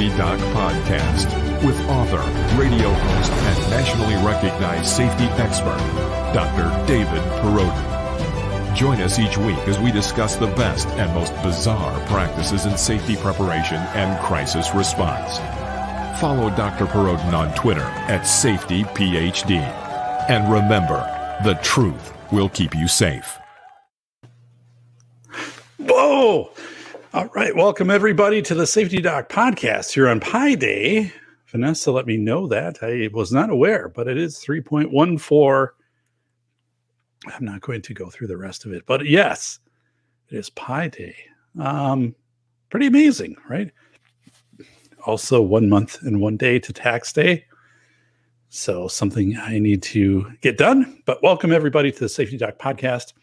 Safety Doc Podcast with author, radio host, and nationally recognized safety expert, Dr. David Perrodin. Join us each week as we discuss the best and most bizarre practices in safety preparation and crisis response. Follow Dr. Perrodin on Twitter at SafetyPhD. And remember, the truth will keep you safe. Whoa! All right, welcome everybody to the Safety Doc podcast here on Pi Day. Vanessa let me know that. I was not aware, but it is 3.14. I'm not going to go through the rest of it, but yes, it is Pi Day. Um, pretty amazing, right? Also, one month and one day to tax day. So, something I need to get done. But welcome everybody to the Safety Doc podcast.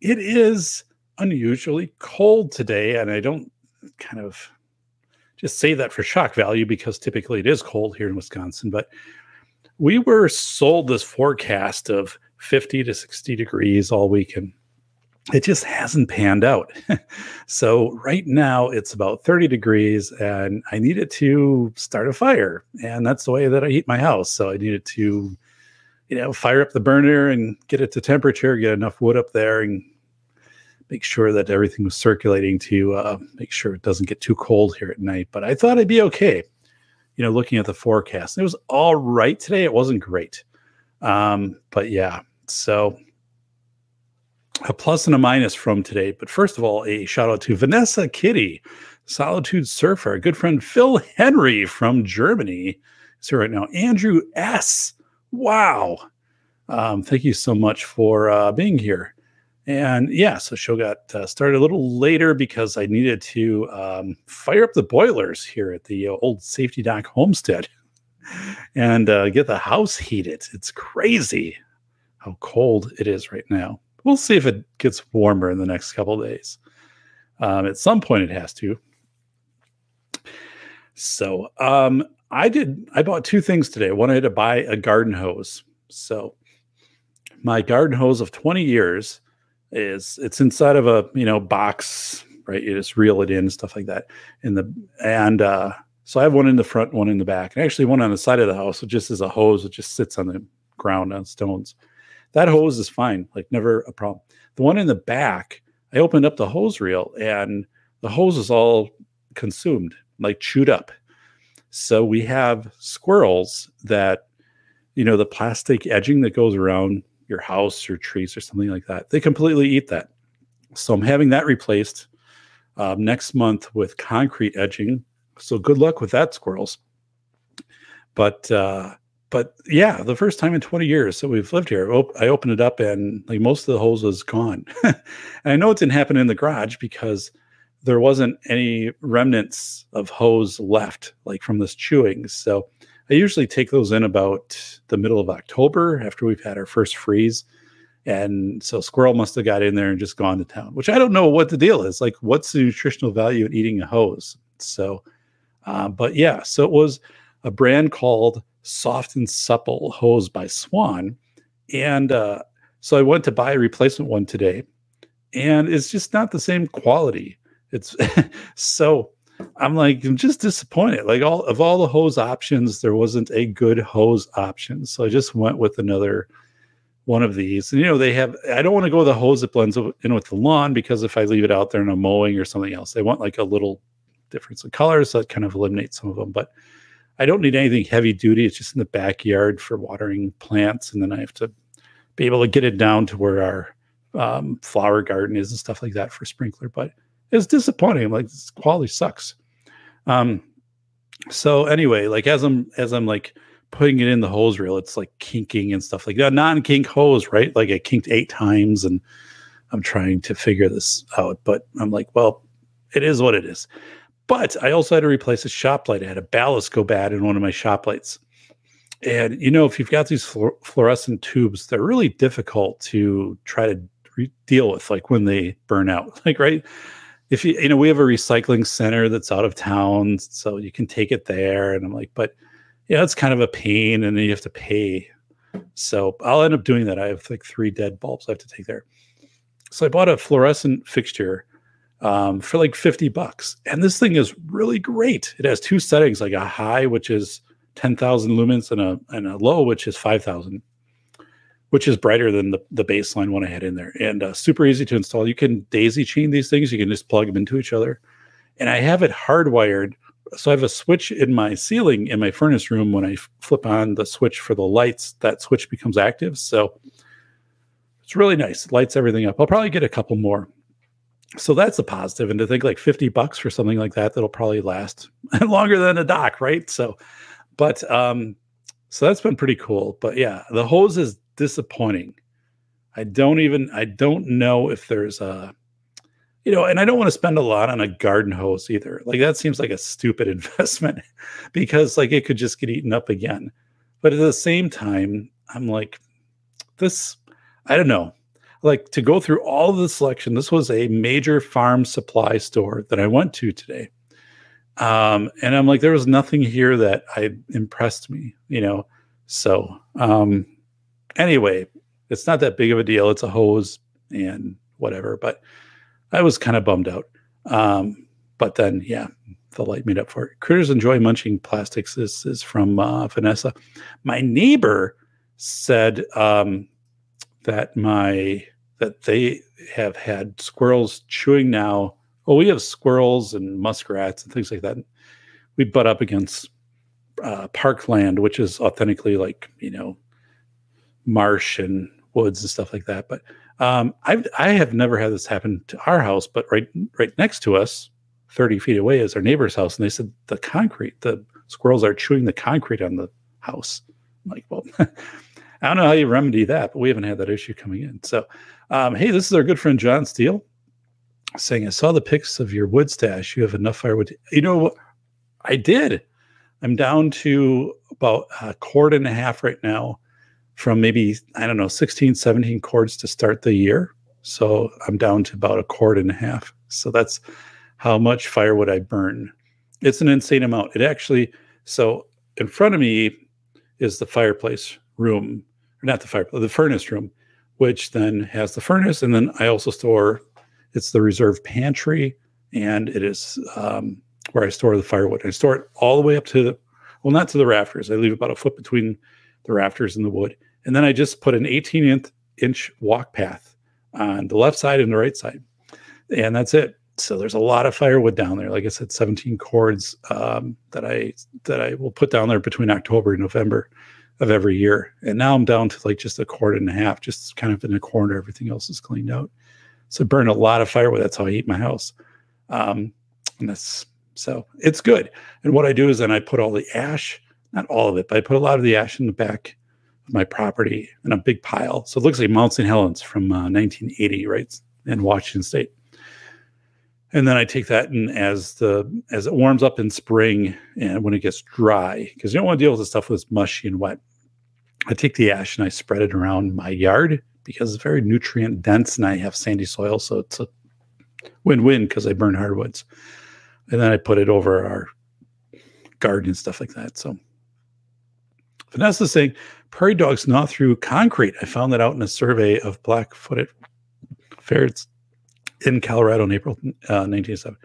It is unusually cold today, and I don't kind of just say that for shock value because typically it is cold here in Wisconsin. But we were sold this forecast of 50 to 60 degrees all week, and it just hasn't panned out. so right now it's about 30 degrees, and I needed to start a fire, and that's the way that I heat my house. So I needed to, you know, fire up the burner and get it to temperature, get enough wood up there, and make sure that everything was circulating to uh, make sure it doesn't get too cold here at night. But I thought I'd be okay, you know, looking at the forecast. It was all right today. It wasn't great. Um, but yeah, so a plus and a minus from today. But first of all, a shout out to Vanessa Kitty, Solitude Surfer, good friend Phil Henry from Germany. So right now, Andrew S. Wow. Um, thank you so much for uh, being here. And yeah, so show got uh, started a little later because I needed to um, fire up the boilers here at the uh, old Safety Doc homestead and uh, get the house heated. It's crazy how cold it is right now. We'll see if it gets warmer in the next couple days. Um, at some point, it has to. So um, I did. I bought two things today. I wanted to buy a garden hose. So my garden hose of 20 years is it's inside of a you know box right? You just reel it in and stuff like that in the and uh so i have one in the front one in the back and actually one on the side of the house which just is a hose that just sits on the ground on stones. That hose is fine like never a problem. The one in the back i opened up the hose reel and the hose is all consumed like chewed up. So we have squirrels that you know the plastic edging that goes around your house or trees or something like that. They completely eat that. So I'm having that replaced um, next month with concrete edging. So good luck with that, squirrels. But uh, but yeah, the first time in 20 years that we've lived here, I opened it up and like most of the hose was gone. and I know it didn't happen in the garage because there wasn't any remnants of hose left, like from this chewing. So I usually take those in about the middle of October after we've had our first freeze. And so squirrel must have got in there and just gone to town, which I don't know what the deal is. Like, what's the nutritional value in eating a hose? So, uh, but yeah, so it was a brand called Soft and Supple Hose by Swan. And uh, so I went to buy a replacement one today, and it's just not the same quality. It's so I'm like, I'm just disappointed. Like all of all the hose options, there wasn't a good hose option. So I just went with another one of these. And you know, they have I don't want to go the hose that blends in with the lawn because if I leave it out there and I'm mowing or something else, they want like a little difference of colors. So that kind of eliminates some of them. But I don't need anything heavy duty. It's just in the backyard for watering plants. And then I have to be able to get it down to where our um, flower garden is and stuff like that for sprinkler. But it's disappointing. Like this quality sucks. Um, so anyway, like as I'm as I'm like putting it in the hose reel, it's like kinking and stuff like that. Non-kink hose, right? Like I kinked eight times and I'm trying to figure this out. But I'm like, well, it is what it is. But I also had to replace a shop light. I had a ballast go bad in one of my shop lights. And you know, if you've got these fluorescent tubes, they're really difficult to try to re- deal with, like when they burn out. Like, right? If you you know we have a recycling center that's out of town so you can take it there and i'm like but yeah it's kind of a pain and then you have to pay so i'll end up doing that i have like three dead bulbs i have to take there so i bought a fluorescent fixture um, for like 50 bucks. And this thing is really great. It has two settings, like a high, which is 10,000 lumens, and a, and a low, which is 5,000, which is brighter than the, the baseline one I had in there. And uh, super easy to install. You can daisy chain these things, you can just plug them into each other. And I have it hardwired. So I have a switch in my ceiling in my furnace room. When I f- flip on the switch for the lights, that switch becomes active. So it's really nice. Lights everything up. I'll probably get a couple more so that's a positive. and to think like 50 bucks for something like that that'll probably last longer than a dock right so but um so that's been pretty cool but yeah the hose is disappointing i don't even i don't know if there's a you know and i don't want to spend a lot on a garden hose either like that seems like a stupid investment because like it could just get eaten up again but at the same time i'm like this i don't know like to go through all of the selection. This was a major farm supply store that I went to today. Um, and I'm like, there was nothing here that I impressed me, you know. So um anyway, it's not that big of a deal. It's a hose and whatever, but I was kind of bummed out. Um, but then yeah, the light made up for it. Critters enjoy munching plastics. This is from uh, Vanessa. My neighbor said um, that my that they have had squirrels chewing now. Well, we have squirrels and muskrats and things like that. We butt up against uh, parkland, which is authentically like you know marsh and woods and stuff like that. But um, I've I have never had this happen to our house, but right right next to us, thirty feet away, is our neighbor's house, and they said the concrete, the squirrels are chewing the concrete on the house. I'm like, well, I don't know how you remedy that, but we haven't had that issue coming in. So, um, hey, this is our good friend John Steele saying, I saw the pics of your wood stash. You have enough firewood. You know what? I did. I'm down to about a cord and a half right now from maybe, I don't know, 16, 17 cords to start the year. So I'm down to about a cord and a half. So that's how much firewood I burn. It's an insane amount. It actually, so in front of me is the fireplace room or not the fire, the furnace room, which then has the furnace. And then I also store, it's the reserve pantry, and it is um, where I store the firewood. I store it all the way up to the, well, not to the rafters. I leave about a foot between the rafters and the wood. And then I just put an 18 inch, walk path on the left side and the right side. And that's it. So there's a lot of firewood down there. Like I said, 17 cords um, that I that I will put down there between October and November of every year. And now I'm down to like just a quart and a half, just kind of in a corner. Everything else is cleaned out. So burn a lot of firewood. That's how I heat my house. Um, and that's so it's good. And what I do is then I put all the ash, not all of it, but I put a lot of the ash in the back my property in a big pile. So it looks like Mount St. Helens from uh, 1980, right? In Washington State. And then I take that and as the as it warms up in spring and when it gets dry, because you don't want to deal with the stuff that's mushy and wet. I take the ash and I spread it around my yard because it's very nutrient dense and I have sandy soil. So it's a win win because I burn hardwoods. And then I put it over our garden and stuff like that. So Vanessa's saying prairie dogs gnaw through concrete. I found that out in a survey of black footed ferrets in Colorado in April uh, 1987.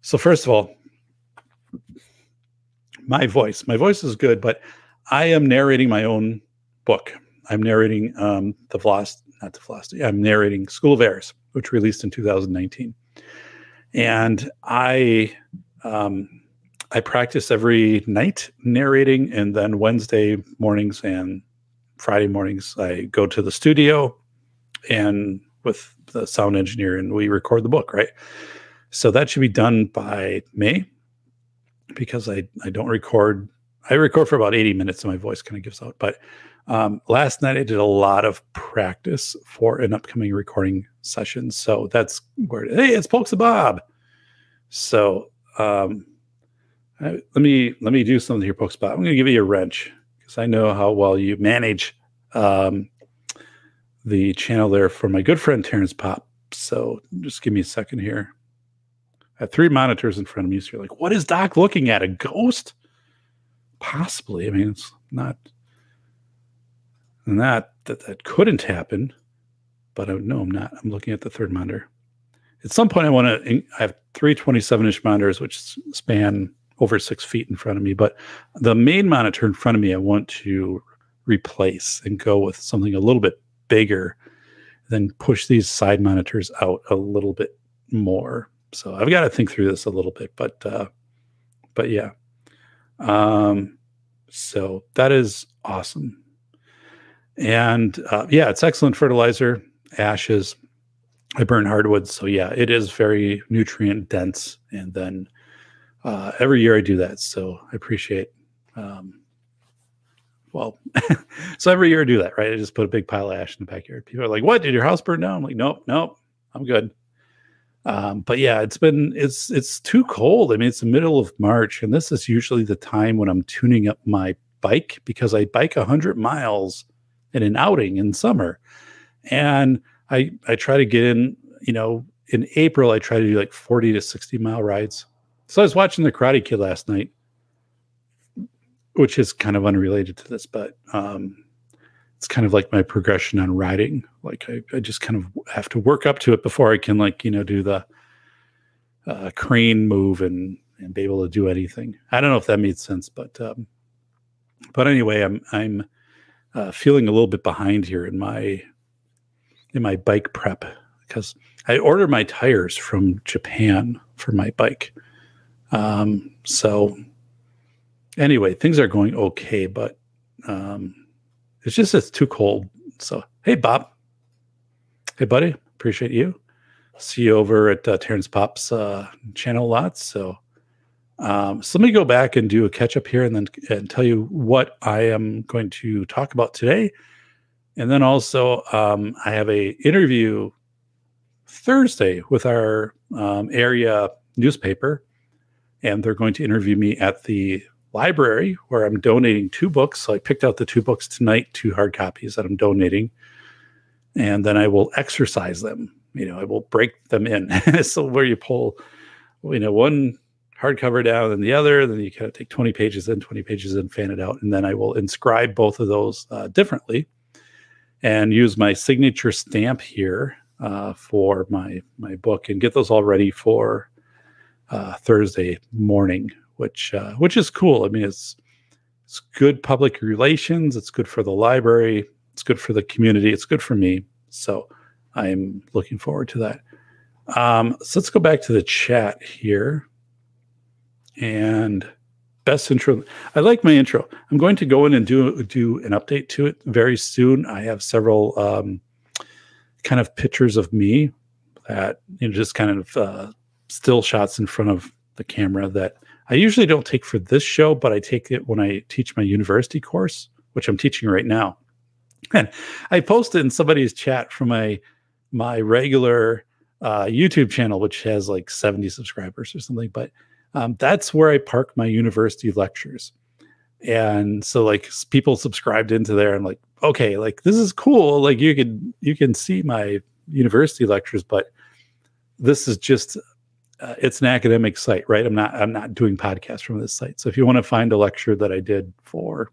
So, first of all, my voice, my voice is good, but I am narrating my own book. I'm narrating um, the Velocity, not the Velocity. I'm narrating School of Errors, which released in 2019, and I um, I practice every night narrating, and then Wednesday mornings and Friday mornings I go to the studio and with the sound engineer and we record the book, right? So that should be done by May because I I don't record I record for about 80 minutes and my voice kind of gives out. But um, last night I did a lot of practice for an upcoming recording session. So that's where, hey, it's Pokes Bob. So um, I, let me let me do something here, Pokes Bob. I'm going to give you a wrench because I know how well you manage um, the channel there for my good friend Terrence Pop. So just give me a second here. I have three monitors in front of me. So you're like, what is Doc looking at? A ghost? possibly. I mean, it's not not that that couldn't happen, but I, no, I'm not. I'm looking at the third monitor. at some point I want to. I have three 27 inch monitors which span over six feet in front of me, but the main monitor in front of me I want to replace and go with something a little bit bigger, then push these side monitors out a little bit more. So I've got to think through this a little bit, but uh, but yeah. Um, so that is awesome. And uh, yeah, it's excellent fertilizer, ashes. I burn hardwood. So yeah, it is very nutrient dense. And then uh, every year I do that. So I appreciate, um, well, so every year I do that, right? I just put a big pile of ash in the backyard. People are like, what? Did your house burn down? I'm like, nope, nope, I'm good. Um, but yeah, it's been it's it's too cold. I mean, it's the middle of March, and this is usually the time when I'm tuning up my bike because I bike hundred miles in an outing in summer, and I I try to get in. You know, in April I try to do like forty to sixty mile rides. So I was watching the Karate Kid last night, which is kind of unrelated to this, but um, it's kind of like my progression on riding. Like I, I just kind of have to work up to it before I can like, you know, do the uh, crane move and, and be able to do anything. I don't know if that made sense, but, um, but anyway, I'm, I'm uh, feeling a little bit behind here in my, in my bike prep because I ordered my tires from Japan for my bike. Um, so anyway, things are going okay, but, um, it's just it's too cold. So hey, Bob. Hey, buddy. Appreciate you. See you over at uh, Terrence Pop's uh, channel lots. So, um, so let me go back and do a catch up here, and then and tell you what I am going to talk about today. And then also, um, I have a interview Thursday with our um, area newspaper, and they're going to interview me at the library where I'm donating two books. So I picked out the two books tonight, two hard copies that I'm donating, and then I will exercise them. You know, I will break them in. so where you pull, you know, one hardcover down and the other, then you kind of take 20 pages in, 20 pages in, fan it out, and then I will inscribe both of those uh, differently and use my signature stamp here uh, for my my book and get those all ready for uh, Thursday morning which uh, which is cool. I mean, it's it's good public relations. It's good for the library. It's good for the community. It's good for me. So I'm looking forward to that. Um, so let's go back to the chat here. And best intro. I like my intro. I'm going to go in and do do an update to it very soon. I have several um, kind of pictures of me that you know just kind of uh, still shots in front of the camera that I usually don't take for this show, but I take it when I teach my university course, which I'm teaching right now. And I posted in somebody's chat from my my regular uh, YouTube channel, which has like 70 subscribers or something. But um, that's where I park my university lectures. And so like people subscribed into there. I'm like, okay, like this is cool. Like you can you can see my university lectures, but this is just uh, it's an academic site, right? I'm not I'm not doing podcasts from this site. So if you want to find a lecture that I did for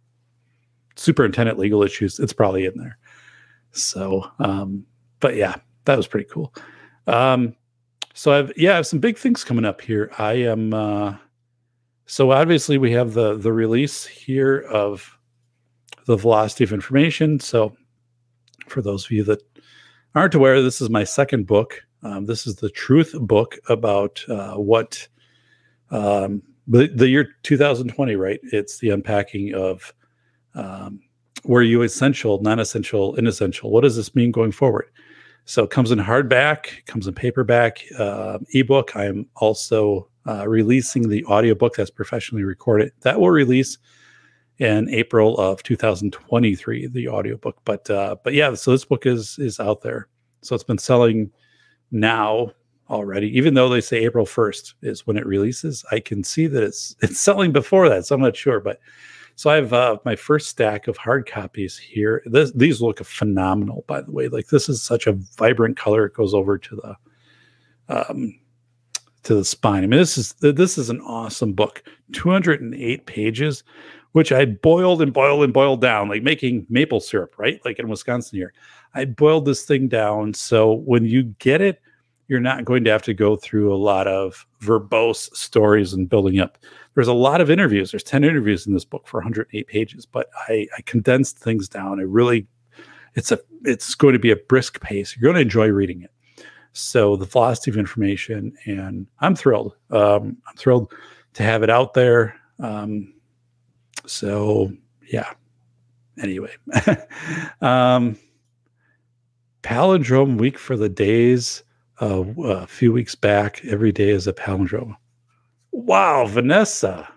superintendent legal issues, it's probably in there. So, um, but yeah, that was pretty cool. Um, so I've yeah, I have some big things coming up here. I am uh, so obviously we have the the release here of the velocity of information. So for those of you that aren't aware, this is my second book um, this is the truth book about uh, what um, the, the year 2020, right? It's the unpacking of um, where you essential, non essential, inessential. What does this mean going forward? So it comes in hardback, comes in paperback, uh, ebook. I'm also uh, releasing the audiobook that's professionally recorded. That will release in April of 2023, the audiobook. But uh, but yeah, so this book is is out there. So it's been selling now already, even though they say April 1st is when it releases, I can see that it's it's selling before that. So I'm not sure, but so I have uh, my first stack of hard copies here. This, these look phenomenal, by the way. Like this is such a vibrant color. It goes over to the um, to the spine. I mean, this is this is an awesome book. 208 pages, which I boiled and boiled and boiled down, like making maple syrup, right? Like in Wisconsin here. I boiled this thing down. So when you get it, you're not going to have to go through a lot of verbose stories and building up. There's a lot of interviews. There's 10 interviews in this book for 108 pages, but I, I condensed things down. I really, it's a, it's going to be a brisk pace. You're going to enjoy reading it. So the velocity of information, and I'm thrilled. Um, I'm thrilled to have it out there. Um, so yeah. Anyway, um, palindrome week for the days uh, a few weeks back. Every day is a palindrome. Wow, Vanessa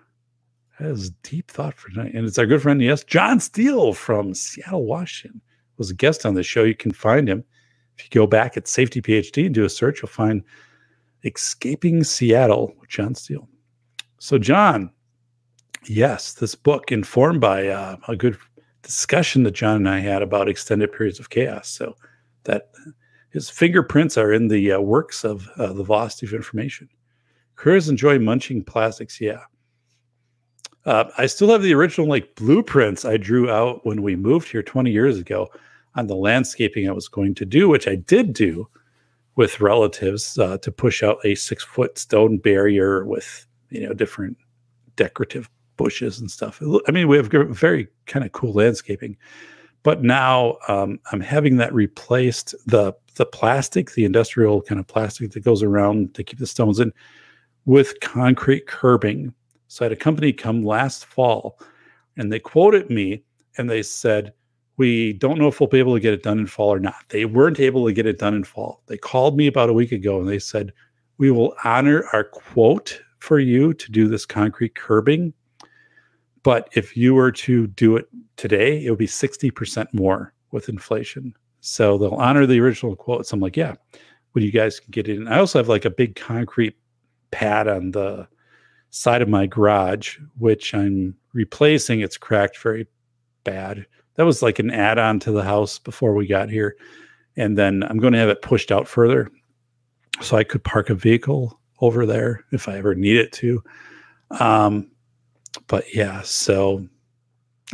has deep thought for tonight. And it's our good friend, yes, John Steele from Seattle, Washington, was a guest on the show. You can find him if you go back at Safety PhD and do a search, you'll find Escaping Seattle with John Steele. So, John, yes, this book informed by uh, a good discussion that John and I had about extended periods of chaos. So, that his fingerprints are in the uh, works of uh, the velocity of information. Critters enjoy munching plastics. Yeah. Uh, I still have the original like blueprints I drew out when we moved here 20 years ago on the landscaping I was going to do, which I did do with relatives uh, to push out a six foot stone barrier with you know different decorative bushes and stuff. I mean, we have very kind of cool landscaping. But now um, I'm having that replaced the the plastic, the industrial kind of plastic that goes around to keep the stones in, with concrete curbing. So I had a company come last fall, and they quoted me, and they said, "We don't know if we'll be able to get it done in fall or not." They weren't able to get it done in fall. They called me about a week ago, and they said, "We will honor our quote for you to do this concrete curbing." But if you were to do it today, it would be 60% more with inflation. So they'll honor the original quote. So I'm like, yeah, when you guys can get it in. I also have like a big concrete pad on the side of my garage, which I'm replacing. It's cracked very bad. That was like an add on to the house before we got here. And then I'm going to have it pushed out further so I could park a vehicle over there if I ever need it to. Um, but yeah, so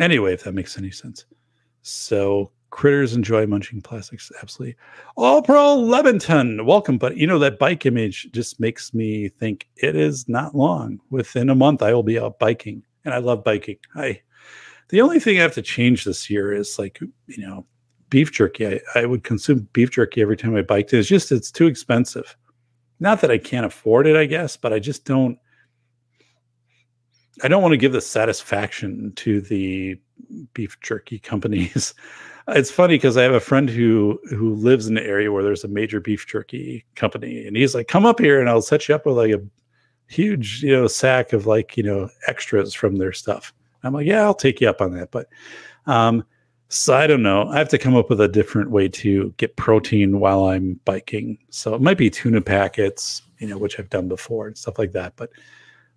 anyway, if that makes any sense. So critters enjoy munching plastics. Absolutely. All pro Leventon, welcome. But you know, that bike image just makes me think it is not long. Within a month, I will be out biking. And I love biking. I the only thing I have to change this year is like, you know, beef jerky. I, I would consume beef jerky every time I biked. It's just it's too expensive. Not that I can't afford it, I guess, but I just don't I don't want to give the satisfaction to the beef jerky companies. it's funny because I have a friend who who lives in the area where there's a major beef jerky company, and he's like, "Come up here, and I'll set you up with like a huge, you know, sack of like you know extras from their stuff." I'm like, "Yeah, I'll take you up on that," but um, so I don't know. I have to come up with a different way to get protein while I'm biking. So it might be tuna packets, you know, which I've done before and stuff like that, but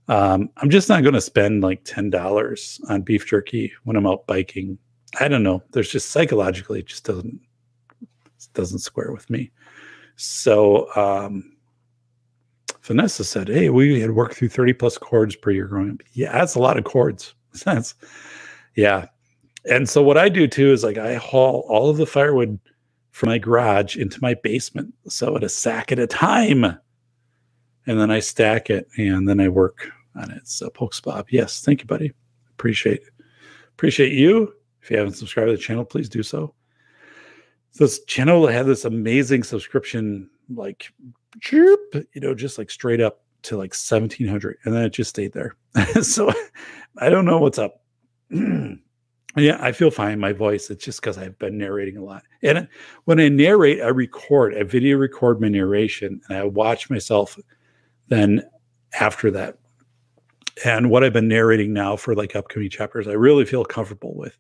um, I'm just not going to spend like ten dollars on beef jerky when I'm out biking. I don't know. There's just psychologically, it just doesn't doesn't square with me. So um, Vanessa said, "Hey, we had worked through 30 plus cords per year growing up. Yeah, that's a lot of cords. That's yeah. And so what I do too is like I haul all of the firewood from my garage into my basement, so at a sack at a time, and then I stack it, and then I work on it. So Pokes Bob, yes, thank you, buddy. Appreciate appreciate you. If you haven't subscribed to the channel, please do so. This channel had this amazing subscription, like you know, just like straight up to like 1700 and then it just stayed there. so I don't know what's up. yeah, I feel fine. My voice, it's just because I've been narrating a lot. And when I narrate, I record, I video record my narration and I watch myself then after that and what I've been narrating now for like upcoming chapters, I really feel comfortable with.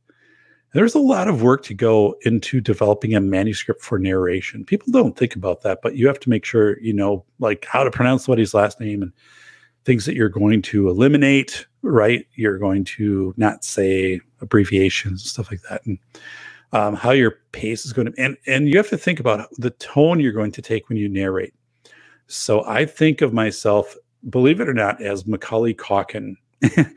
There's a lot of work to go into developing a manuscript for narration. People don't think about that, but you have to make sure you know like how to pronounce somebody's last name and things that you're going to eliminate, right? You're going to not say abbreviations and stuff like that, and um, how your pace is going to and and you have to think about the tone you're going to take when you narrate. So I think of myself believe it or not, as Macaulay Culkin,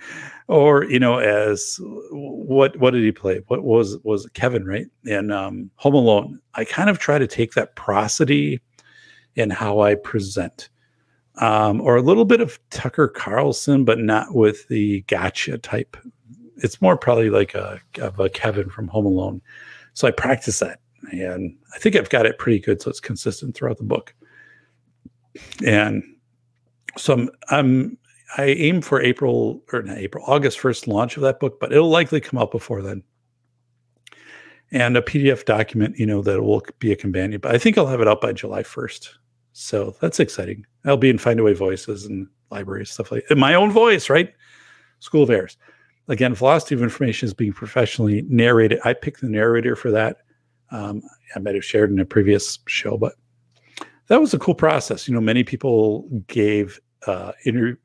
or you know, as what what did he play? What was was Kevin right? And um, Home Alone. I kind of try to take that prosody in how I present. Um, or a little bit of Tucker Carlson, but not with the gotcha type. It's more probably like a, of a Kevin from Home Alone. So I practice that, and I think I've got it pretty good, so it's consistent throughout the book. And so I'm, I aim for April or not April, August 1st launch of that book, but it'll likely come out before then. And a PDF document, you know, that will be a companion. But I think I'll have it out by July 1st. So that's exciting. I'll be in Findaway Voices and libraries, stuff like in my own voice, right? School of Errors. Again, Velocity of Information is being professionally narrated. I picked the narrator for that. Um, I might have shared in a previous show, but that was a cool process. You know, many people gave uh, inter-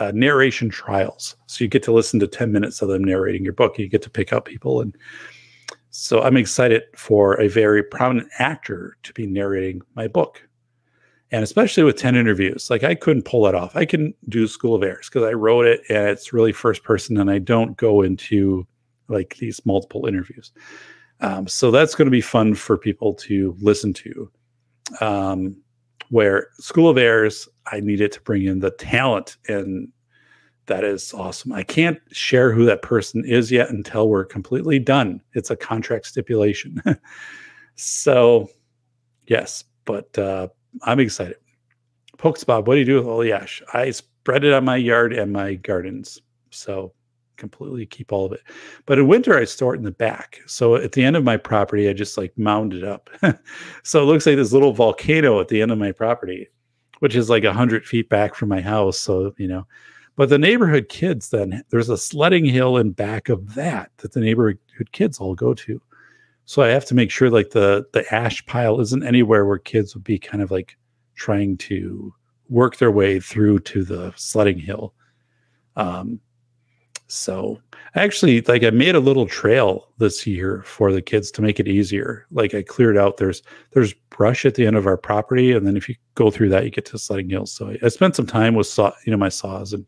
uh, narration trials. So you get to listen to 10 minutes of them narrating your book. You get to pick up people. And so I'm excited for a very prominent actor to be narrating my book. And especially with 10 interviews, like I couldn't pull that off. I can do School of Errors because I wrote it and it's really first person and I don't go into like these multiple interviews. Um, so that's going to be fun for people to listen to. Um, where School of Errors, I needed to bring in the talent, and that is awesome. I can't share who that person is yet until we're completely done. It's a contract stipulation. so, yes, but uh, I'm excited. Pokes Bob, what do you do with all the ash? I spread it on my yard and my gardens. So completely keep all of it. But in winter, I store it in the back. So at the end of my property, I just like mound it up. so it looks like this little volcano at the end of my property, which is like a hundred feet back from my house. So, you know, but the neighborhood kids then there's a sledding hill in back of that that the neighborhood kids all go to. So I have to make sure like the the ash pile isn't anywhere where kids would be kind of like trying to work their way through to the sledding hill. Um, so actually, like I made a little trail this year for the kids to make it easier. Like I cleared out there's there's brush at the end of our property, and then if you go through that, you get to sledding hills. So I, I spent some time with saw, you know, my saws and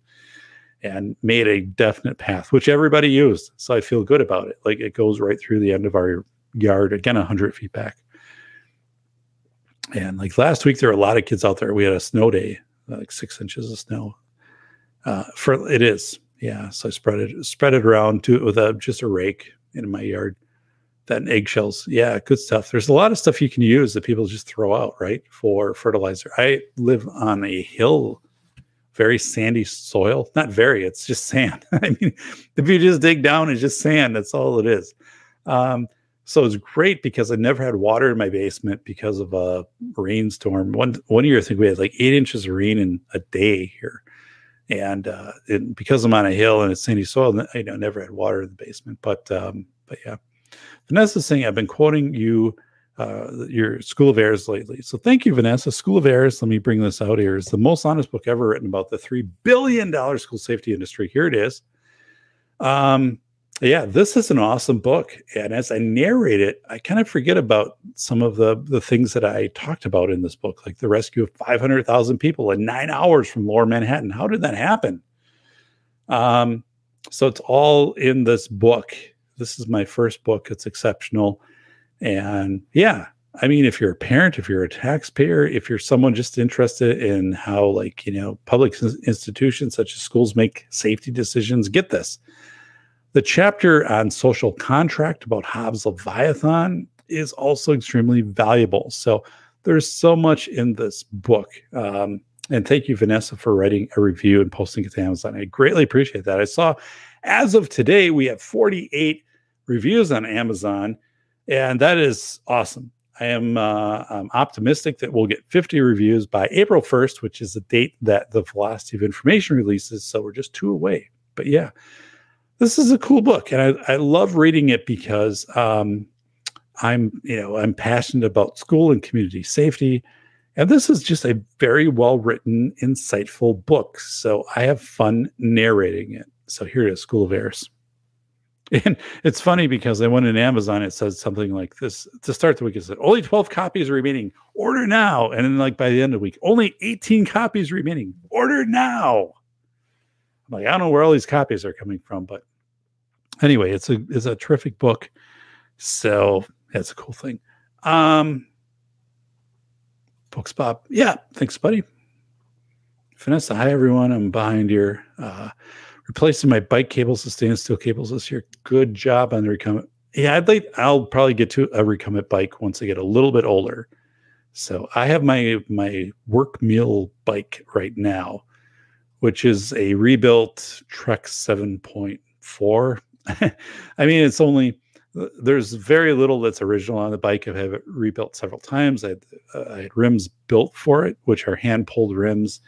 and made a definite path, which everybody used. So I feel good about it. Like it goes right through the end of our yard, again, hundred feet back. And like last week, there were a lot of kids out there. We had a snow day, like six inches of snow. Uh, for it is yeah, so I spread it spread it around to it with a just a rake in my yard. That eggshells, yeah, good stuff. There's a lot of stuff you can use that people just throw out, right, for fertilizer. I live on a hill, very sandy soil. Not very, it's just sand. I mean, if you just dig down, it's just sand. That's all it is. Um, so it's great because I never had water in my basement because of a rainstorm. One one year, I think we had like eight inches of rain in a day here and uh, it, because I'm on a hill and it's sandy soil, I you know never had water in the basement. But um, but yeah, Vanessa's saying I've been quoting you uh, your School of Errors lately. So thank you, Vanessa. School of Errors. Let me bring this out here. Is the most honest book ever written about the three billion dollar school safety industry. Here it is. Um, yeah, this is an awesome book. And as I narrate it, I kind of forget about some of the, the things that I talked about in this book, like the rescue of 500,000 people in nine hours from lower Manhattan. How did that happen? Um, so it's all in this book. This is my first book. It's exceptional. And yeah, I mean, if you're a parent, if you're a taxpayer, if you're someone just interested in how, like, you know, public institutions such as schools make safety decisions, get this the chapter on social contract about Hobbes' Leviathan is also extremely valuable. So there's so much in this book. Um, and thank you, Vanessa, for writing a review and posting it to Amazon. I greatly appreciate that. I saw as of today, we have 48 reviews on Amazon, and that is awesome. I am uh, I'm optimistic that we'll get 50 reviews by April 1st, which is the date that the Velocity of Information releases. So we're just two away. But yeah, this is a cool book, and I, I love reading it because um, I'm you know I'm passionate about school and community safety, and this is just a very well written, insightful book. So I have fun narrating it. So here it is, School of Errors. And it's funny because I went in Amazon, it says something like this to start the week. It said only 12 copies remaining. Order now. And then, like by the end of the week, only 18 copies remaining. Order now. I'm like, I don't know where all these copies are coming from, but anyway, it's a it's a terrific book. So that's a cool thing. Um, Pokes, Bob. Yeah, thanks, buddy. Vanessa, hi everyone. I'm behind here. Uh, replacing my bike cables stainless steel cables this year. Good job on the recumbent. Yeah, I'd like. I'll probably get to a recumbent bike once I get a little bit older. So I have my my work meal bike right now, which is a rebuilt Trek 7.4. I mean, it's only there's very little that's original on the bike. I've had it rebuilt several times. I had, uh, I had rims built for it, which are hand pulled rims.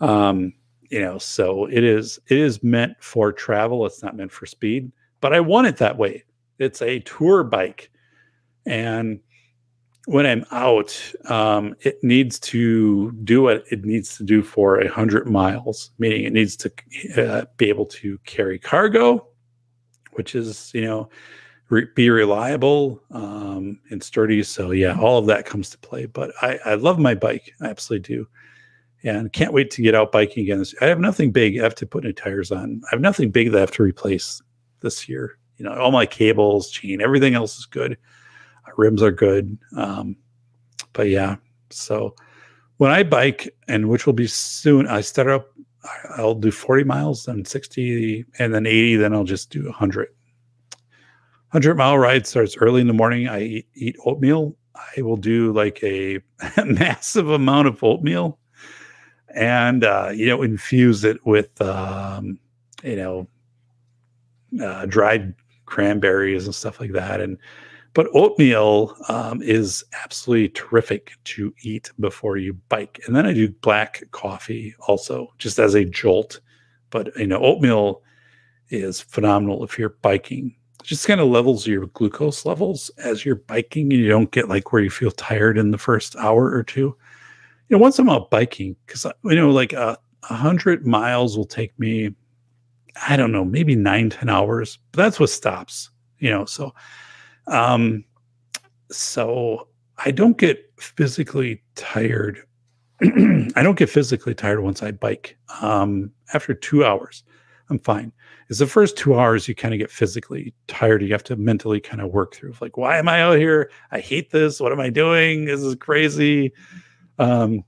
Um, you know, so it is it is meant for travel. It's not meant for speed. But I want it that way. It's a tour bike, and when I'm out, um, it needs to do what it needs to do for a hundred miles. Meaning, it needs to uh, be able to carry cargo, which is you know re- be reliable um, and sturdy. So yeah, all of that comes to play. But I, I love my bike. I absolutely do. And can't wait to get out biking again. I have nothing big. I have to put new tires on. I have nothing big that I have to replace this year. You know, all my cables, chain, everything else is good. Our rims are good. Um, but yeah, so when I bike, and which will be soon, I start up. I'll do 40 miles, then 60, and then 80. Then I'll just do 100 100 mile ride starts early in the morning. I eat, eat oatmeal. I will do like a massive amount of oatmeal and, uh, you know, infuse it with, um, you know, uh, dried cranberries and stuff like that. And, but oatmeal um, is absolutely terrific to eat before you bike. And then I do black coffee also, just as a jolt. But, you know, oatmeal is phenomenal if you're biking It just kind of levels your glucose levels as you're biking and you don't get like where you feel tired in the first hour or two you know once i'm out biking because you know like a uh, hundred miles will take me i don't know maybe nine ten hours but that's what stops you know so um so i don't get physically tired i don't get physically tired once i bike um after two hours i'm fine It's the first two hours you kind of get physically tired. You have to mentally kind of work through like, why am I out here? I hate this. What am I doing? This is crazy. Um,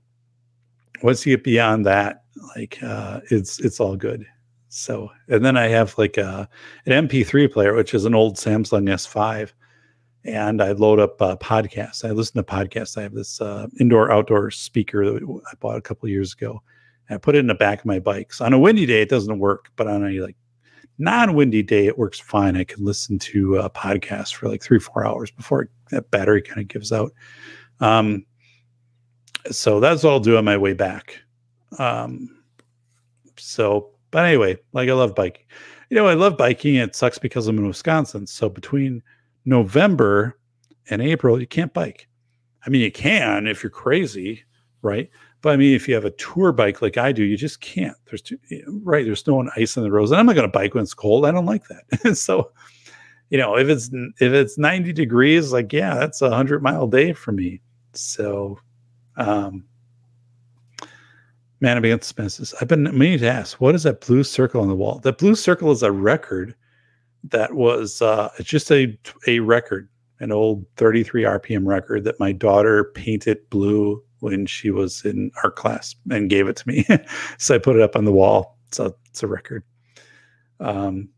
once you get beyond that, like uh, it's it's all good. So and then I have like a an MP3 player, which is an old Samsung S5, and I load up uh, podcasts. I listen to podcasts. I have this uh, indoor outdoor speaker that I bought a couple years ago. And I put it in the back of my bike. So on a windy day, it doesn't work, but on a like non-windy day it works fine i can listen to a podcast for like three four hours before that battery kind of gives out um, so that's what i'll do on my way back um, so but anyway like i love biking you know i love biking it sucks because i'm in wisconsin so between november and april you can't bike i mean you can if you're crazy right but I mean, if you have a tour bike like I do, you just can't. There's too, right. There's no ice on the roads, and I'm not going to bike when it's cold. I don't like that. so, you know, if it's if it's 90 degrees, like yeah, that's a hundred mile day for me. So, um, man, I'm against expenses. I've been meaning to ask, what is that blue circle on the wall? That blue circle is a record that was uh, it's just a a record, an old 33 RPM record that my daughter painted blue when she was in art class and gave it to me. so I put it up on the wall. So it's a record. Um,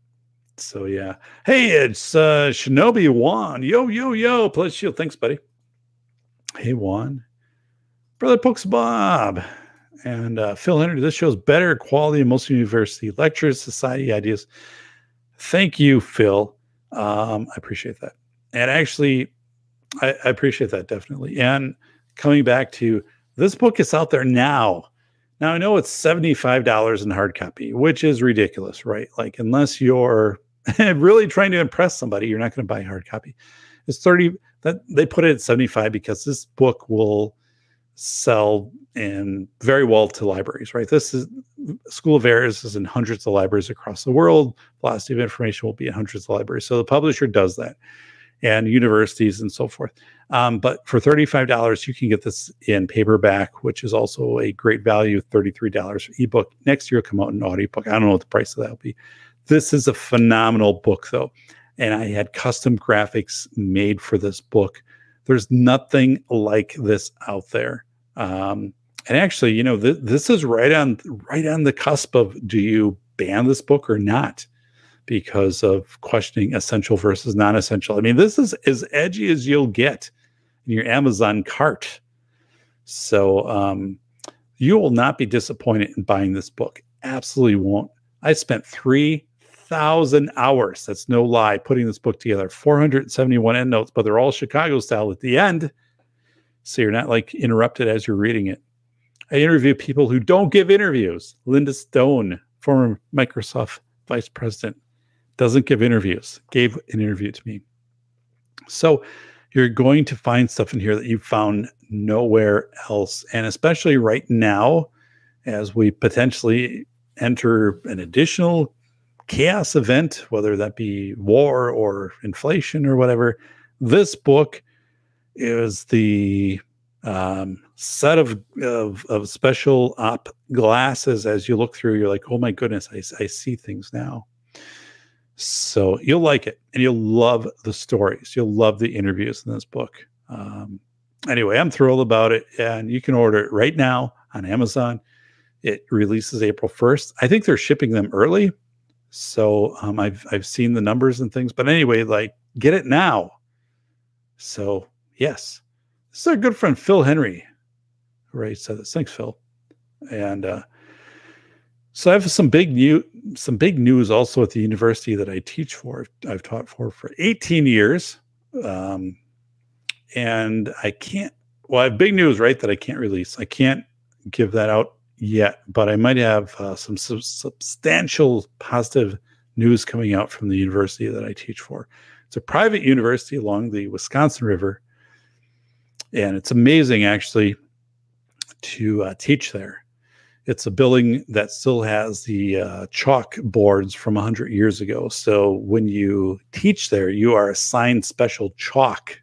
so yeah. Hey, it's uh Shinobi Juan. Yo, yo, yo. Plus shield. Thanks, buddy. Hey Juan. Brother Pokes Bob. And uh, Phil Henry, this shows better quality in most university lectures, society ideas. Thank you, Phil. Um, I appreciate that. And actually, I, I appreciate that definitely. And coming back to this book is out there now. Now I know it's $75 in hard copy, which is ridiculous, right? Like unless you're really trying to impress somebody, you're not going to buy hard copy. It's 30 that they put it at 75 because this book will sell in very well to libraries, right? This is School of Errors is in hundreds of libraries across the world. Velocity of information will be in hundreds of libraries. So the publisher does that and universities and so forth. Um, but for $35, you can get this in paperback, which is also a great value, $33 for ebook. Next year, come out in audiobook. I don't know what the price of that will be. This is a phenomenal book, though. And I had custom graphics made for this book. There's nothing like this out there. Um, and actually, you know, th- this is right on right on the cusp of do you ban this book or not? Because of questioning essential versus non-essential. I mean, this is as edgy as you'll get in your Amazon cart. So um, you will not be disappointed in buying this book. Absolutely won't. I spent three thousand hours. That's no lie. Putting this book together, 471 endnotes, but they're all Chicago style at the end, so you're not like interrupted as you're reading it. I interview people who don't give interviews. Linda Stone, former Microsoft vice president, doesn't give interviews. Gave an interview to me. So you're going to find stuff in here that you found nowhere else, and especially right now, as we potentially enter an additional chaos event, whether that be war or inflation or whatever, this book is the um, set of, of, of special op glasses. As you look through, you're like, oh my goodness, I, I see things now. So you'll like it, and you'll love the stories. You'll love the interviews in this book. Um, anyway, I'm thrilled about it, and you can order it right now on Amazon. It releases April 1st. I think they're shipping them early so um, I've I've seen the numbers and things, but anyway, like get it now. So yes, this is our good friend Phil Henry, right? So this. Thanks, Phil. And uh, so I have some big new some big news also at the university that I teach for. I've taught for for 18 years, um, and I can't. Well, I have big news, right? That I can't release. I can't give that out yet, but I might have uh, some sub- substantial positive news coming out from the university that I teach for. It's a private university along the Wisconsin River, and it's amazing actually to uh, teach there. It's a building that still has the uh, chalk boards from 100 years ago. So when you teach there, you are assigned special chalk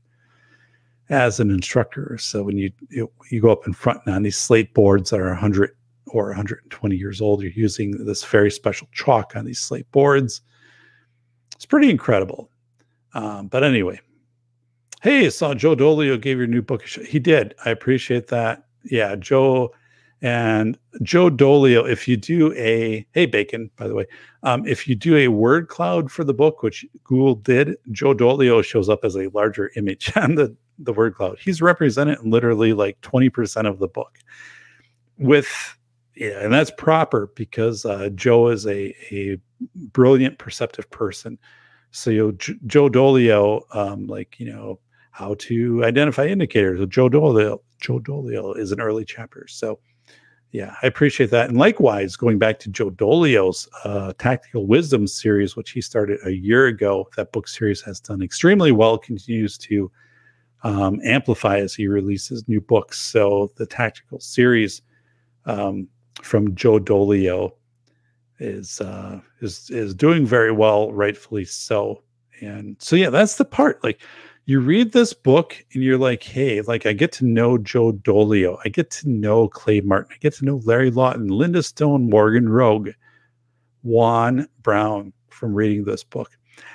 as an instructor. So when you you, you go up in front and on these slate boards that are 100 or 120 years old, you're using this very special chalk on these slate boards. It's pretty incredible. Um, but anyway, hey, I saw Joe Dolio gave your new book. He did. I appreciate that. Yeah, Joe and Joe Dolio. If you do a hey Bacon, by the way, um, if you do a word cloud for the book, which Google did, Joe Dolio shows up as a larger image on the the word cloud. He's represented literally like 20% of the book with yeah, and that's proper because uh, Joe is a a brilliant, perceptive person. So you know, J- Joe Dolio, um, like you know how to identify indicators. So Joe Dolio, Joe Dolio is an early chapter. So yeah, I appreciate that. And likewise, going back to Joe Dolio's uh, Tactical Wisdom series, which he started a year ago, that book series has done extremely well. Continues to um, amplify as he releases new books. So the Tactical series. Um, from Joe Dolio is uh, is is doing very well, rightfully so. And so yeah, that's the part. Like you read this book and you're like, hey, like I get to know Joe Dolio, I get to know Clay Martin, I get to know Larry Lawton, Linda Stone, Morgan Rogue, Juan Browne from reading this book.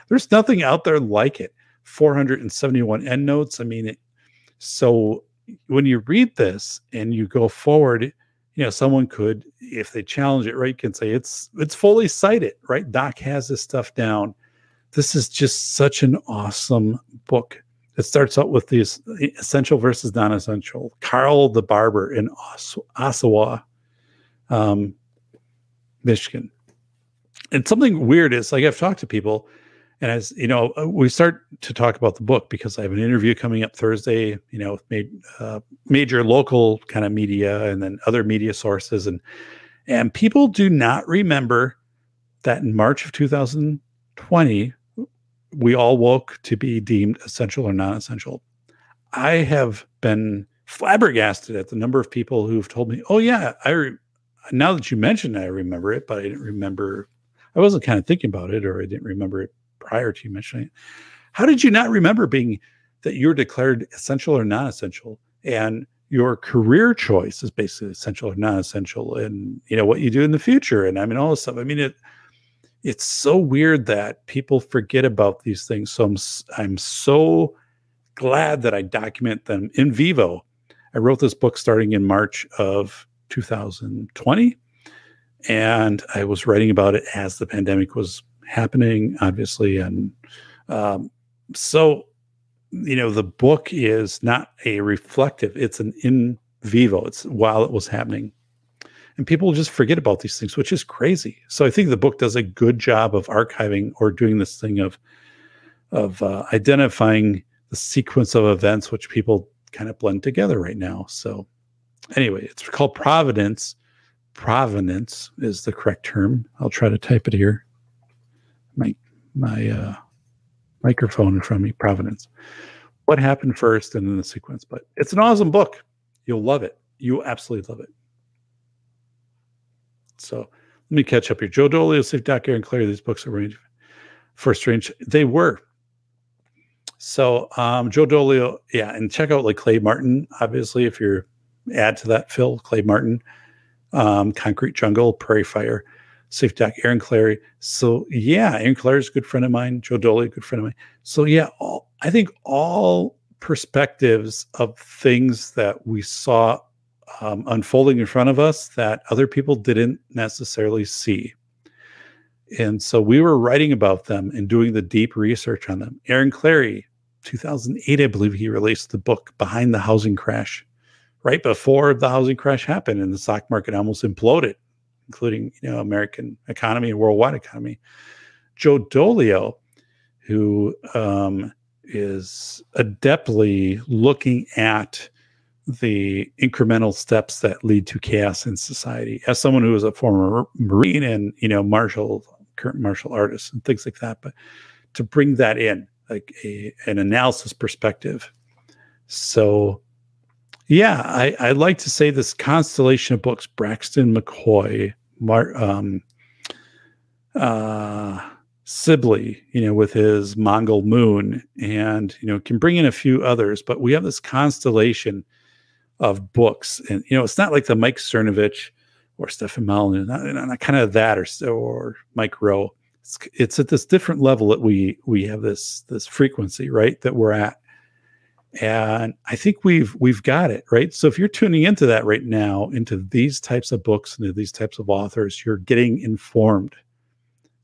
There's nothing out there like it. 471 endnotes. I mean, it, so when you read this and you go forward, you know, someone could, if they challenge it, right, can say it's it's fully cited, right? Doc has this stuff down. This is just such an awesome book. It starts out with these essential versus non-essential. Carl the barber in Os- Owosso, um, Michigan. And something weird is like I've talked to people and as you know, uh, we start to talk about the book because I have an interview coming up Thursday, you know, with uh, major local kind of media and then other media sources. And, and people do not remember that in March of 2020, we all woke to be deemed essential or non essential. I have been flabbergasted at the number of people who've told me, oh, yeah, I, re- now that you mentioned it, I remember it, but I didn't remember. I wasn't kind of thinking about it or I didn't remember it prior to you mentioning it. How did you not remember being that you're declared essential or non-essential, and your career choice is basically essential or non-essential, and you know what you do in the future, and I mean all this stuff. I mean it. It's so weird that people forget about these things. So I'm I'm so glad that I document them in vivo. I wrote this book starting in March of 2020, and I was writing about it as the pandemic was happening, obviously, and um, so you know the book is not a reflective; it's an in vivo. It's while it was happening, and people just forget about these things, which is crazy. So I think the book does a good job of archiving or doing this thing of of uh, identifying the sequence of events which people kind of blend together right now. So anyway, it's called Providence. Provenance is the correct term. I'll try to type it here. My my uh, microphone in front of me. Providence. What happened first, and then the sequence. But it's an awesome book. You'll love it. You absolutely love it. So let me catch up here. Joe Dolio, Steve Doc, Aaron Clarey. These books are range first range. They were so um, Joe Dolio, yeah, and check out like Clay Martin, obviously, if you're add to that, Phil, Clay Martin, um, Concrete Jungle, Prairie Fire, Safe Doc, Aaron Clarey. So yeah, Aaron Clarey is a good friend of mine, Joe Dolio, good friend of mine. So yeah, all, I think all perspectives of things that we saw um, unfolding in front of us that other people didn't necessarily see. And so we were writing about them and doing the deep research on them. Aaron Clarey, 2008, I believe he released the book Behind the Housing Crash, right before the housing crash happened and the stock market almost imploded, including you know American economy and worldwide economy. Joe Dolio, who um, is adeptly looking at the incremental steps that lead to chaos in society. As someone who was a former Marine and you know martial current martial artist and things like that, but to bring that in like a, an analysis perspective. So, yeah, I, I like to say this constellation of books: Braxton McCoy, Mar, um, uh, Sibley, you know, with his Mongol Moon, and you know, can bring in a few others. But we have this constellation of books, and you know, it's not like the Mike Cernovich or Stefan Malin, not, not kind of that, or or Mike Rowe it's, it's at this different level that we we have this this frequency right that we're at and i think we've we've got it right so if you're tuning into that right now into these types of books and these types of authors you're getting informed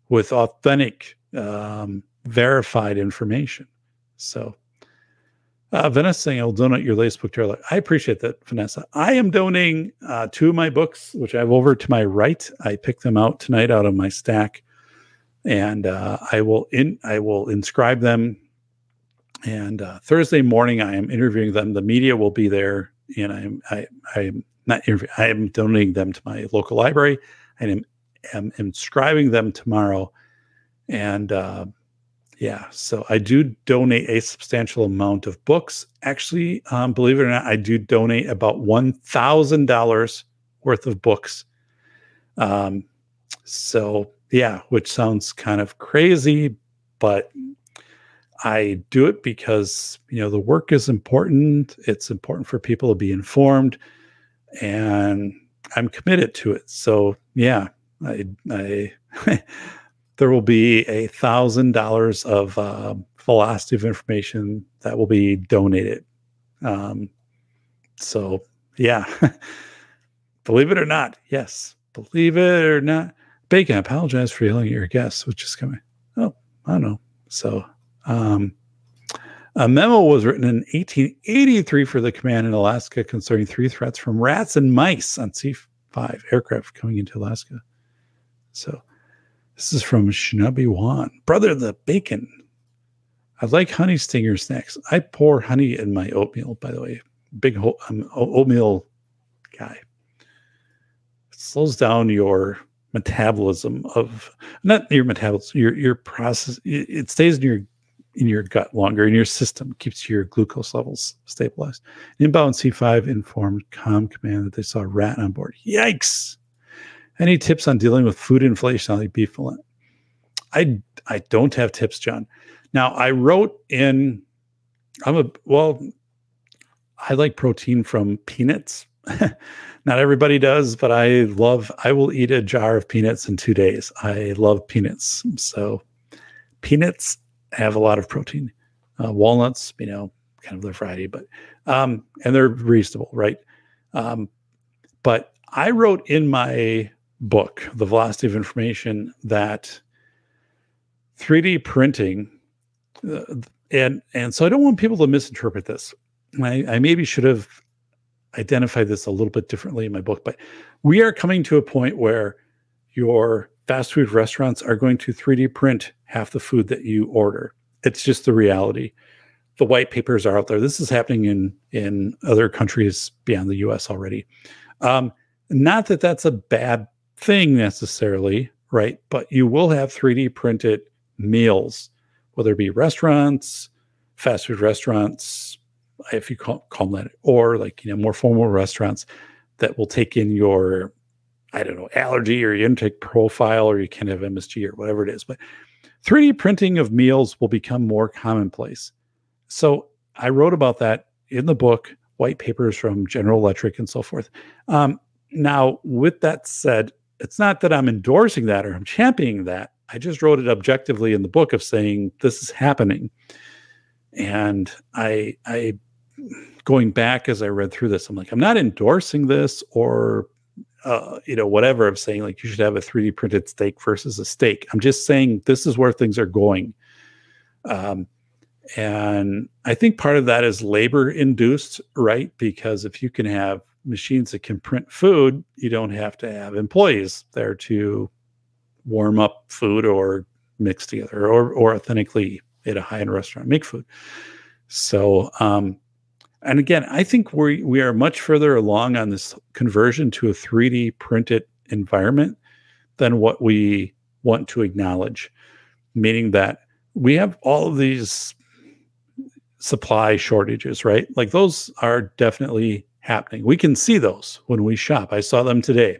with authentic um, verified information so uh, Vanessa saying, I'll donate your latest book to I appreciate that, Vanessa. I am donating uh, two of my books, which I have over to my right. I picked them out tonight out of my stack and uh, I will in I will inscribe them. And uh, Thursday morning, I am interviewing them. The media will be there, and I'm I I'm not interviewing. I am donating them to my local library, and am, am inscribing them tomorrow. And uh, yeah, so I do donate a substantial amount of books. Actually, um, believe it or not, I do donate about one thousand dollars worth of books. Um, so yeah, which sounds kind of crazy, but I do it because you know the work is important. It's important for people to be informed, and I'm committed to it. So yeah, I, I there will be a thousand dollars of uh, velocity of information that will be donated. Um, so yeah, believe it or not, yes, believe it or not, Bacon, I apologize for yelling at your guests, which is coming. Oh, I don't know. So, um, a memo was written in 1883 for the command in Alaska concerning three threats from rats and mice on C 5 aircraft coming into Alaska. So, this is from Shinobi Wan, brother of the bacon. I like honey stinger snacks. I pour honey in my oatmeal, by the way. Big ho- oatmeal guy. It slows down your metabolism of not your metabolism, your your process. It stays in your in your gut longer, in your system, keeps your glucose levels stabilized. Inbound C5 informed COM command that they saw a rat on board. Yikes! Any tips on dealing with food inflation like beef fillet? I I don't have tips, John. Now I wrote in. I'm a well. I like protein from peanuts. Not everybody does, but I love, I will eat a jar of peanuts in two days. I love peanuts. So peanuts have a lot of protein. Uh, walnuts, you know, kind of their Friday, but um, and they're reasonable, right? Um, but I wrote in my book, The Velocity of Information, that 3D printing, uh, and and so I don't want people to misinterpret this. I, I maybe should have identified this a little bit differently in my book, but we are coming to a point where your fast food restaurants are going to 3D print half the food that you order. It's just the reality. The white papers are out there. This is happening in in other countries beyond the U.S. already. Um, not that that's a bad thing necessarily, right? But you will have 3D printed meals, whether it be restaurants, fast food restaurants, if you call, call them that, or like you know more formal restaurants that will take in your I don't know, allergy or your intake profile, or you can have MSG or whatever it is. But 3D printing of meals will become more commonplace. So I wrote about that in the book, white papers from General Electric and so forth. Um, now, with that said, it's not that I'm endorsing that or I'm championing that. I just wrote it objectively in the book of saying this is happening. And I, I, going back as I read through this, I'm like, I'm not endorsing this or uh, you know, whatever of saying like you should have a 3D printed steak versus a steak. I'm just saying this is where things are going. Um, and I think part of that is labor induced, right? Because if you can have machines that can print food, you don't have to have employees there to warm up food or mix together or, or authentically at a high end restaurant make food. So, um, and again, I think we we are much further along on this conversion to a 3D printed environment than what we want to acknowledge. Meaning that we have all of these supply shortages, right? Like those are definitely happening. We can see those when we shop. I saw them today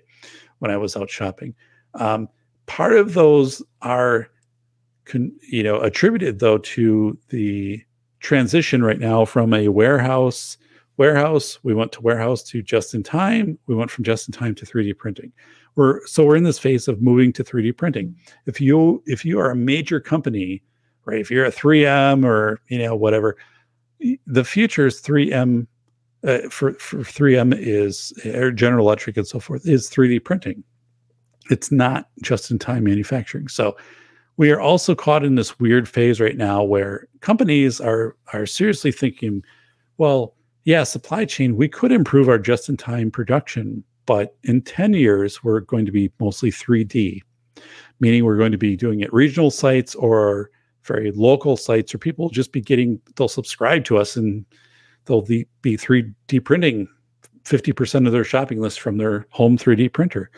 when I was out shopping. Um, part of those are, con, you know, attributed though to the transition right now from a warehouse warehouse we went to warehouse to just in time we went from just in time to 3d printing. We're so we're in this phase of moving to 3d printing. If you if you are a major company right if you're a 3m or you know whatever the future is 3m uh, for, for 3m is or general electric and so forth is 3d printing. It's not just in time manufacturing. So we are also caught in this weird phase right now where companies are are seriously thinking, well, yeah, supply chain, we could improve our just-in-time production, but in 10 years, we're going to be mostly 3D, meaning we're going to be doing it regional sites or very local sites, or people just be getting, they'll subscribe to us and they'll be 3D printing 50% of their shopping list from their home 3D printer.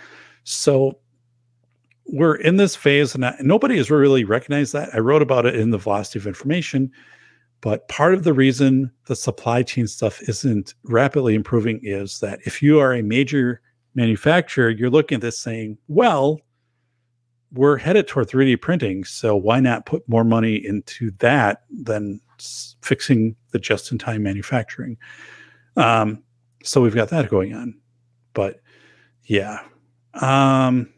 So we're in this phase, and nobody has really recognized that. I wrote about it in the velocity of information, but part of the reason the supply chain stuff isn't rapidly improving is that if you are a major manufacturer, you're looking at this saying, well, we're headed toward 3D printing, so why not put more money into that than fixing the just-in-time manufacturing? Um, so we've got that going on, but yeah. Um,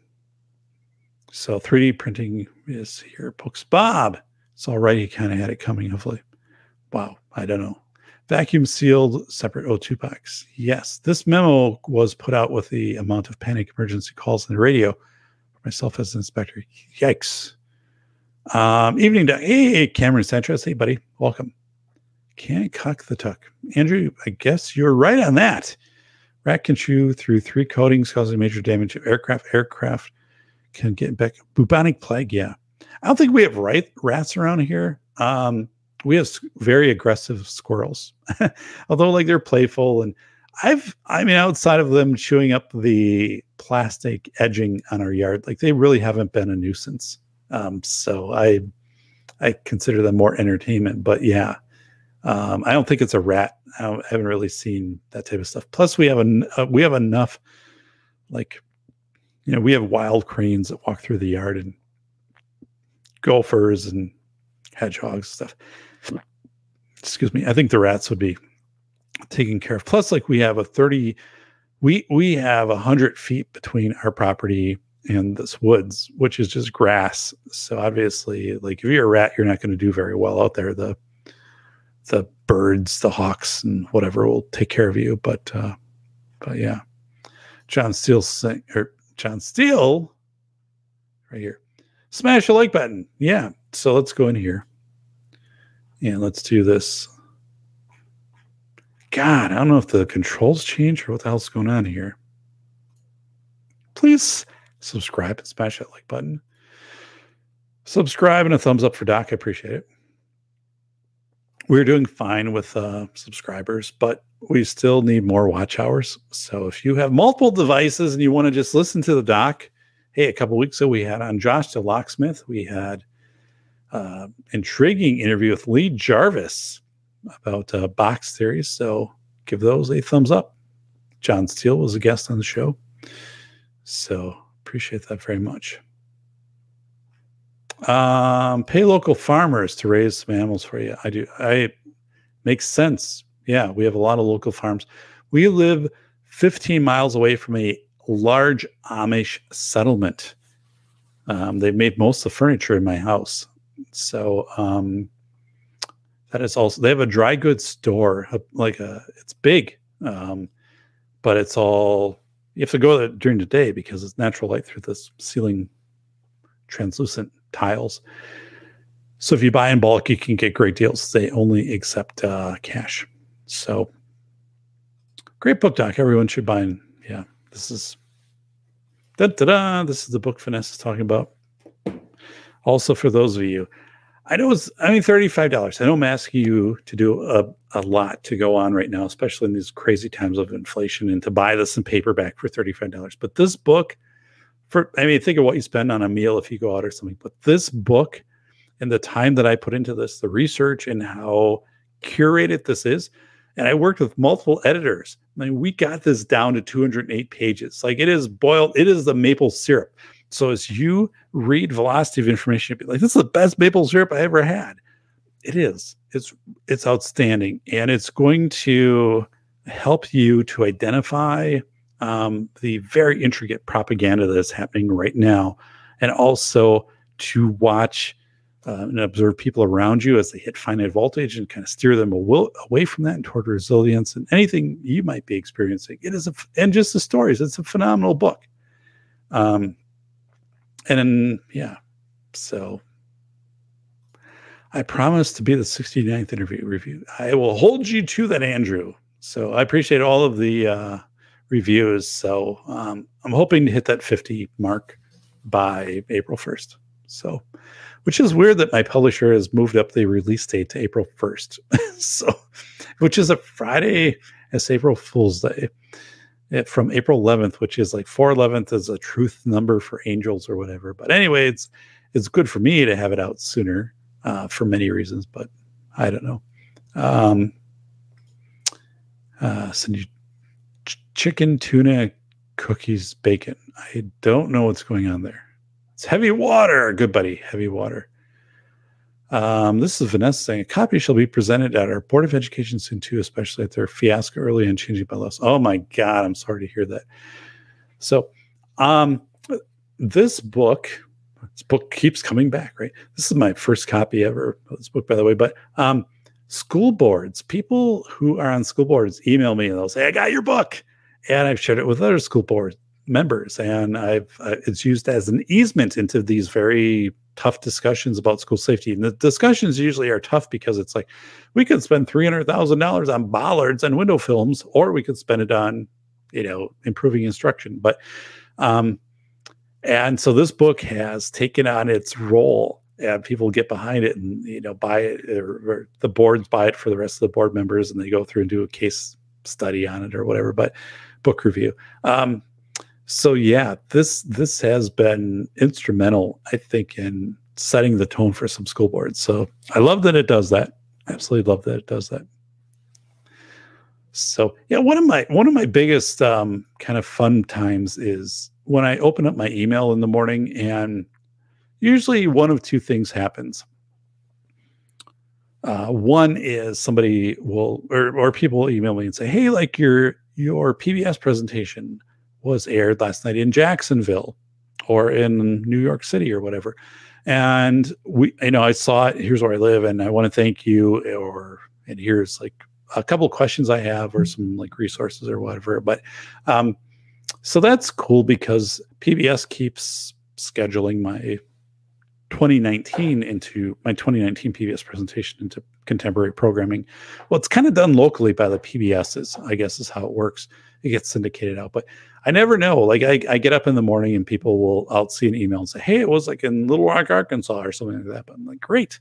so 3D printing is here. Books Bob. It's all right. He kind of had it coming, hopefully. Wow. I don't know. Vacuum sealed separate O2 box. Yes. This memo was put out with the amount of panic emergency calls on the radio myself as an inspector. Yikes. Um, evening, to, hey, Cameron Sanchez. Hey, buddy. Welcome. Can't cock the tuck. Andrew, I guess you're right on that. Rat can chew through three coatings, causing major damage to aircraft. Aircraft can get back bubonic plague. Yeah, I don't think we have right, rats around here. Um, we have very aggressive squirrels, although like they're playful and I've I mean outside of them chewing up the plastic edging on our yard, like they really haven't been a nuisance. Um, so I I consider them more entertainment. But yeah, um, I don't think it's a rat. I, haven't really seen that type of stuff. Plus, we have an uh, we have enough like you know, we have wild cranes that walk through the yard and gophers and hedgehogs stuff. Excuse me. I think the rats would be taken care of. Plus, like we have a 30, we we have a hundred feet between our property and this woods, which is just grass. So obviously, like if you're a rat, you're not going to do very well out there. The the birds, the hawks, and whatever will take care of you. But uh, but yeah, John Steele saying or John Steele right here. Smash the like button. Yeah. So let's go in here and let's do this. God, I don't know if the controls change or what the hell's going on here. Please subscribe and smash that like button. Subscribe and a thumbs up for Doc. I appreciate it. We're doing fine with uh, subscribers, but we still need more watch hours. So if you have multiple devices and you want to just listen to the doc, hey, a couple weeks ago we had on Josh the locksmith. We had uh, intriguing interview with Lee Jarvis about uh, box theories. So give those a thumbs up. John Steele was a guest on the show. So appreciate that very much. Um, pay local farmers to raise some animals for you. I do. I makes sense. Yeah, we have a lot of local farms. We live 15 miles away from a large Amish settlement. Um, they've made most of the furniture in my house. So um, that is also they have a dry goods store, like a it's big, um, but it's all you have to go there during the day because it's natural light through this ceiling translucent tiles. So if you buy in bulk, you can get great deals. They only accept uh, cash. So great book, Doc. Everyone should buy. In. Yeah, this is da da da. This is the book Finesse is talking about. Also, for those of you, I know it's I mean thirty-five dollars. I know I'm asking you to do a, a lot to go on right now, especially in these crazy times of inflation, and to buy this in paperback for thirty-five dollars. But this book, for I mean, think of what you spend on a meal if you go out or something. But this book and the time that I put into this, the research and how curated this is, and I worked with multiple editors. I mean, we got this down to 208 pages. Like it is boiled, it is the maple syrup. So as you read velocity of information, be like, this is the best maple syrup I ever had. It is. It's it's outstanding. And it's going to help you to identify um, the very intricate propaganda that is happening right now, and also to watch uh, and observe people around you as they hit finite voltage and kind of steer them away from that and toward resilience and anything you might be experiencing. It is a, and just the stories. It's a phenomenal book. Um, and then, yeah, so I promise to be the 69th interview review. I will hold you to that, Andrew. So I appreciate all of the uh, reviews. So um, I'm hoping to hit that 50 mark by April 1st. So which is weird that my publisher has moved up the release date to April 1st. so, which is a Friday, it's April Fool's Day. It, from April 11th, which is like 411th is a truth number for angels or whatever. But anyway, it's it's good for me to have it out sooner uh, for many reasons, but I don't know. Um, uh, so you, ch- chicken, tuna, cookies, bacon. I don't know what's going on there. It's heavy water. Good buddy, heavy water. Um, this is Vanessa saying a copy shall be presented at our Board of Education soon too, especially at their fiasco early and changing by laws. Oh my God, I'm sorry to hear that. So, um, this book, this book keeps coming back, right? This is my first copy ever of this book, by the way. But um, school boards, people who are on school boards email me and they'll say, "I got your book," and I've shared it with other school boards members, and I've uh, it's used as an easement into these very tough discussions about school safety. And the discussions usually are tough because it's like we could spend three hundred thousand dollars on bollards and window films, or we could spend it on you know improving instruction. But um, and so this book has taken on its role and people get behind it and you know buy it or, or, the boards buy it for the rest of the board members and they go through and do a case study on it or whatever but book review um, so yeah, this this has been instrumental, I think, in setting the tone for some school boards. So I love that it does that. Absolutely love that it does that. So yeah, one of my one of my biggest um, kind of fun times is when I open up my email in the morning, and usually one of two things happens. Uh, one is somebody will or or people email me and say, "Hey, like your your PBS presentation." Was aired last night in Jacksonville or in New York City or whatever. And we, you know, I saw it. Here's where I live, and I want to thank you, or and here's like a couple questions I have or some like resources or whatever. But um, so that's cool because PBS keeps scheduling my 2019 into my 2019 PBS presentation into contemporary programming. Well, it's kind of done locally by the PBSs, I guess is how it works. It gets syndicated out, but I never know. Like I, I get up in the morning and people will, I'll see an email and say, Hey, it was like in Little Rock, Arkansas or something like that. But I'm like, great.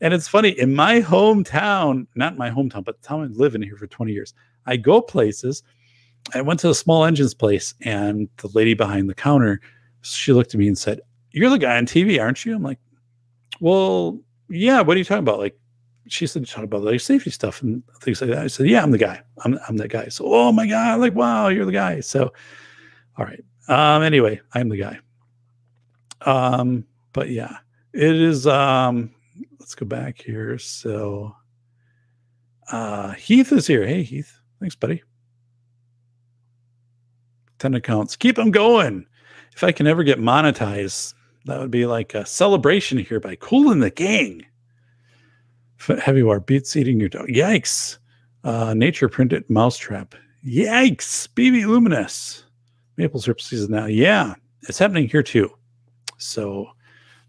And it's funny in my hometown, not my hometown, but the town I live in here for 20 years. I go places. I went to a small engines place, and the lady behind the counter, she looked at me and said, "You're the guy on TV, aren't you?" I'm like, "Well, yeah. What are you talking about?" Like, she said, "You talking about like safety stuff and things like that." I said, "Yeah, I'm the guy. I'm I'm that guy." So, oh my god, like, wow, you're the guy. So, all right. Um. Anyway, I'm the guy. Um. But yeah, it is. Um let's go back here. So uh Heath is here. Hey Heath. Thanks, buddy. 10 accounts. Keep them going. If I can ever get monetized, that would be like a celebration here by Kool and the Gang. Heavy War beats eating your dog. Yikes. Uh, nature printed mousetrap. Yikes. BB Luminous. Maple syrup season now. Yeah, it's happening here too. So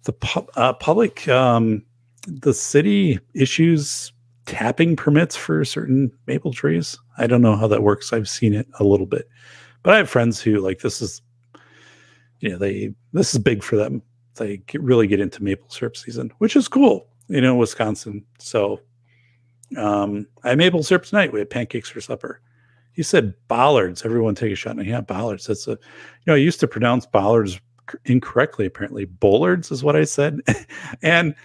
the pu- uh, public um, the city issues tapping permits for certain maple trees. I don't know how that works. I've seen it a little bit, but I have friends who like this is, you know, they this is big for them. They get, really get into maple syrup season, which is cool. You know, Wisconsin. So, um, I had maple syrup tonight. We had pancakes for supper. He said bollards. Everyone take a shot. And yeah, bollards. That's a, you know, I used to pronounce bollards incorrectly. Apparently, bollards is what I said, and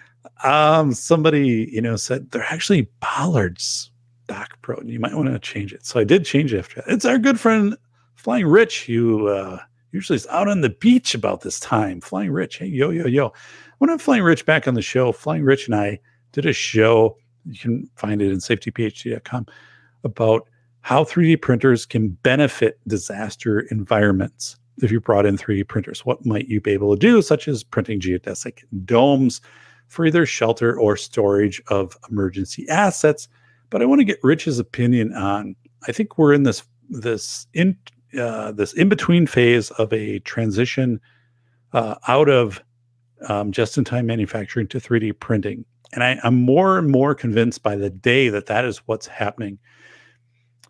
um, somebody, you know, said they're actually bollards, Doc Pro. And you might want to change it. So I did change it after that. It's our good friend Flying Rich, who uh, usually is out on the beach about this time. Flying Rich, hey, yo, yo, yo. When I'm Flying Rich back on the show, Flying Rich and I did a show. You can find it in safetyphd.com about how 3D printers can benefit disaster environments. If you brought in 3D printers, what might you be able to do, such as printing geodesic domes, for either shelter or storage of emergency assets. But I want to get Rich's opinion on. I think we're in this this in uh, this in between phase of a transition uh, out of um, just in time manufacturing to 3D printing, and I, I'm more and more convinced by the day that that is what's happening.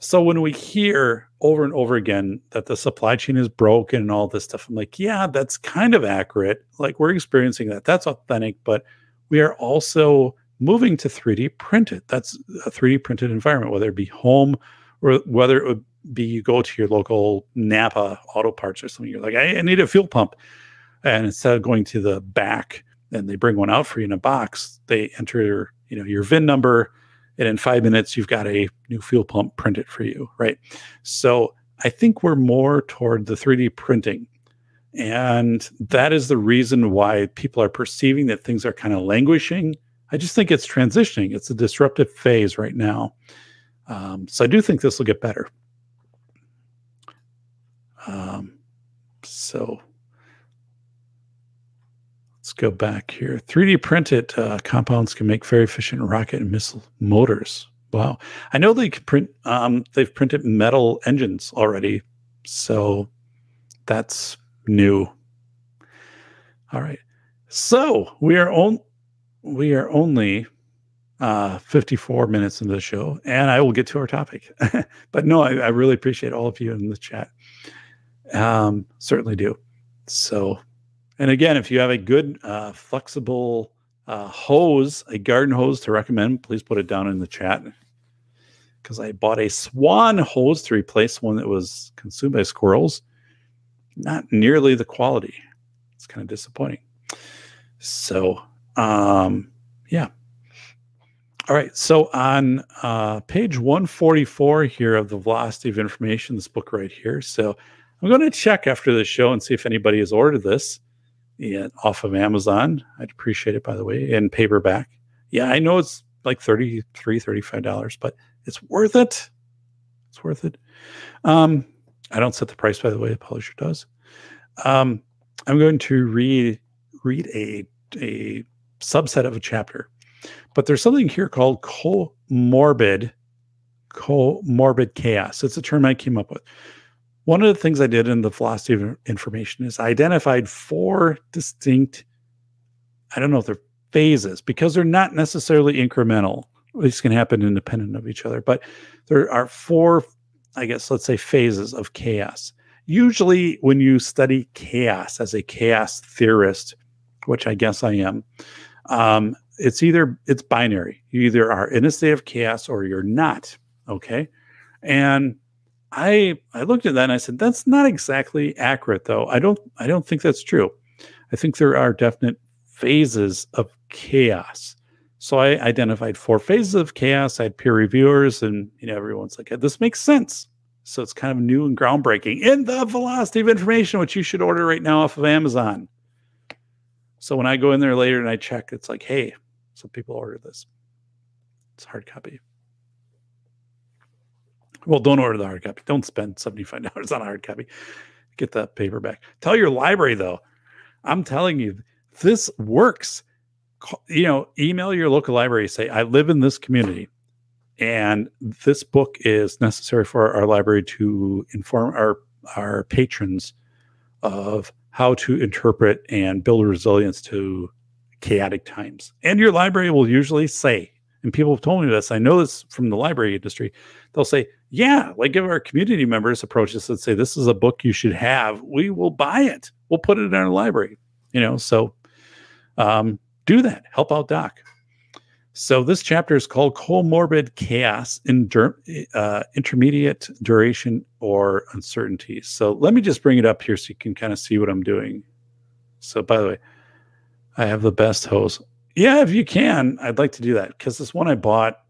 So when we hear over and over again that the supply chain is broken and all this stuff, I'm like, yeah, that's kind of accurate. Like we're experiencing that. That's authentic, but we are also moving to 3D printed. That's a 3D printed environment, whether it be home or whether it would be you go to your local Napa auto parts or something. You're like, I, I need a fuel pump. And instead of going to the back and they bring one out for you in a box, they enter your, you know, your VIN number. And in five minutes, you've got a new fuel pump printed for you. Right. So I think we're more toward the 3D printing and that is the reason why people are perceiving that things are kind of languishing. I just think it's transitioning. It's a disruptive phase right now. Um, so I do think this will get better. Um, so let's go back here. 3D printed uh, compounds can make very efficient rocket and missile motors. Wow. I know they can print, um, they've printed metal engines already. So that's new. All right. So we are on we are only uh 54 minutes into the show and I will get to our topic. but no, I, I, really appreciate all of you in the chat. Um certainly do. So and again, if you have a good uh flexible uh hose, a garden hose to recommend, please put it down in the chat. Because I bought a swan hose to replace one that was consumed by squirrels not nearly the quality. It's kind of disappointing. So, um, yeah. All right. So on uh, page 144 here of the Velocity of Information, this book right here. So I'm going to check after the show and see if anybody has ordered this yeah, off of Amazon. I'd appreciate it, by the way, in paperback. Yeah, I know it's like $33, $35, but it's worth it. It's worth it. Um, I don't set the price, by the way. The publisher does. Um, I'm going to read read a a subset of a chapter, but there's something here called co comorbid, comorbid chaos. It's a term I came up with. One of the things I did in the velocity of information is I identified four distinct, I don't know if they're phases because they're not necessarily incremental. These can happen independent of each other, but there are four, I guess, let's say phases of chaos. Usually, when you study chaos as a chaos theorist, which I guess I am, um, it's either it's binary. You either are in a state of chaos or you're not. Okay, and I I looked at that and I said that's not exactly accurate though. I don't I don't think that's true. I think there are definite phases of chaos. So I identified four phases of chaos. I had peer reviewers, and you know everyone's like, "This makes sense." So it's kind of new and groundbreaking in the velocity of information, which you should order right now off of Amazon. So when I go in there later and I check, it's like, "Hey, some people ordered this. It's hard copy." Well, don't order the hard copy. Don't spend $75 on a hard copy. Get the paperback. Tell your library, though. I'm telling you, this works. You know, email your local library, say, I live in this community, and this book is necessary for our library to inform our, our patrons of how to interpret and build resilience to chaotic times. And your library will usually say, and people have told me this, I know this from the library industry, they'll say, yeah, like if our community members approach us and say, this is a book you should have, we will buy it. We'll put it in our library. You know, so um, do that. Help out Doc. So this chapter is called comorbid chaos in uh, intermediate duration or uncertainty. So let me just bring it up here so you can kind of see what I'm doing. So by the way, I have the best hose. Yeah, if you can, I'd like to do that because this one I bought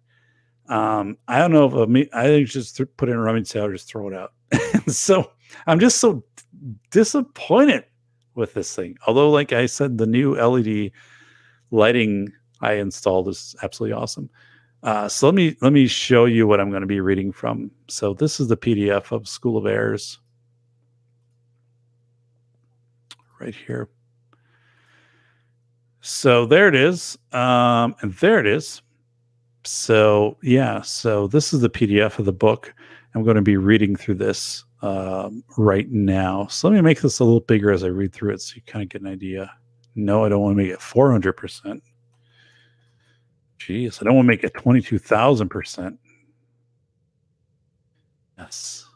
um, I don't know if me, I think just th- put in a rummage sale just throw it out. so I'm just so disappointed with this thing. Although, like I said, the new LED lighting I installed is absolutely awesome. Uh, so let me let me show you what I'm going to be reading from. So this is the PDF of School of Errors, right here. So there it is, um, and there it is. So yeah, so this is the PDF of the book. I'm going to be reading through this um, right now. So let me make this a little bigger as I read through it, so you kind of get an idea. No, I don't want to make it 400 percent. Jeez, I don't want to make it 22,000 percent. Yes,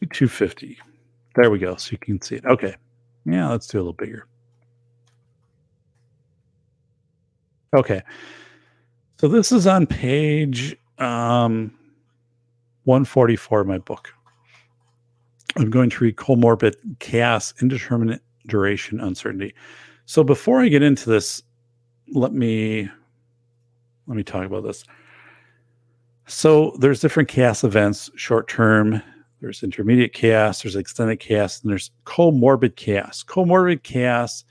250. There we go. So you can see it. Okay. Yeah, let's do a little bigger. Okay. So this is on page um, 144 of my book. I'm going to read comorbid chaos, indeterminate duration, uncertainty. So before I get into this, let me let me talk about this. So there's different chaos events, short term, there's intermediate chaos, there's extended chaos, and there's comorbid chaos. Comorbid chaos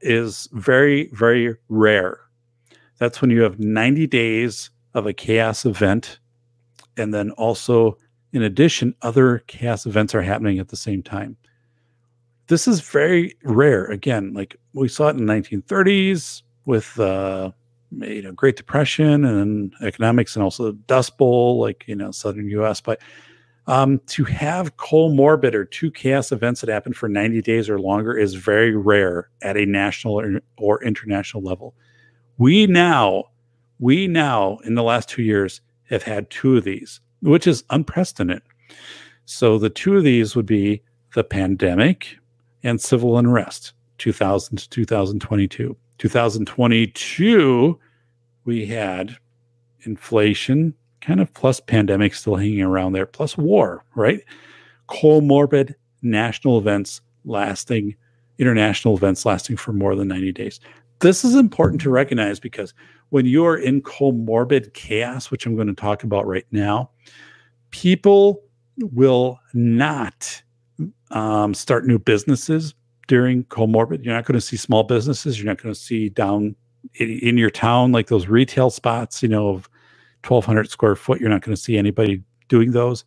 is very, very rare that's when you have 90 days of a chaos event. And then also, in addition, other chaos events are happening at the same time. This is very rare. Again, like we saw it in the 1930s with uh, you know Great Depression and economics, and also Dust Bowl, like you know Southern U.S. But um, to have comorbid or two chaos events that happen for 90 days or longer is very rare at a national or, or international level. We now, we now in the last two years have had two of these, which is unprecedented. So the two of these would be the pandemic and civil unrest, 2000 to 2022. 2022, we had inflation, kind of plus pandemic still hanging around there, plus war, right? Comorbid national events lasting, international events lasting for more than 90 days this is important to recognize because when you're in comorbid chaos, which I'm going to talk about right now, people will not um, start new businesses during comorbid. You're not going to see small businesses. You're not going to see down in, in your town like those retail spots, you know, of 1,200 square foot. You're not going to see anybody doing those.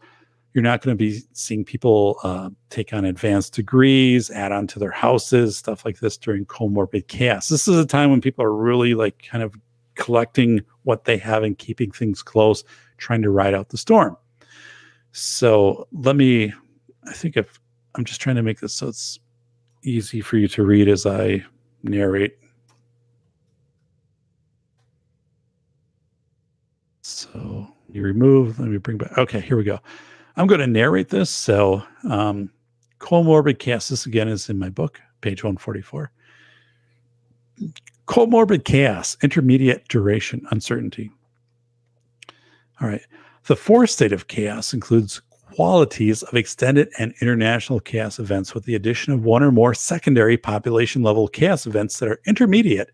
You're not going to be seeing people uh, take on advanced degrees, add on to their houses, stuff like this during comorbid chaos. This is a time when people are really like kind of collecting what they have and keeping things close, trying to ride out the storm. So let me, I think if I'm just trying to make this so it's easy for you to read as I narrate. So you remove, let me bring back. Okay, here we go. I'm going to narrate this. So, um, comorbid chaos, this again is in my book, page 144. Comorbid chaos, intermediate duration, uncertainty. All right. The fourth state of chaos includes qualities of extended and international chaos events with the addition of one or more secondary population level chaos events that are intermediate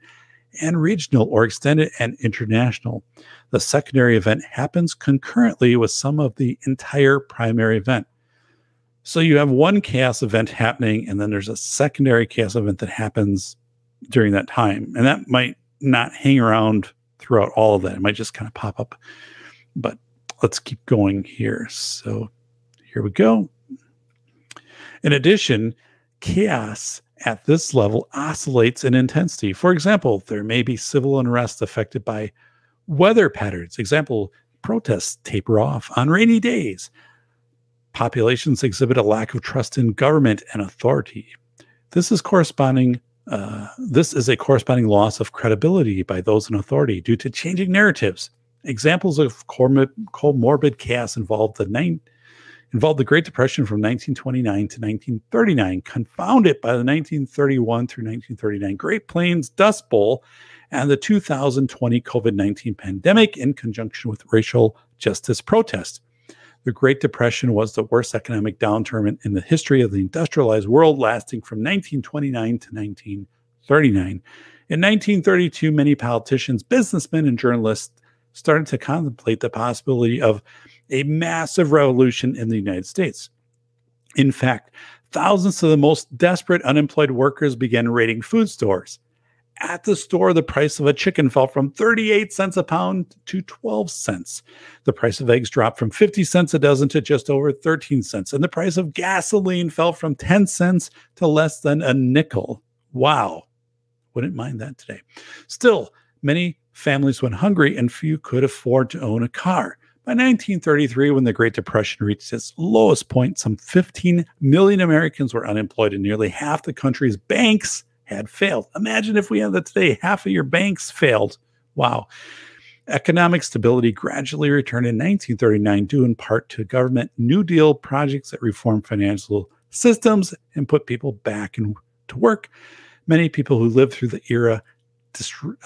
and regional or extended and international. The secondary event happens concurrently with some of the entire primary event. So you have one chaos event happening, and then there's a secondary chaos event that happens during that time. And that might not hang around throughout all of that. It might just kind of pop up. But let's keep going here. So here we go. In addition, chaos at this level oscillates in intensity. For example, there may be civil unrest affected by weather patterns. Example, protests taper off on rainy days. Populations exhibit a lack of trust in government and authority. This is corresponding uh, this is a corresponding loss of credibility by those in authority due to changing narratives. Examples of comorbid chaos involve the involved the Great Depression from 1929 to 1939, confounded by the 1931 through 1939 Great Plains Dust Bowl and the 2020 COVID 19 pandemic in conjunction with racial justice protests. The Great Depression was the worst economic downturn in, in the history of the industrialized world, lasting from 1929 to 1939. In 1932, many politicians, businessmen, and journalists started to contemplate the possibility of a massive revolution in the United States. In fact, thousands of the most desperate unemployed workers began raiding food stores. At the store, the price of a chicken fell from 38 cents a pound to 12 cents. The price of eggs dropped from 50 cents a dozen to just over 13 cents. And the price of gasoline fell from 10 cents to less than a nickel. Wow. Wouldn't mind that today. Still, many families went hungry and few could afford to own a car. By 1933, when the Great Depression reached its lowest point, some 15 million Americans were unemployed, and nearly half the country's banks had failed. Imagine if we had that today, half of your banks failed. Wow. Economic stability gradually returned in 1939, due in part to government New Deal projects that reformed financial systems and put people back into work. Many people who lived through the era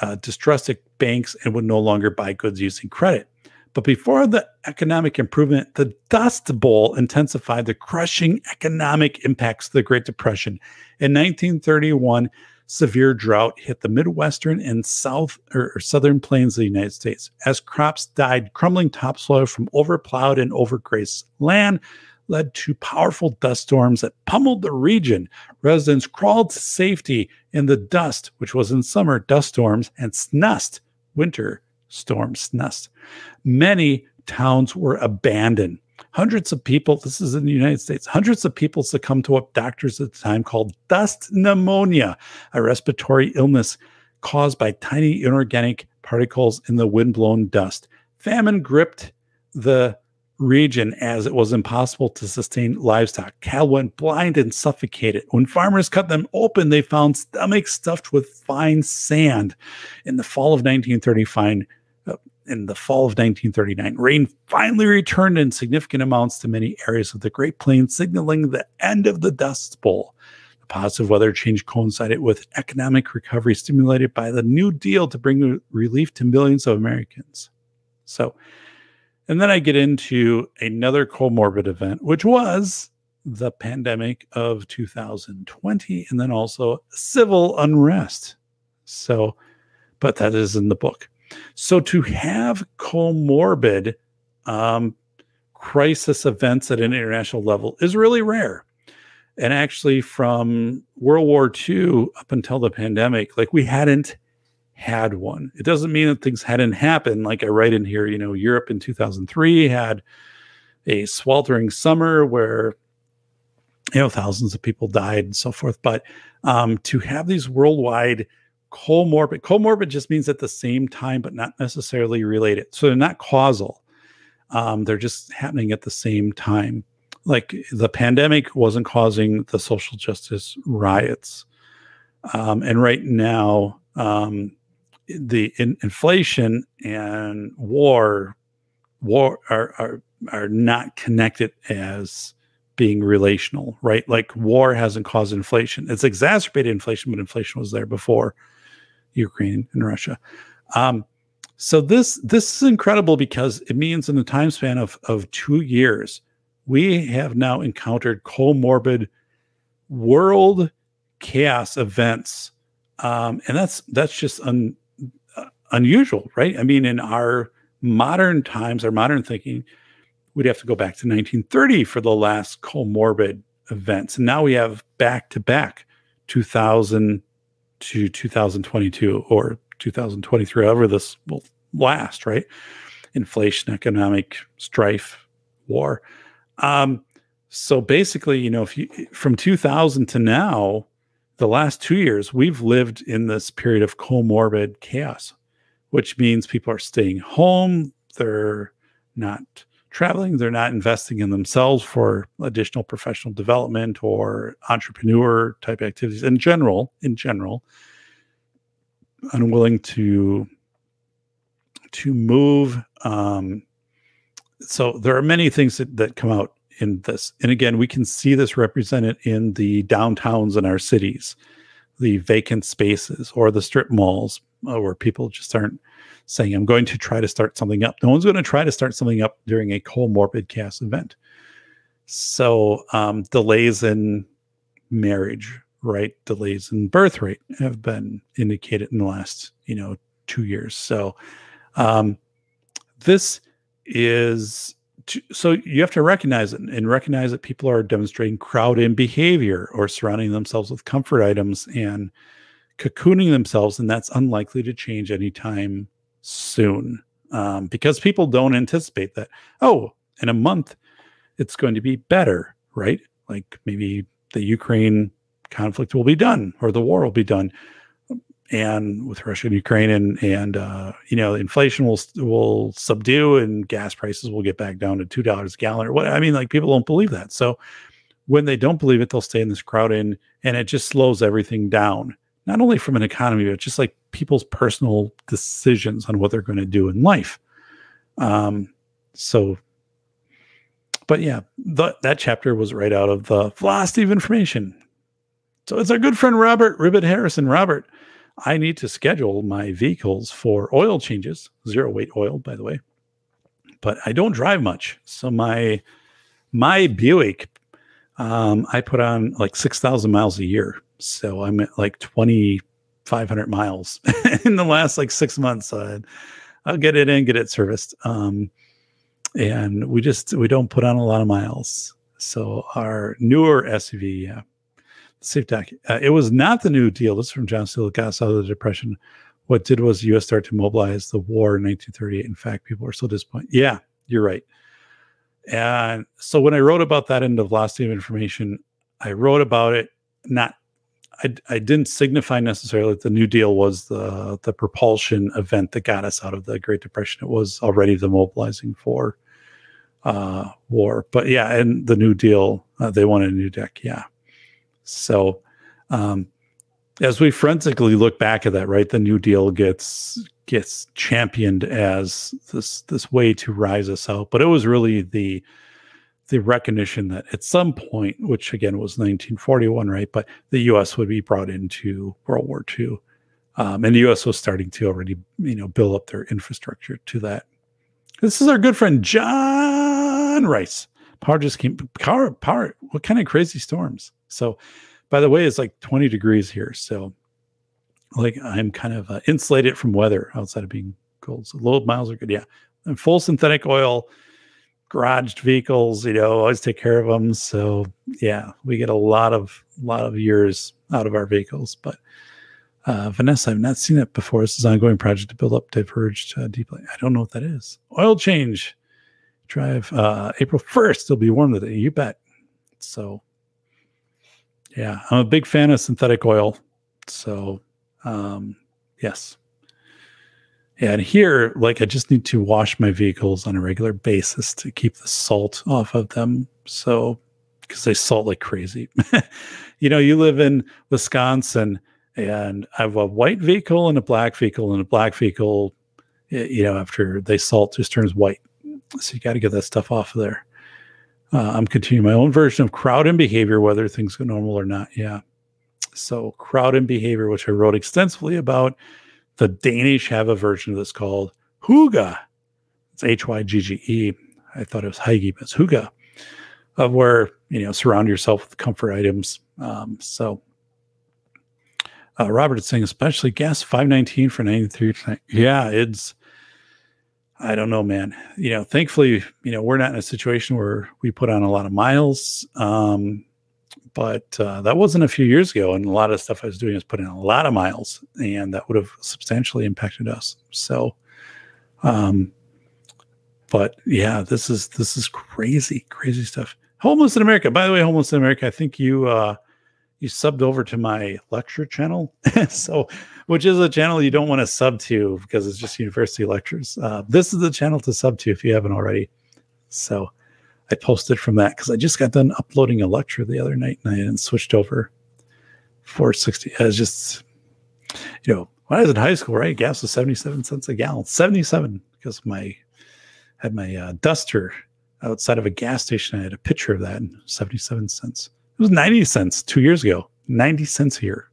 uh, distrusted banks and would no longer buy goods using credit. But before the economic improvement, the Dust Bowl intensified the crushing economic impacts of the Great Depression. In 1931, severe drought hit the Midwestern and South or, or Southern plains of the United States. As crops died, crumbling topsoil from overplowed and overgrazed land led to powerful dust storms that pummeled the region. Residents crawled to safety in the dust, which was in summer dust storms, and snust, winter storms snust. Many towns were abandoned. Hundreds of people, this is in the United States, hundreds of people succumbed to what doctors at the time called dust pneumonia, a respiratory illness caused by tiny inorganic particles in the windblown dust. Famine gripped the region as it was impossible to sustain livestock. Cattle went blind and suffocated. When farmers cut them open, they found stomachs stuffed with fine sand. In the fall of 1935, uh, in the fall of 1939, rain finally returned in significant amounts to many areas of the Great Plains, signaling the end of the Dust Bowl. The positive weather change coincided with economic recovery stimulated by the New Deal to bring relief to millions of Americans. So, and then I get into another comorbid event, which was the pandemic of 2020, and then also civil unrest. So, but that is in the book. So to have comorbid um, crisis events at an international level is really rare. And actually, from World War II up until the pandemic, like we hadn't had one. It doesn't mean that things hadn't happened. Like I write in here, you know, Europe in 2003 had a sweltering summer where, you know, thousands of people died and so forth. But um, to have these worldwide comorbid. Comorbid just means at the same time, but not necessarily related. So they're not causal. Um, they're just happening at the same time. Like the pandemic wasn't causing the social justice riots. Um, and right now, um, the in, inflation and war war are, are are not connected as being relational, right? Like war hasn't caused inflation. It's exacerbated inflation, but inflation was there before Ukraine and Russia. Um, so this this is incredible because it means in the time span of of two years, we have now encountered comorbid world chaos events, um, and that's that's just un, unusual, right? I mean, in our modern times, our modern thinking, we'd have to go back to 1930 for the last comorbid events, and now we have back to back 2000 to 2022 or 2023, however this will last, right? Inflation, economic strife, war. Um, so basically, you know, if you from 2000 to now, the last two years, we've lived in this period of comorbid chaos, which means people are staying home. They're not traveling. They're not investing in themselves for additional professional development or entrepreneur type activities in general. In general, unwilling to to move. Um, so there are many things that, that come out in this. And again, we can see this represented in the downtowns in our cities, the vacant spaces or the strip malls uh, where people just aren't saying, I'm going to try to start something up. No one's going to try to start something up during a comorbid chaos event. So um, delays in marriage, right? Delays in birth rate have been indicated in the last, you know, two years. So um, this is so you have to recognize it and recognize that people are demonstrating crowd in behavior or surrounding themselves with comfort items and cocooning themselves, and that's unlikely to change anytime soon um, because people don't anticipate that. Oh, in a month, it's going to be better, right? Like maybe the Ukraine conflict will be done or the war will be done and with Russia and Ukraine and and uh, you know inflation will will subdue and gas prices will get back down to two dollars a gallon or what I mean like people don't believe that so when they don't believe it they'll stay in this crowd in and it just slows everything down not only from an economy but just like people's personal decisions on what they're going to do in life um so but yeah the, that chapter was right out of the velocity of information so it's our good friend Robert Ribbit Harrison Robert I need to schedule my vehicles for oil changes, zero weight oil, by the way. But I don't drive much. So my my Buick, um, I put on like 6,000 miles a year. So I'm at like 2,500 miles in the last like six months. Uh, I'll get it in, get it serviced. Um, and we just, we don't put on a lot of miles. So our newer SUV, yeah, Safe. Uh, it was not the New Deal. This is from John out of the Depression. What did was the U.S. start to mobilize the war in 1938. In fact, people are so disappointed. Yeah, you're right. And so when I wrote about that end of Velocity of Information, I wrote about it not. I, I didn't signify necessarily that the New Deal was the the propulsion event that got us out of the Great Depression. It was already the mobilizing for uh, war. But yeah, and the New Deal, uh, they wanted a new deck. Yeah. So, um, as we forensically look back at that, right, the New Deal gets gets championed as this this way to rise us out, but it was really the the recognition that at some point, which again was 1941, right, but the U.S. would be brought into World War II, um, and the U.S. was starting to already, you know, build up their infrastructure to that. This is our good friend John Rice. Power just came. Power, power. What kind of crazy storms? So, by the way, it's like 20 degrees here. So, like I'm kind of uh, insulated from weather outside of being cold. So, low miles are good. Yeah. And full synthetic oil, garaged vehicles, you know, always take care of them. So, yeah, we get a lot of, lot of years out of our vehicles. But, uh, Vanessa, I've not seen it before. This is an ongoing project to build up diverged uh, deeply. I don't know what that is. Oil change drive uh, April 1st. It'll be warm today. You bet. So, yeah, I'm a big fan of synthetic oil. So Um, yes. And here, like, I just need to wash my vehicles on a regular basis to keep the salt off of them. So, because they salt like crazy. you know, you live in Wisconsin, and I have a white vehicle and a black vehicle, and a black vehicle, you know, after they salt, just turns white. So you got to get that stuff off of there. Uh, I'm continuing my own version of crowd and behavior, whether things go normal or not. Yeah. So crowd and behavior, which I wrote extensively about. The Danish have a version of this called Huga. It's H Y G G E. I thought it was Hygge, but it's Hygge, of where you know surround yourself with comfort items. Um, so uh, Robert is saying, especially gas 519 for 93. Yeah, it's I don't know, man. You know, thankfully, you know, we're not in a situation where we put on a lot of miles. Um, but uh, that wasn't a few years ago, and a lot of stuff I was doing was putting a lot of miles, and that would have substantially impacted us. So, um, but yeah, this is this is crazy, crazy stuff. Homeless in America. By the way, homeless in America. I think you uh, you subbed over to my lecture channel, so which is a channel you don't want to sub to because it's just university lectures. Uh, this is the channel to sub to if you haven't already. So I posted from that because I just got done uploading a lecture the other night and I hadn't switched over 460. I was just, you know, when I was in high school, right? Gas was 77 cents a gallon, 77 because my had my uh, duster outside of a gas station. I had a picture of that and 77 cents. It was 90 cents two years ago, 90 cents here.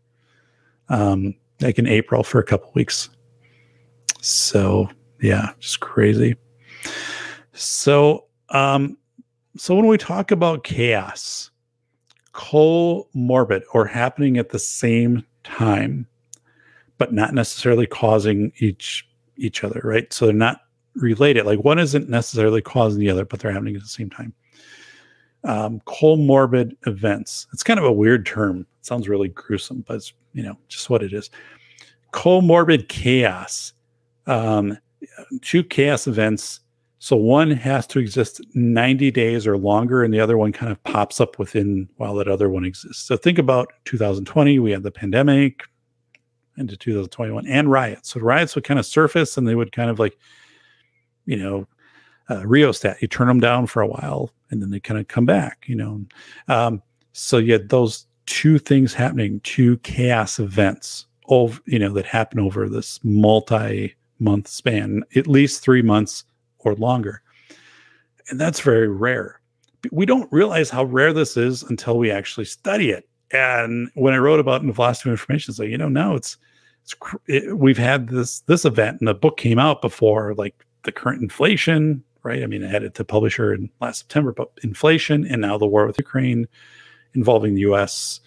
Um, like in April for a couple weeks. So yeah, just crazy. So um, so when we talk about chaos, comorbid or happening at the same time, but not necessarily causing each each other, right? So they're not related. Like one isn't necessarily causing the other, but they're happening at the same time. Um, comorbid events. It's kind of a weird term. It sounds really gruesome, but it's you know just what it is. Comorbid chaos. Um, two chaos events so one has to exist 90 days or longer, and the other one kind of pops up within while that other one exists. So think about 2020, we had the pandemic into 2021 and riots. So riots would kind of surface and they would kind of like, you know, uh, rheostat, you turn them down for a while and then they kind of come back, you know. Um, so you had those two things happening, two chaos events, over, you know, that happen over this multi month span, at least three months or longer. And that's very rare. We don't realize how rare this is until we actually study it. And when I wrote about the velocity of information, like, you know, now it's, it's it, we've had this this event and the book came out before like the current inflation, right? I mean, I had it to publisher in last September, but inflation and now the war with Ukraine involving the U.S.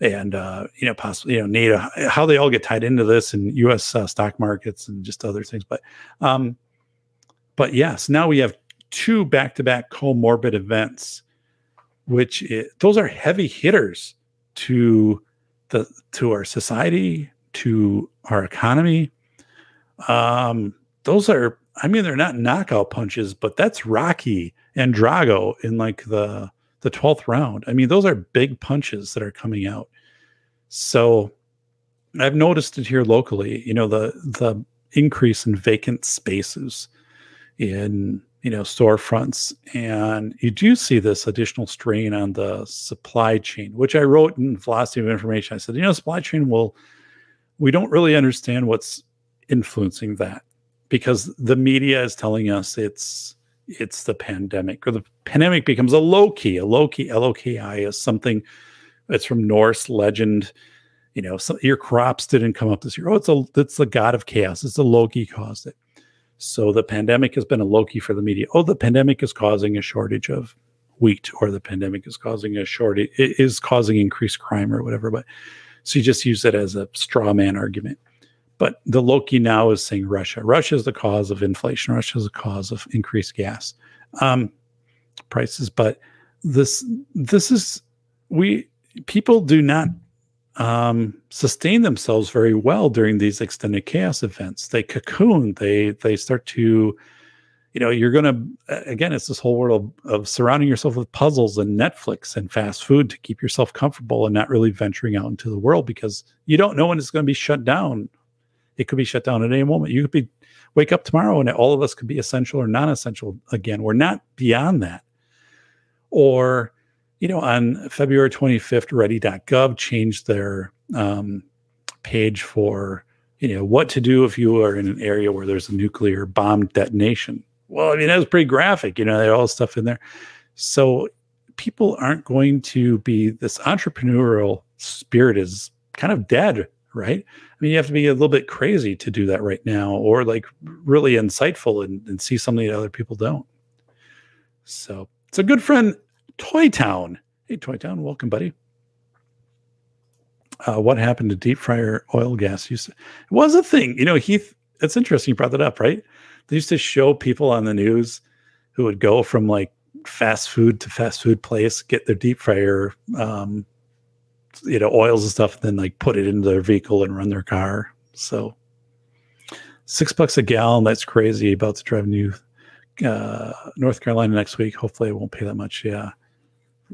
and uh, you know possibly you know NATO, how they all get tied into this and U.S. Uh, stock markets and just other things. But um, but yes, now we have two back-to-back comorbid events, which those are heavy hitters to the to our society, to our economy. Um, those are, I mean, they're not knockout punches, but that's Rocky and Drago in like the the 12th round. I mean, those are big punches that are coming out. So I've noticed it here locally, you know, the the increase in vacant spaces in you know storefronts and you do see this additional strain on the supply chain which i wrote in velocity of information. I said you know supply chain will we don't really understand what's influencing that because the media is telling us it's it's the pandemic or the pandemic becomes a loki a low loki loki is something that's from norse legend. You know so your crops didn't come up this year. Oh it's a it's the god of chaos. It's the loki caused it so the pandemic has been a Loki for the media. Oh, the pandemic is causing a shortage of wheat, or the pandemic is causing a shortage, it is causing increased crime or whatever. But so you just use it as a straw man argument. But the Loki now is saying Russia. Russia is the cause of inflation. Russia is the cause of increased gas um, prices. But this this is we people do not um, sustain themselves very well during these extended chaos events. They cocoon. They they start to, you know, you're to, again, it's this whole world of, of surrounding yourself with puzzles and Netflix and fast food to keep yourself comfortable and not really venturing out into the world because you don't know when it's going to be shut down. It could be shut down at any moment. You could be wake up tomorrow and all of us could be essential or non-essential again. We're not beyond that. Or, you know, on February 25th, ready.gov changed their um, page for, you know, what to do if you are in an area where there's a nuclear bomb detonation well, I mean, that was pretty graphic. You know, they all this stuff in there. So people aren't going to be this entrepreneurial spirit is kind of dead, right? I mean, you have to be a little bit crazy to do that right now, or like really insightful and, and see something that other people don't. So it's a good friend, Toy Town. Hey, Toy Town, welcome, buddy. Uh, what happened to deep fryer oil gas use? It was a thing. You know, Heath, it's interesting you brought that up, right? They used to show people on the news who would go from like fast food to fast food place, get their deep fryer, um, you know, oils and stuff, and then like put it into their vehicle and run their car. So six bucks a gallon. That's crazy. About to drive new uh, North Carolina next week. Hopefully, I won't pay that much. Yeah,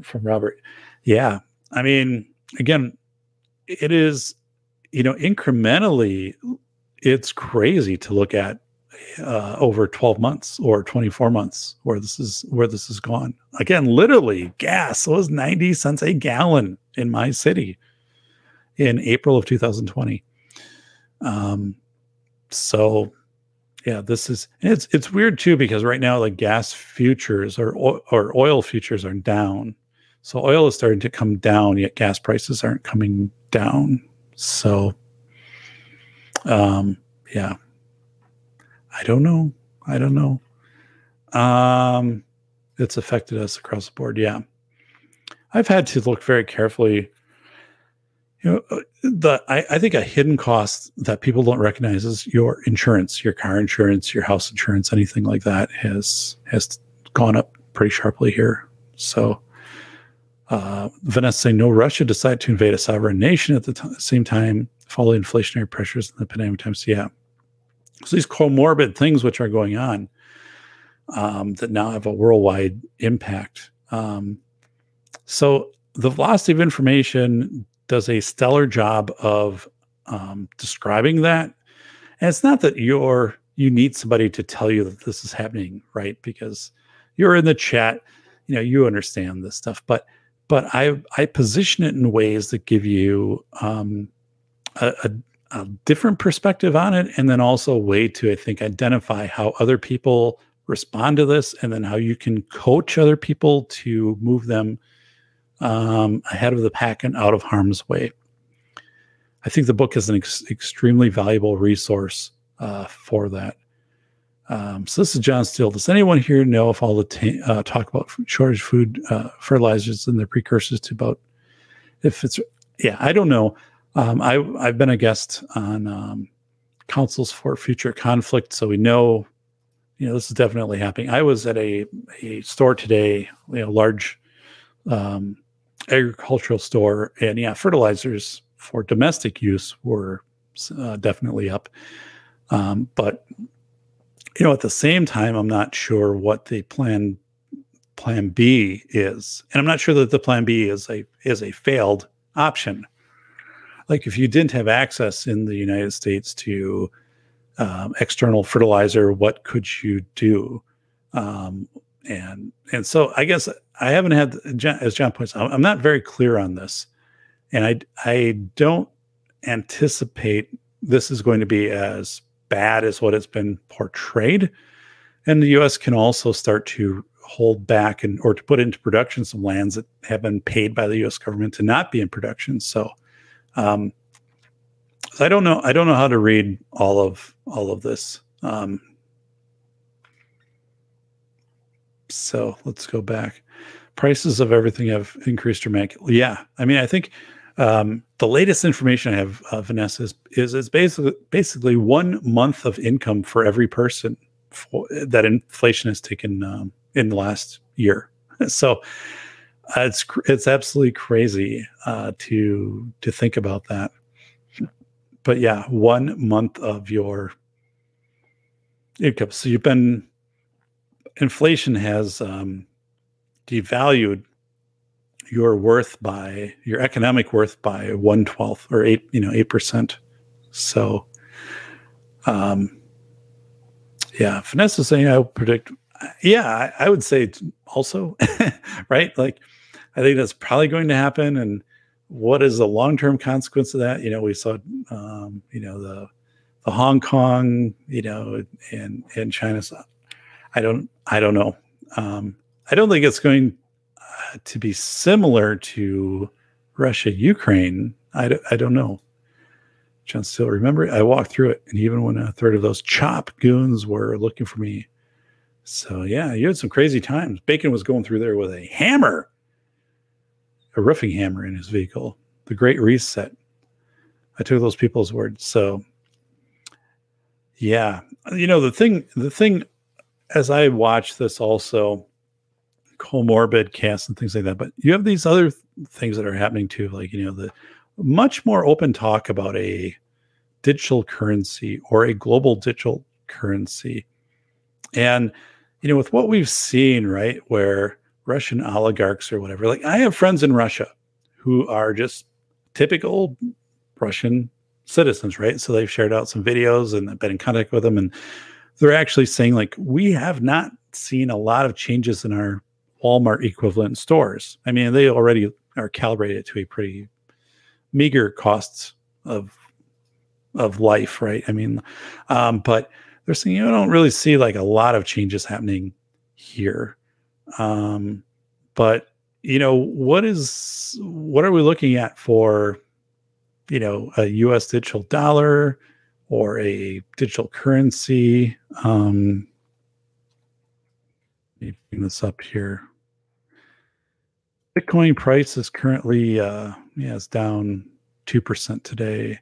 from Robert. Yeah, I mean, again, it is, you know, incrementally, it's crazy to look at uh, over 12 months or 24 months where this is where this is gone. Again literally gas was 90 cents a gallon in my city in april of 2020 um so yeah this is it's it's weird too because right now like gas futures or or oil futures are down so oil is starting to come down yet gas prices aren't coming down so um yeah I don't know. I don't know. Um, it's affected us across the board. Yeah. I've had to look very carefully. You know, uh, the I, I think a hidden cost that people don't recognize is your insurance, your car insurance, your house insurance, anything like that has has gone up pretty sharply here. So uh, Vanessa saying no, Russia decided to invade a sovereign nation at the t- same time, following inflationary pressures in the pandemic times. Yeah, so these comorbid things which are going on um, that now have a worldwide impact. Um, so the velocity of information does a stellar job of um, describing that. And it's not that you're you need somebody to tell you that this is happening, right? Because you're in the chat, you know, you understand this stuff. But but I I position it in ways that give you um, a, a a different perspective on it and then also a way to i think identify how other people respond to this and then how you can coach other people to move them um, ahead of the pack and out of harm's way. I think the book is an ex- extremely valuable resource uh, for that um, so this is john steele does anyone here know if all the t- uh, talk about shortage food uh, fertilizers and their precursors to about if it's yeah i don't know um, I, I've been a guest on um, Councils for Future Conflict, so we know, you know, this is definitely happening. I was at a, a store today, you know, large um, agricultural store, and yeah, fertilizers for domestic use were uh, definitely up. Um, but you know, at the same time, I'm not sure what the plan plan B is, and I'm not sure that the plan B is a is a failed option. Like if you didn't have access in the United States to um, external fertilizer, what could you do? Um, and and so I guess I haven't had, as John points out, I'm not very clear on this, and I I don't anticipate this is going to be as bad as what it's been portrayed. And the U.S. can also start to hold back and or to put into production some lands that have been paid by the U.S. government to not be in production. So um, I don't know. I don't know how to read all of all of this. Um, so let's go back. Prices of everything have increased dramatically. Yeah, I mean, I think um, the latest information I have, uh, Vanessa, is, is basically basically one month of income for every person for, that inflation has taken um, in the last year. So uh, it's it's absolutely crazy uh, to to think about that. But yeah, one month of your income. So you've been inflation has um, devalued your worth by your economic worth by one twelfth or eight, you know, eight percent. So, um, yeah, Vanessa saying I predict. Yeah, I, I would say also, right? Like, I think that's probably going to happen. And what is the long term consequence of that? You know, we saw, um, you know, the the Hong Kong, you know, and and China. I don't, I don't know. Um, I don't think it's going to be similar to Russia Ukraine. I, d- I don't know. John still remember I walked through it, and even when a third of those chop goons were looking for me. So yeah, you had some crazy times. Bacon was going through there with a hammer, a roofing hammer in his vehicle. The Great Reset. I took those people's words. So yeah, you know the thing. The thing, as I watch this, also comorbid chaos and things like that. But you have these other th- things that are happening too, like you know the much more open talk about a digital currency or a global digital currency. And, you know, with what we've seen, right, where Russian oligarchs or whatever, like I have friends in Russia who are just typical Russian citizens, right? So they've shared out some videos and I've been in contact with them. And they're actually saying, like, we have not seen a lot of changes in our Walmart equivalent stores. I mean, they already are calibrated to a pretty meager costs of of life, right? I mean, um, but they're saying you don't really see like a lot of changes happening here. Um, but you know, what is what are we looking at for, you know, a US digital dollar or a digital currency? Um, let me bring this up here. Bitcoin price is currently uh yeah, it's down 2% today.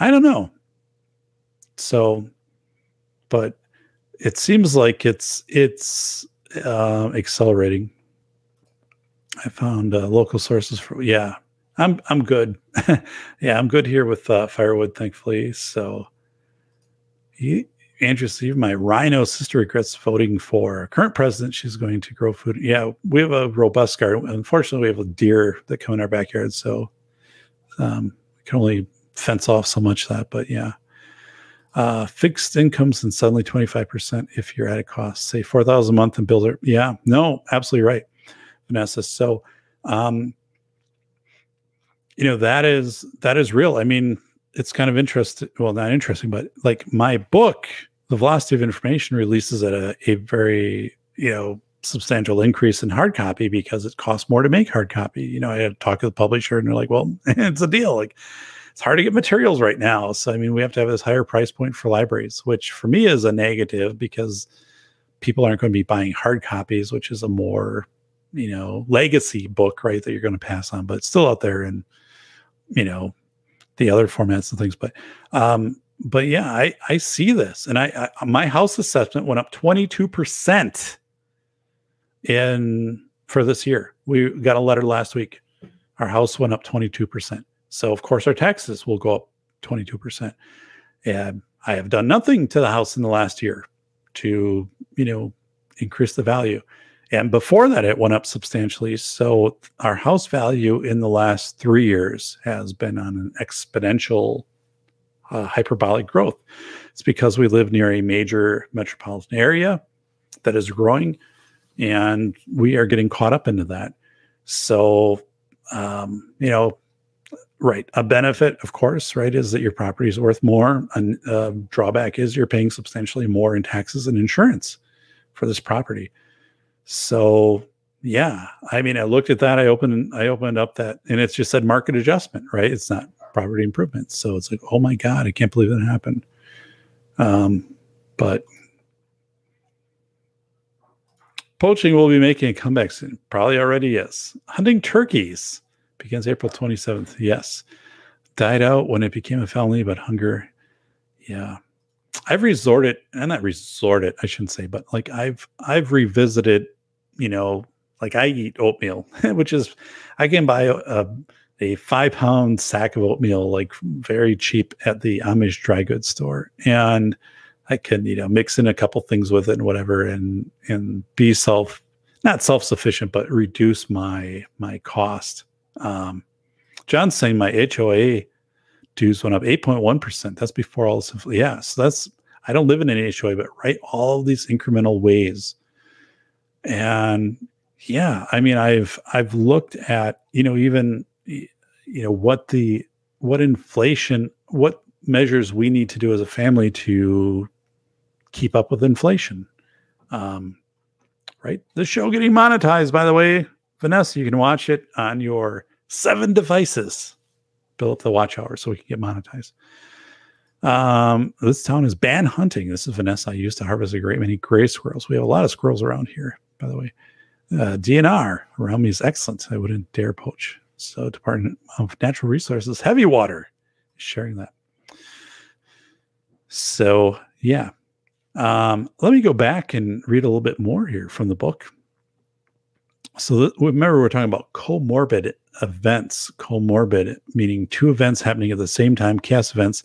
I don't know. So but it seems like it's it's uh, accelerating. I found uh, local sources for yeah. I'm I'm good. yeah, I'm good here with uh, firewood, thankfully. So, Andrew Steve, my RINO sister regrets voting for current president. She's going to grow food. Yeah, we have a robust garden. Unfortunately, we have a deer that come in our backyard, so um, we can only fence off so much that. But yeah, uh, fixed incomes and suddenly 25% if you're at a cost, say 4,000 a month and builder. Yeah, no, absolutely right, Vanessa. So, um, you know, that is, that is real. I mean, it's kind of interesting. Well, not interesting, but like my book, The Velocity of Information releases at a, a very, you know, substantial increase in hard copy because it costs more to make hard copy. You know, I had to talk to the publisher and they're like, well, it's a deal. Like, it's hard to get materials right now. So I mean, we have to have this higher price point for libraries, which for me is a negative because people aren't going to be buying hard copies, which is a more you know legacy book, right? That you're going to pass on, but it's still out there in you know the other formats and things. But um, but yeah, I I see this, and I, I my house assessment went up 22 percent in for this year. We got a letter last week. Our house went up 22 percent. So, of course, our taxes will go up 22%. And I have done nothing to the house in the last year to, you know, increase the value. And before that, it went up substantially. So, our house value in the last three years has been on an exponential uh, hyperbolic growth. It's because we live near a major metropolitan area that is growing, and we are getting caught up into that. So, um, you know, Right. A benefit, of course, right, is that your property is worth more. A uh, drawback is you're paying substantially more in taxes and insurance for this property. So, yeah, I mean, I looked at that. I opened, I opened up that, and it's just said market adjustment, right? It's not property improvements. So it's like, oh my god, I can't believe that happened. Um, but poaching will be making a comeback soon. Probably already is. Hunting turkeys begins April 27th. Yes. Died out when it became a felony, but hunger. Yeah. I've resorted, and not resorted, I shouldn't say, but like I've I've revisited, you know, like I eat oatmeal, which is I can buy a, a five pound sack of oatmeal like very cheap at the Amish dry goods store. And I can, you know, mix in a couple things with it and whatever and and be self not self-sufficient, but reduce my my cost. Um John's saying my HOA dues went up 8.1%. That's before all this. Yeah. So that's, I don't live in an HOA, but right, all these incremental ways. And yeah, I mean, I've, I've looked at, you know, even, you know, what the, what inflation, what measures we need to do as a family to keep up with inflation. Um, right. The show getting monetized, by the way, Vanessa, you can watch it on your seven devices build up the watch hours so we can get monetized. Um, this town is ban hunting. This is Vanessa. I used to harvest a great many gray squirrels. We have a lot of squirrels around here, by the way. Uh, DNR around me is excellent. I wouldn't dare poach. So, Department of Natural Resources, heavy water, sharing that. So, yeah. Um, let me go back and read a little bit more here from the book. So, remember, we're talking about comorbid events, comorbid, meaning two events happening at the same time, chaos events,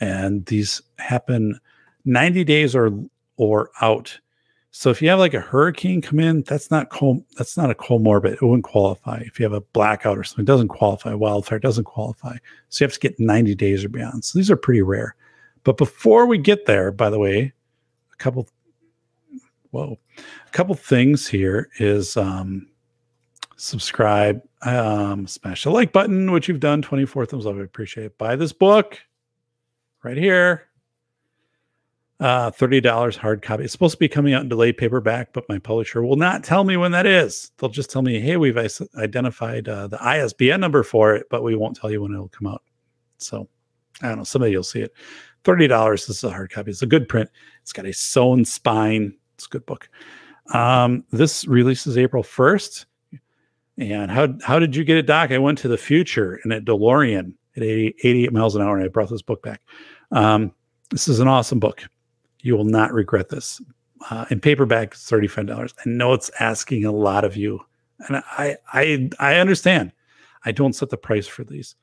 and these happen 90 days or or out. So if you have like a hurricane come in, that's not co- that's not a comorbid. It wouldn't qualify. If you have a blackout or something, it doesn't qualify. Wildfire doesn't qualify. So you have to get 90 days or beyond. So these are pretty rare. But before we get there, by the way, a couple whoa, a couple things here is um subscribe, um, smash the like button, which you've done. 24 thumbs up. I appreciate it. Buy this book right here. Uh, $30 hard copy. It's supposed to be coming out in delayed paperback, but my publisher will not tell me when that is. They'll just tell me, hey, we've identified uh, the ISBN number for it, but we won't tell you when it'll come out. So I don't know. Somebody will see it. $30. This is a hard copy. It's a good print. It's got a sewn spine. It's a good book. Um, this releases April 1st. And how how did you get it, Doc? I went to the future in a DeLorean at 80, 88 miles an hour, and I brought this book back. Um, this is an awesome book. You will not regret this. Uh, in paperback, thirty-five dollars. I know it's asking a lot of you, and I I I understand. I don't set the price for these.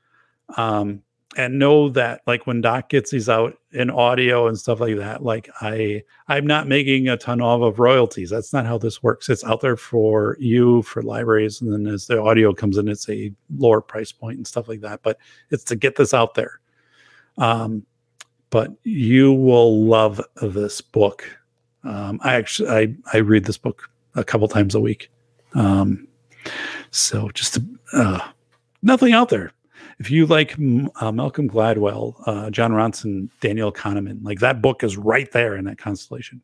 Um, and know that like when doc gets these out in audio and stuff like that like i i'm not making a ton of, of royalties that's not how this works it's out there for you for libraries and then as the audio comes in it's a lower price point and stuff like that but it's to get this out there um but you will love this book um i actually i i read this book a couple times a week um so just uh nothing out there if you like uh, Malcolm Gladwell, uh, Jon Ronson, Daniel Kahneman, like that book is right there in that constellation.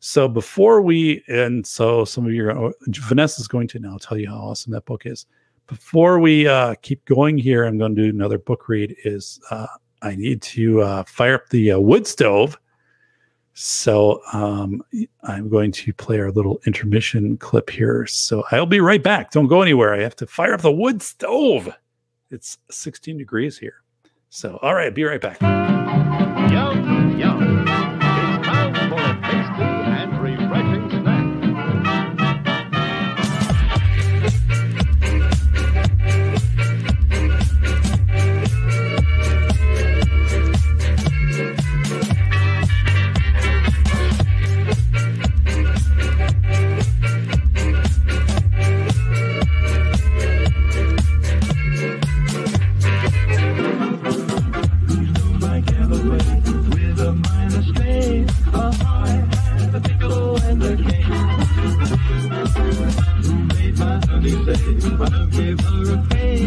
So before we, and so some of you, Vanessa is going to now tell you how awesome that book is. Before we uh, keep going here, I'm going to do another book read. Is uh, I need to uh, fire up the uh, wood stove. So um, I'm going to play our little intermission clip here. So I'll be right back. Don't go anywhere. I have to fire up the wood stove. It's 16 degrees here. So, all right, be right back. I'll be playing my for a pain.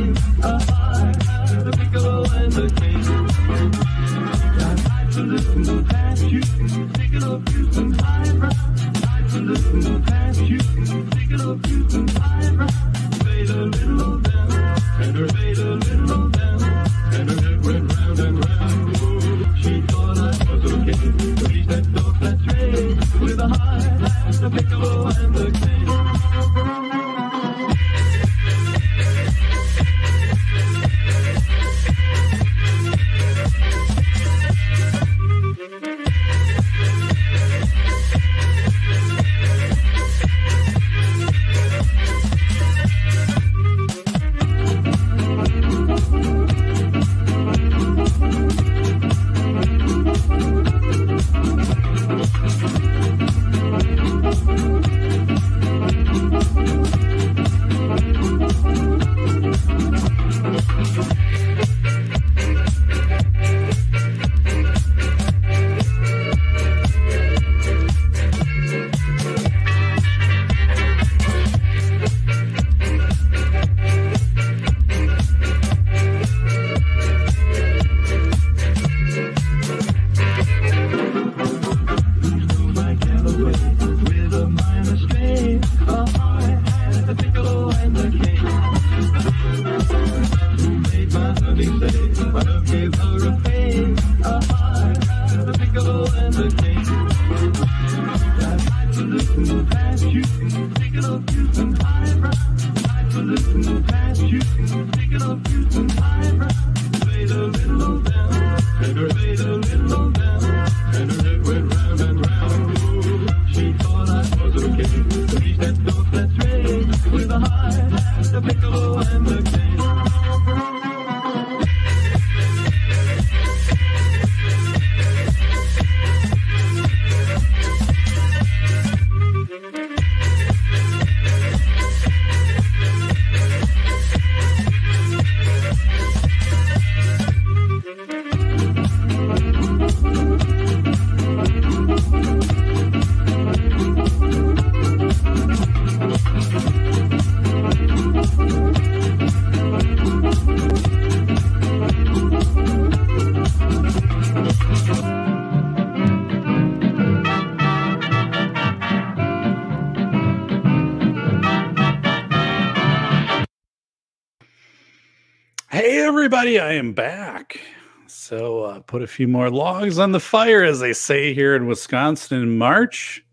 Everybody, I am back. So, uh, put a few more logs on the fire, as they say here in Wisconsin in March.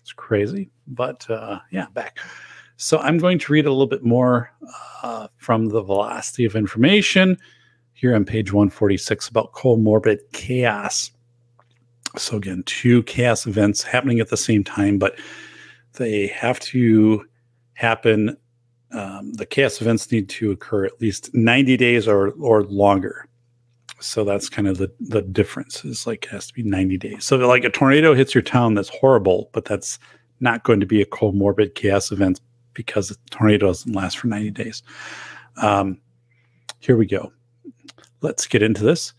It's crazy, but uh, yeah, back. So, I'm going to read a little bit more uh, from the velocity of information here on page 146 about comorbid chaos. So, again, two chaos events happening at the same time, but they have to happen um, the chaos events need to occur at least 90 days or or longer. So that's kind of the the difference is like it has to be 90 days. So like a tornado hits your town that's horrible but that's not going to be a comorbid chaos event because the tornado doesn't last for 90 days. Um, here we go. Let's get into this.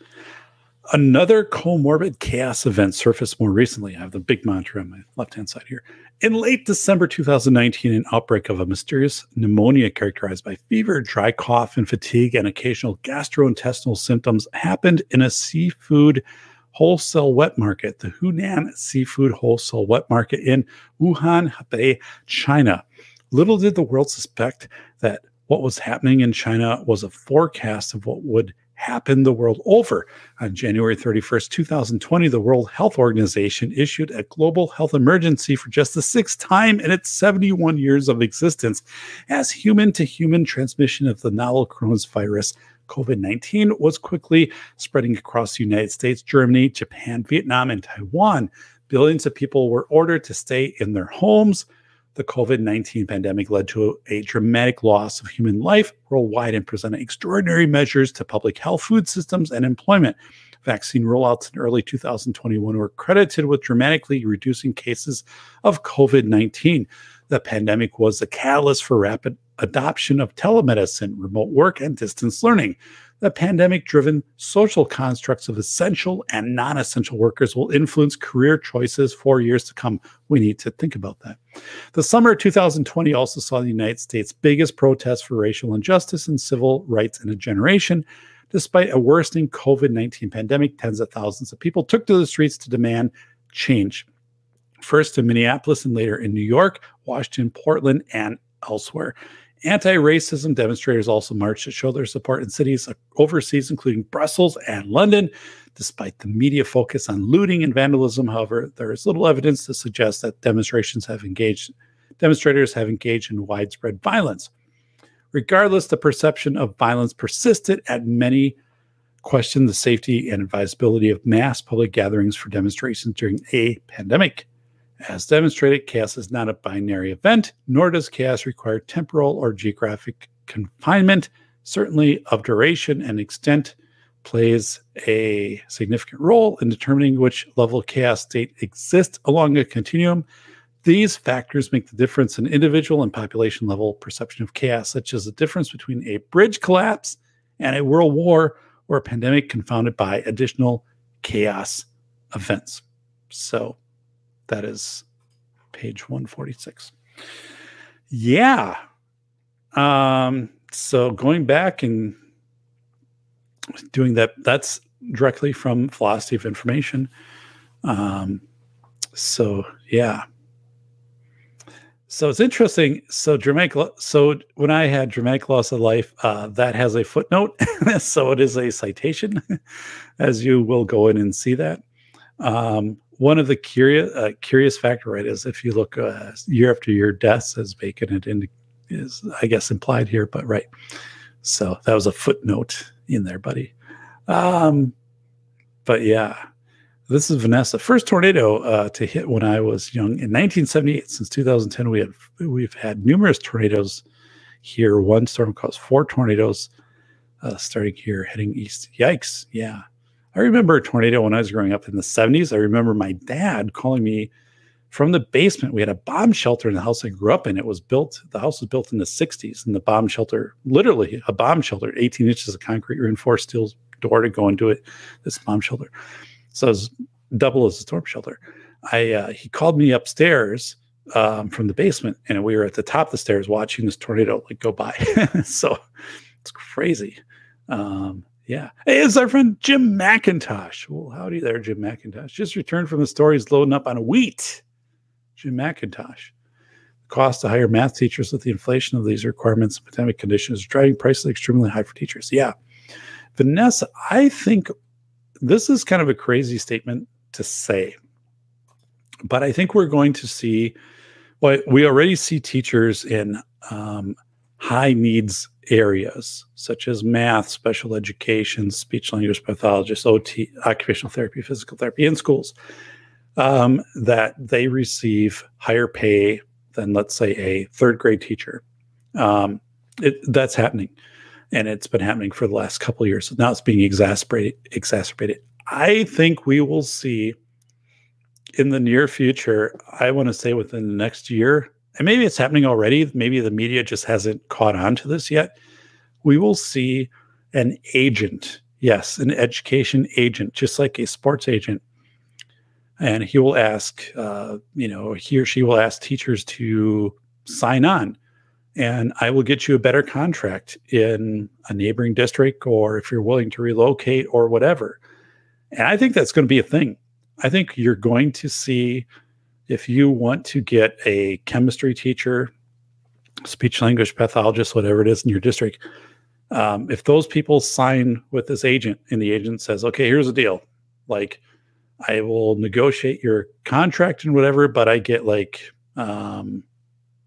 Another comorbid chaos event surfaced more recently. I have the big monitor on my left hand side here in late December 2019, an outbreak of a mysterious pneumonia characterized by fever, dry cough, and fatigue, and occasional gastrointestinal symptoms happened in a seafood wholesale wet market, the Hunan Seafood Wholesale Wet Market in Wuhan, Hubei, China. Little did the world suspect that what was happening in China was a forecast of what would happen the world over. On January 31st, 2020, the World Health Organization issued a global health emergency for just the sixth time in its 71 years of existence as human to human transmission of the novel coronavirus. COVID 19 was quickly spreading across the United States, Germany, Japan, Vietnam, and Taiwan. Billions of people were ordered to stay in their homes the COVID 19 pandemic led to a dramatic loss of human life worldwide and presented extraordinary measures to public health, food systems, and employment. Vaccine rollouts in early 2021 were credited with dramatically reducing cases of COVID 19. The pandemic was a catalyst for rapid adoption of telemedicine, remote work, and distance learning the pandemic driven social constructs of essential and non essential workers will influence career choices for years to come. We need to think about that. The summer of 2020 also saw the United States' biggest protest for racial injustice and civil rights in a generation. Despite a worsening COVID 19 pandemic, tens of thousands of people took to the streets to demand change. First in Minneapolis and later in New York, Washington, Portland, and elsewhere. Anti racism demonstrators also marched to show their support in cities uh, overseas, including Brussels and London. Despite the media focus on looting and vandalism, however, there is little evidence to suggest that demonstrations have engaged demonstrators have engaged in widespread violence. Regardless, the perception of violence persisted at many questioned the safety and advisability of mass public gatherings for demonstrations during a pandemic. As demonstrated, chaos is not a binary event, nor does chaos require temporal or geographic confinement. Certainly, of duration and extent plays a significant role in determining which level of chaos state exists along a continuum. These factors make the difference in individual and population level perception of chaos, such as the difference between a bridge collapse and a world war or a pandemic confounded by additional chaos events. So, that is page 146. Yeah. Um, so going back and doing that, that's directly from velocity of Information. Um, so yeah. So it's interesting. So dramatic. So when I had dramatic loss of life, uh, that has a footnote. so it is a citation, as you will go in and see that. Um, one of the curious uh, curious factor, right, is if you look uh, year after year deaths as Bacon in, is I guess implied here, but right. So that was a footnote in there, buddy. Um, but yeah, this is Vanessa. First tornado uh, to hit when I was young in 1978. Since 2010, we have we've had numerous tornadoes here. One storm caused four tornadoes uh, starting here, heading east. Yikes. Yeah. I remember a tornado when I was growing up in the 70s. I remember my dad calling me from the basement. We had a bomb shelter in the house I grew up in. It was built, the house was built in the 60s, and the bomb shelter, literally a bomb shelter, 18 inches of concrete reinforced steel door to go into it, this bomb shelter. So it was double as a storm shelter. I uh, he called me upstairs um, from the basement, and we were at the top of the stairs watching this tornado like go by. so it's crazy. Um, yeah. Hey, it's our friend Jim McIntosh. Well, howdy there, Jim McIntosh. Just returned from the store. He's loading up on wheat. Jim McIntosh. The cost to hire math teachers with the inflation of these requirements and pandemic conditions is driving prices extremely high for teachers. Yeah. Vanessa, I think this is kind of a crazy statement to say, but I think we're going to see well, we already see teachers in um, high needs areas such as math, special education, speech language pathologists, OT, occupational therapy, physical therapy in schools, um, that they receive higher pay than, let's say, a third grade teacher. Um, it, that's happening, and it's been happening for the last couple of years. Now it's being. Exacerbated. I think we will see in the near future. I want to say within the next year, and maybe it's happening already. Maybe the media just hasn't caught on to this yet. We will see an agent, yes, an education agent, just like a sports agent. And he will ask, uh, you know, he or she will ask teachers to sign on. And I will get you a better contract in a neighboring district, or if you're willing to relocate or whatever. And I think that's going to be a thing. I think you're going to see if you want to get a chemistry teacher, speech language pathologist, whatever it is in your district, um, if those people sign with this agent and the agent says, okay, here's the deal, like I will negotiate your contract and whatever, but I get like, um,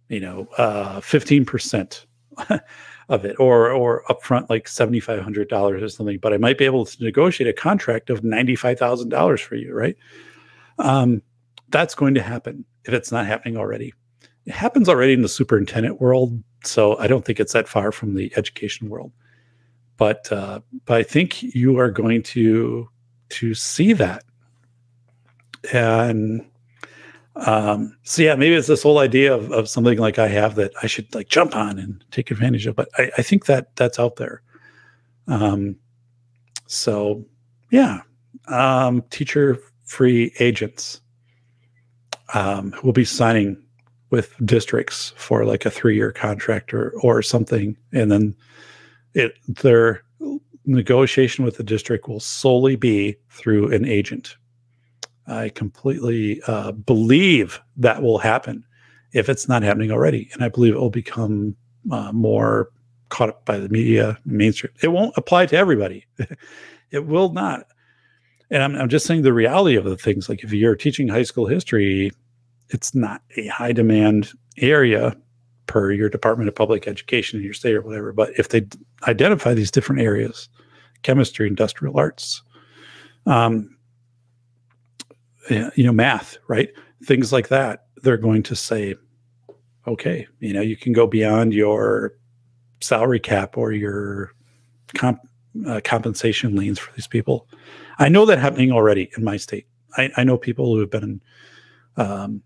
you know, uh, 15% of it or, or upfront like $7,500 or something, but I might be able to negotiate a contract of $95,000 for you. Right. Um, that's going to happen if it's not happening already. It happens already in the superintendent world, so I don't think it's that far from the education world. But uh, but I think you are going to to see that, and um, so yeah, maybe it's this whole idea of, of something like I have that I should like jump on and take advantage of. But I, I think that that's out there. Um, so yeah, um, teacher free agents um, who will be signing with districts for like a three-year contract or or something, and then it their negotiation with the district will solely be through an agent. I completely uh, believe that will happen if it's not happening already, and I believe it will become uh, more caught up by the media mainstream. It won't apply to everybody. it will not. And I'm, I'm just saying the reality of the things. Like if you're teaching high school history, it's not a high demand area per your Department of Public Education in your state or whatever. But if they identify these different areas, chemistry, industrial arts, um, you know, math, right? Things like that, they're going to say, okay, you know, you can go beyond your salary cap or your comp, uh, compensation liens for these people. I know that happening already in my state. I, I know people who have been, um,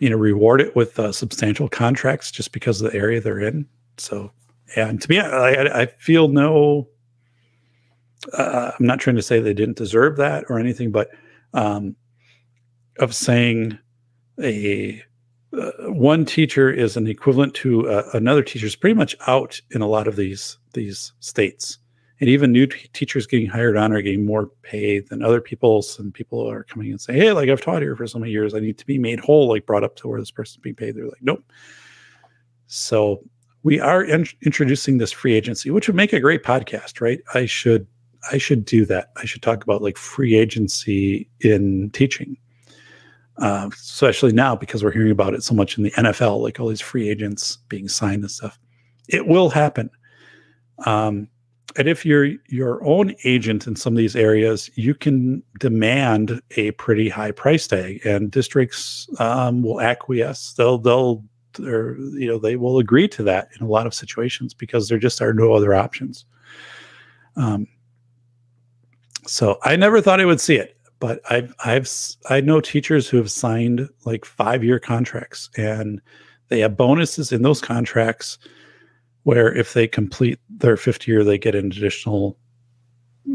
you know, reward it with uh, substantial contracts just because of the area they're in. So, and to me, I, I feel no. Uh, I'm not trying to say they didn't deserve that or anything, but um, of saying a uh, one teacher is an equivalent to uh, another teacher is pretty much out in a lot of these these states and even new t- teachers getting hired on are getting more pay than other people's and people are coming and saying hey like i've taught here for so many years. I need to be made whole like brought up to where this person's being paid. They're like nope. So we are in- introducing this free agency which would make a great podcast right? I should i should do that. I should talk about like free agency in teaching uh, especially now because we're hearing about it so much in the nfl like all these free agents being signed and stuff. It will happen. Um, and if you're your own agent in some of these areas, you can demand a pretty high price tag, and districts um, will acquiesce. They'll they'll or you know they will agree to that in a lot of situations because there just are no other options. Um, so I never thought I would see it, but I've I've I know teachers who have signed like five year contracts and they have bonuses in those contracts where if they complete their fifth year they get an additional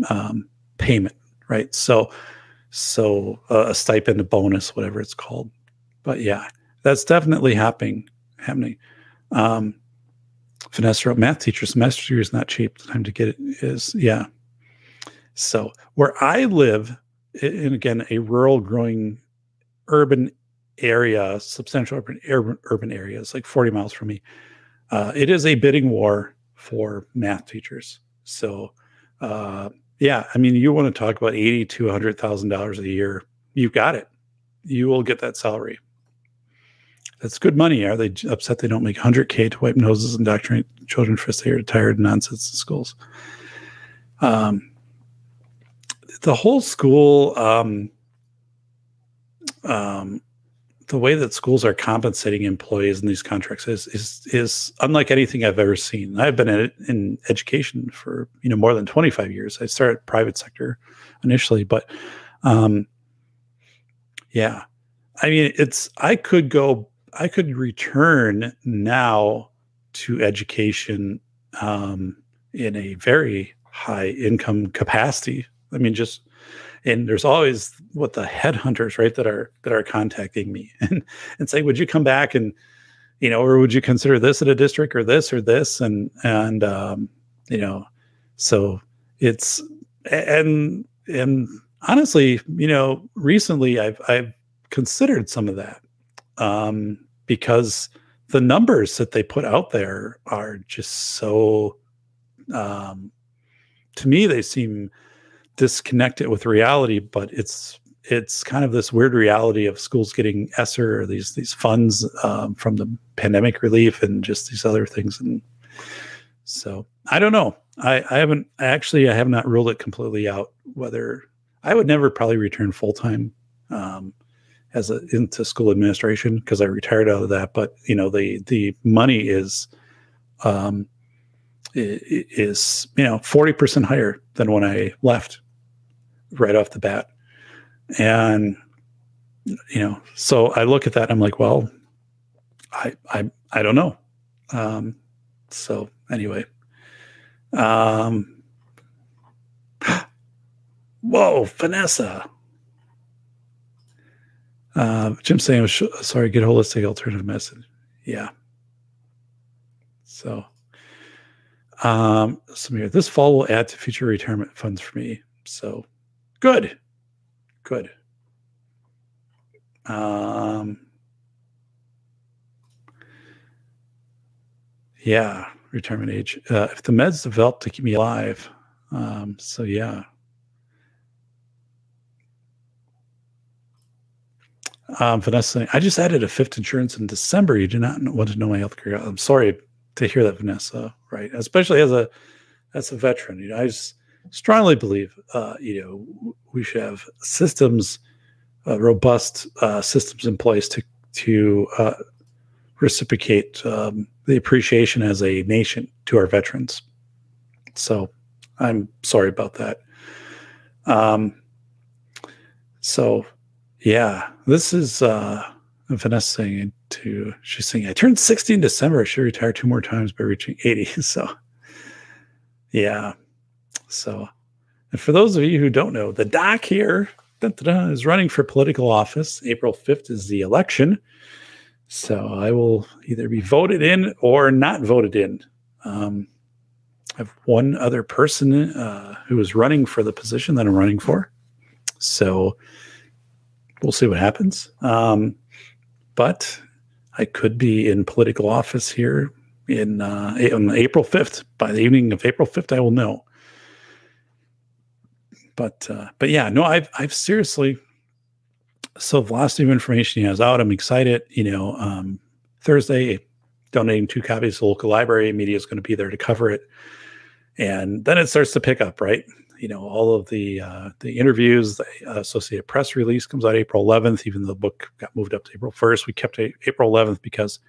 um, payment, right? So so uh, a stipend, a bonus, whatever it's called. But yeah, that's definitely happening. Happening. Um, Vanessa wrote, math teacher semester is not cheap. The time to get it is yeah. So where I live, in again a rural, growing, urban area, substantial urban urban, urban areas, like forty miles from me, uh, it is a bidding war for math teachers. So uh, yeah, I mean, you want to talk about eighty to hundred thousand dollars a year, You've got it. You will get that salary. That's good money. Are they upset they don't make 100K to wipe noses and indoctrinate children for stay tired nonsense in schools? Um, the whole school, um, um, the way that schools are compensating employees in these contracts is is is unlike anything I've ever seen. I've been in, education for you know more than 25 years. I started private sector initially, but um, yeah, I mean it's I could go I could return now to education um, in a very high income capacity. I mean just and there's always what the headhunters right that are that are contacting me and and say would you come back and you know or would you consider this at a district or this or this? And and um you know so it's and and honestly you know recently i've i've considered some of that um because the numbers that they put out there are just so um to me they seem disconnected with reality, but it's it's kind of this weird reality of schools getting ESSER or these these funds um, from the pandemic relief and just these other things. And so I don't know. I, I haven't I actually I have not ruled it completely out whether I would never probably return full time um, as a into school administration because I retired out of that. But you know the the money is um, is you know forty percent higher than when I left right off the bat. And you know, so I look at that I'm like, well, I I I don't know. Um so anyway. Um Whoa, Vanessa. Uh, Jim saying, "Oh, sorry, get holistic alternative medicine. Yeah. So, um, Samir, this fall will add to future retirement funds for me. So, good, good. Um, yeah, retirement age. Uh, if the meds develop to keep me alive, um, so yeah. Um, Vanessa, I just added a fifth insurance in December. You do not want to know my health care. I'm sorry to hear that, Vanessa. Right, especially as a as a veteran. You know, I just strongly believe, uh, you know, we should have systems, uh, robust uh, systems in place to to uh, reciprocate um, the appreciation as a nation to our veterans. So, I'm sorry about that. Um, so yeah, this is uh Vanessa saying to she's saying I turned 60 in December. I should retire two more times by reaching 80. So yeah. So and for those of you who don't know, the doc here dun, dun, dun, is running for political office. April 5th is the election. So I will either be voted in or not voted in. Um, I have one other person uh, who is running for the position that I'm running for. So we'll see what happens. Um, but I could be in political office here in uh, on April 5th. By the evening of April 5th, I will know. But uh, but yeah, no, I've I've seriously. So velocity of information he has out. I'm excited. You know, um, Thursday, donating two copies to the local library. Media is going to be there to cover it, and then it starts to pick up. Right, you know, all of the uh, the interviews, the uh, Associated Press release comes out April 11th. Even though the book got moved up to April 1st, we kept a- April 11th because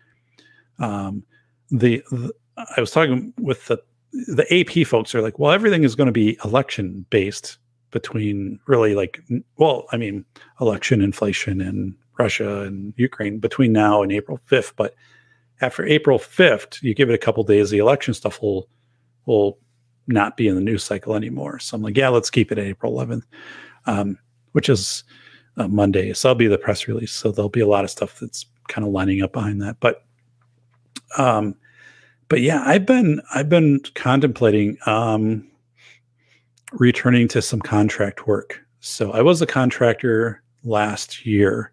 um, the, the I was talking with the the AP folks are like, well, everything is going to be election based between really like, well, I mean, election, inflation, and Russia and Ukraine between now and April 5th. But after April 5th, you give it a couple days, the election stuff will will not be in the news cycle anymore. So I'm like, yeah, let's keep it April 11th, um, which is uh, Monday. So that'll be the press release. So there'll be a lot of stuff that's kind of lining up behind that. But um, but yeah, I've been I've been contemplating um, returning to some contract work. So I was a contractor last year,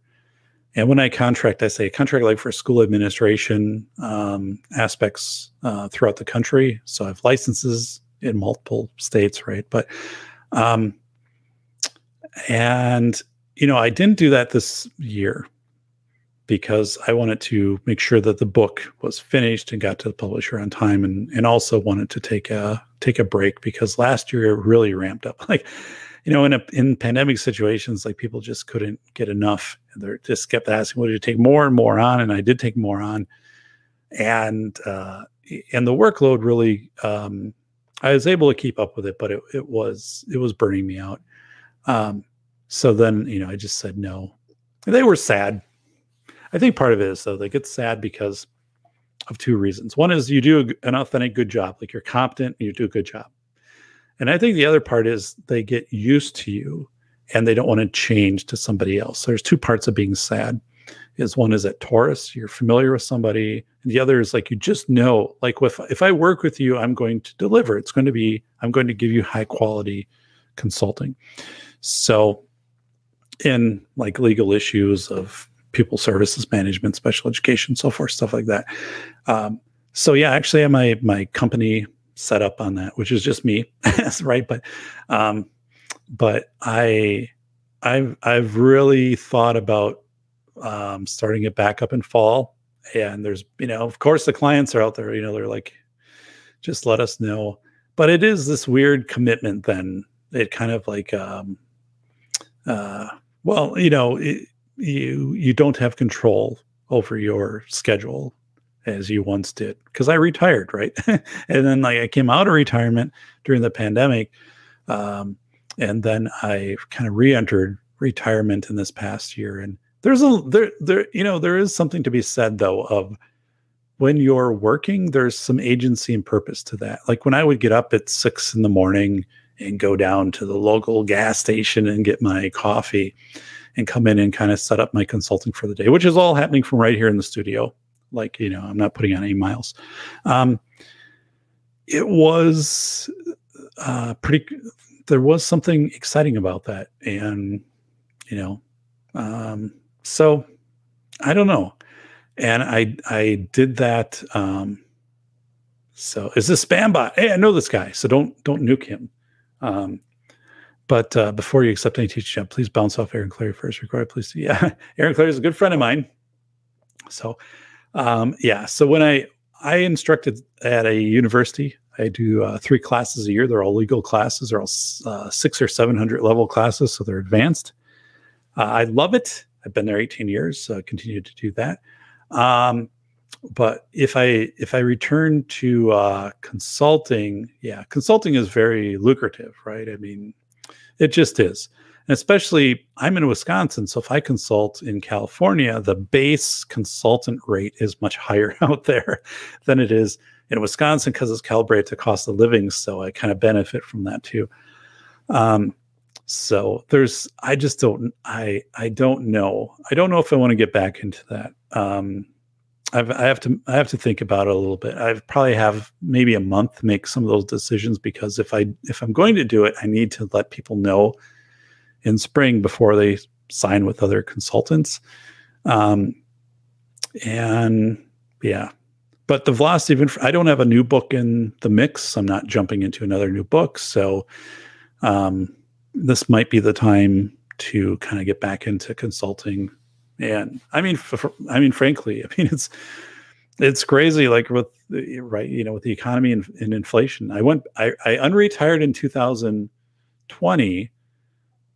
and when I contract, I say contract like for school administration um, aspects uh, throughout the country. So I have licenses in multiple states, right? But um, and you know, I didn't do that this year because I wanted to make sure that the book was finished and got to the publisher on time, and and also wanted to take a take a break because last year it really ramped up. Like, you know, in a in pandemic situations, like people just couldn't get enough. They just kept asking, "Would you take more and more on?" And I did take more on, and uh, and the workload really, um, I was able to keep up with it, but it it was it was burning me out. Um, so then, you know, I just said no. They were sad. I think part of it is though they get sad because of two reasons. One is you do an authentic good job, like you're competent, you do a good job. And I think the other part is they get used to you and they don't want to change to somebody else. There's two parts of being sad. Is one is at Taurus, you're familiar with somebody, and the other is like you just know, like if if I work with you, I'm going to deliver. It's going to be, I'm going to give you high quality consulting. So in like legal issues of pupil services management, special education, so forth, stuff like that. Um, so yeah, actually, I my my company set up on that, which is just me, right? But um, but I I've I've really thought about um, starting it back up in fall, and there's you know, of course, the clients are out there. You know, they're like, just let us know. But it is this weird commitment. Then it kind of like um, uh, well, you know, it, you you don't have control over your schedule as you once did because I retired, right? and then like I came out of retirement during the pandemic, um, and then I kind of re-entered retirement in this past year. And there's a there there you know there is something to be said though of when you're working, there's some agency and purpose to that. Like when I would get up at six in the morning and go down to the local gas station and get my coffee and come in and kind of set up my consulting for the day, which is all happening from right here in the studio. Like, you know, I'm not putting on any miles. Um, it was uh, pretty, there was something exciting about that. And, you know, um, so I don't know. And I, I did that. Um, so is this spam bot? Hey, I know this guy, so don't, don't nuke him. Um, but uh, before you accept any teaching job, please bounce off Aaron Clarey first. Required, please. Yeah, Aaron Clarey is a good friend of mine. So, um, yeah. So when I I instructed at a university, I do uh, three classes a year. They're all legal classes. They're all uh, six or seven hundred level classes, so they're advanced. Uh, I love it. I've been there 18 years, so I continue to do that. Um, but if I if I return to uh, consulting, yeah, consulting is very lucrative, right? I mean, it just is. And especially, I'm in Wisconsin, so if I consult in California, the base consultant rate is much higher out there than it is in Wisconsin because it's calibrated to cost of living. So I kind of benefit from that too. Um, so there's, I just don't, I, I don't know. I don't know if I want to get back into that. Um, I've, I have to, I have to think about it a little bit. I probably have maybe a month to make some of those decisions because if I, if I'm going to do it, I need to let people know in spring before they sign with other consultants. Um, and yeah, but the velocity of inf- I don't have a new book in the mix. I'm not jumping into another new book. So um, this might be the time to kind of get back into consulting. And I mean, f- I mean, frankly, I mean, it's, it's crazy. Like with the, right, you know, with the economy and, and inflation, I went, I, I unretired in 2020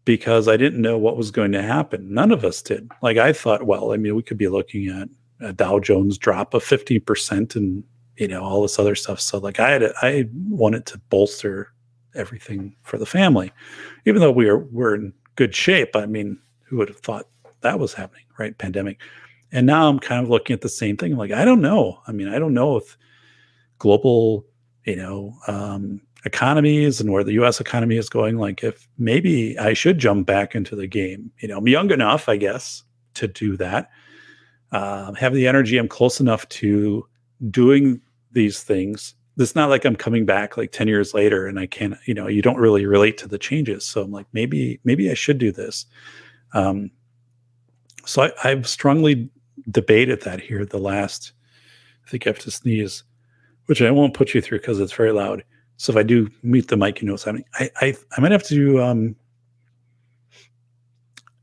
because I didn't know what was going to happen. None of us did. Like I thought, well, I mean, we could be looking at a Dow Jones drop of 50% and you know all this other stuff. So like I had to, I wanted to bolster everything for the family, even though we are we're in good shape. I mean, who would have thought that was happening, right? Pandemic. And now I'm kind of looking at the same thing. like, I don't know. I mean, I don't know if global, you know, um, economies and where the US economy is going, like if maybe I should jump back into the game. You know, I'm young enough, I guess, to do that. Uh, have the energy. I'm close enough to doing these things. It's not like I'm coming back like 10 years later and I can't, you know, you don't really relate to the changes. So I'm like, maybe, maybe I should do this. Um, so I, I've strongly debated that here the last, I think I have to sneeze, which I won't put you through because it's very loud. So if I do meet the mic, you know what's happening. I I, I might have to um,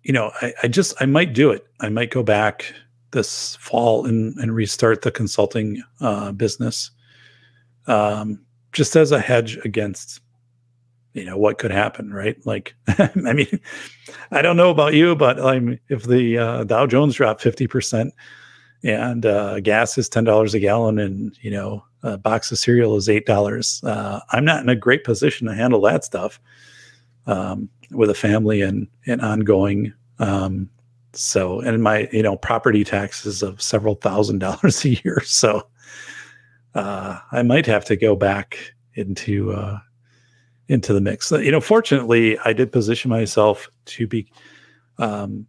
you know, I, I just I might do it. I might go back this fall and, and restart the consulting uh, business. Um, just as a hedge against you know what could happen right? Like i mean i don't know about you but i'm if the uh, dow jones dropped 50% and uh, gas is $10 a gallon and you know a box of cereal is $8 uh, i'm not in a great position to handle that stuff um, with a family and and ongoing um, so and my you know property taxes of several thousand dollars a year so uh, i might have to go back into uh, into the mix. You know, fortunately, I did position myself to be um,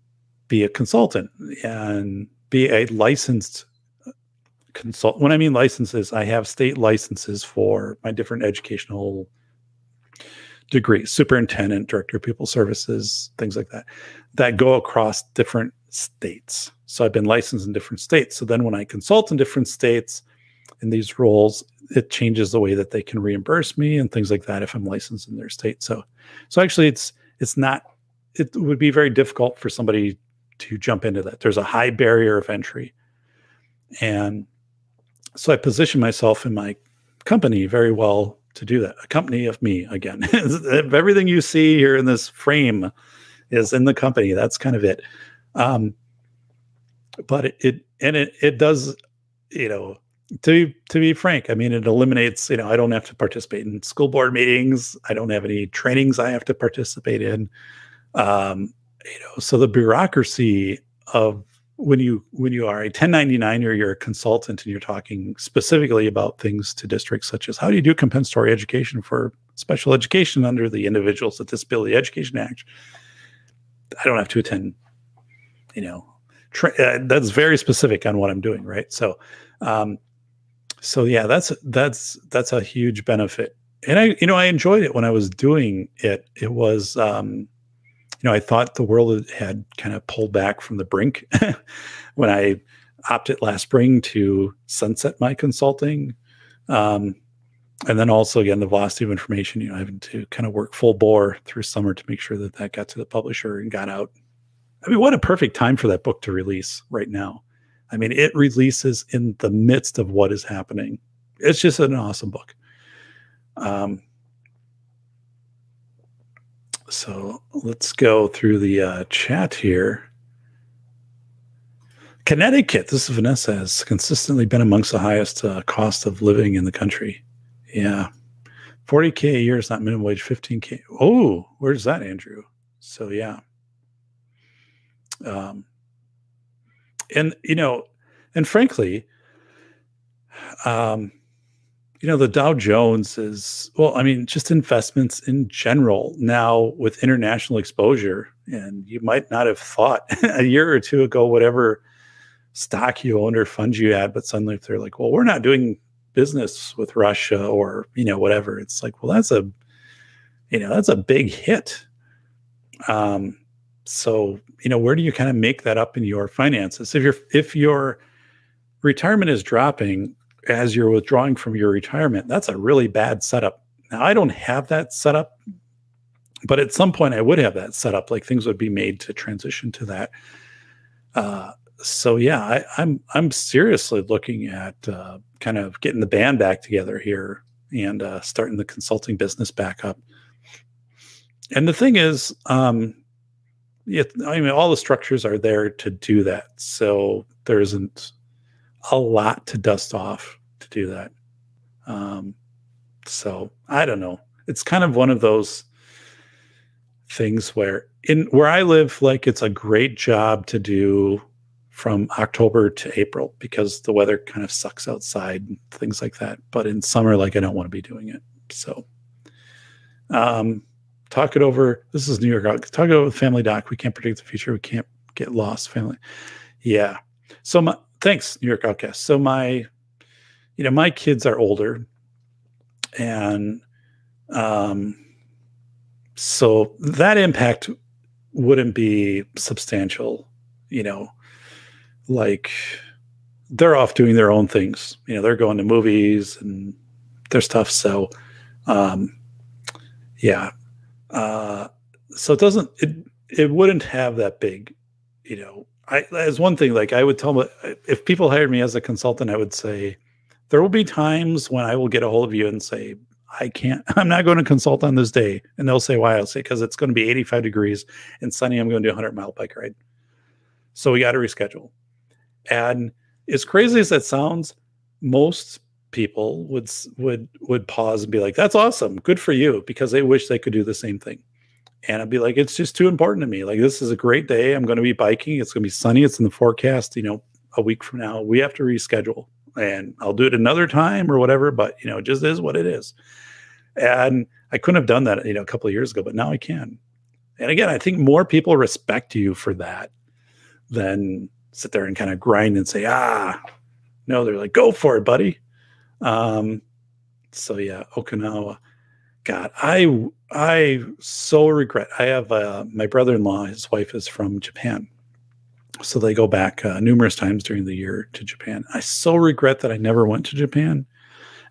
be a consultant and be a licensed uh, consult. When I mean licenses, I have state licenses for my different educational degrees, superintendent, director of pupil services, things like that, that go across different states. So I've been licensed in different states. So then when I consult in different states in these roles, it changes the way that they can reimburse me and things like that if I'm licensed in their state. So, so actually, it's it's not. It would be very difficult for somebody to jump into that. There's a high barrier of entry, and so I position myself in my company very well to do that. A company of me again. Everything you see here in this frame is in the company. That's kind of it. Um, but it, it and it it does, you know, to to be frank, I mean, it eliminates. You know, I don't have to participate in school board meetings. I don't have any trainings I have to participate in. Um, you know, so the bureaucracy of when you when you are a 1099 or you're a consultant and you're talking specifically about things to districts such as how do you do compensatory education for special education under the Individuals with Disability Education Act. I don't have to attend. You know, uh, that's very specific on what I'm doing, right? So. Um, so yeah that's that's that's a huge benefit. And i you know i enjoyed it when i was doing it. It was um you know i thought the world had kind of pulled back from the brink when i opted last spring to sunset my consulting. Um and then also again the velocity of information you know having to kind of work full bore through summer to make sure that that got to the publisher and got out. I mean what a perfect time for that book to release right now I mean, it releases in the midst of what is happening. It's just an awesome book. Um, so let's go through the uh, chat here. Connecticut, this is Vanessa, has consistently been amongst the highest uh, cost of living in the country. Yeah. 40K a year is not minimum wage, 15K. Oh, where's that, Andrew? So, yeah. Um, and you know, and frankly, um, you know, the Dow Jones is well, I mean, just investments in general now with international exposure, and you might not have thought a year or two ago, whatever stock you owned or fund you had, but suddenly if they're like, well, we're not doing business with Russia or you know whatever. It's like, well, that's a you know that's a big hit. Um, so you know where do you kind of make that up in your finances? If your if your retirement is dropping as you're withdrawing from your retirement that's a really bad setup. Now i don't have that setup but at some point i would have that setup like things would be made to transition to that. Uh, so yeah I, am I'm, I'm seriously looking at uh, kind of getting the band back together here and uh, starting the consulting business back up. And the thing is um, it, I mean, all the structures are there to do that. So there isn't, a lot to dust off to do that. Um, so I don't know. It's kind of one of those things where in where I live, like it's a great job to do from October to April because the weather kind of sucks outside and things like that. But in summer, like I don't want to be doing it. So um talk it over. This is New York. Talk it over with Family Doc. We can't predict the future. We can't get lost. Family. Yeah. So my thanks, New York Outcast. So my, you know, my kids are older, and um, so that impact wouldn't be substantial. You know, like they're off doing their own things. You know, they're going to movies and their stuff. So, um, yeah. Uh, so it doesn't. It it wouldn't have that big, you know, I as one thing, like I would tell them if people hired me as a consultant, I would say there will be times when I will get a hold of you and say, I can't, I'm not going to consult on this day. And they'll say, why? I'll say, because it's going to be 85 degrees and sunny. I'm going to do a 100 mile bike ride. So we got to reschedule. And as crazy as that sounds, most people would would would pause and be like, "That's awesome, good for you," because they wish they could do the same thing and I'd be like, it's just too important to me. Like, this is a great day. I'm going to be biking. It's going to be sunny. It's in the forecast. You know, a week from now, we have to reschedule, and I'll do it another time or whatever. But you know, it just is what it is. And I couldn't have done that, you know, a couple of years ago, but now I can. And again, I think more people respect you for that than sit there and kind of grind and say, ah, no, they're like, go for it, buddy. Um, so yeah, Okinawa. God, I I so regret. I have uh, my brother-in-law. His wife is from Japan, so they go back uh, numerous times during the year to Japan. I so regret that I never went to Japan.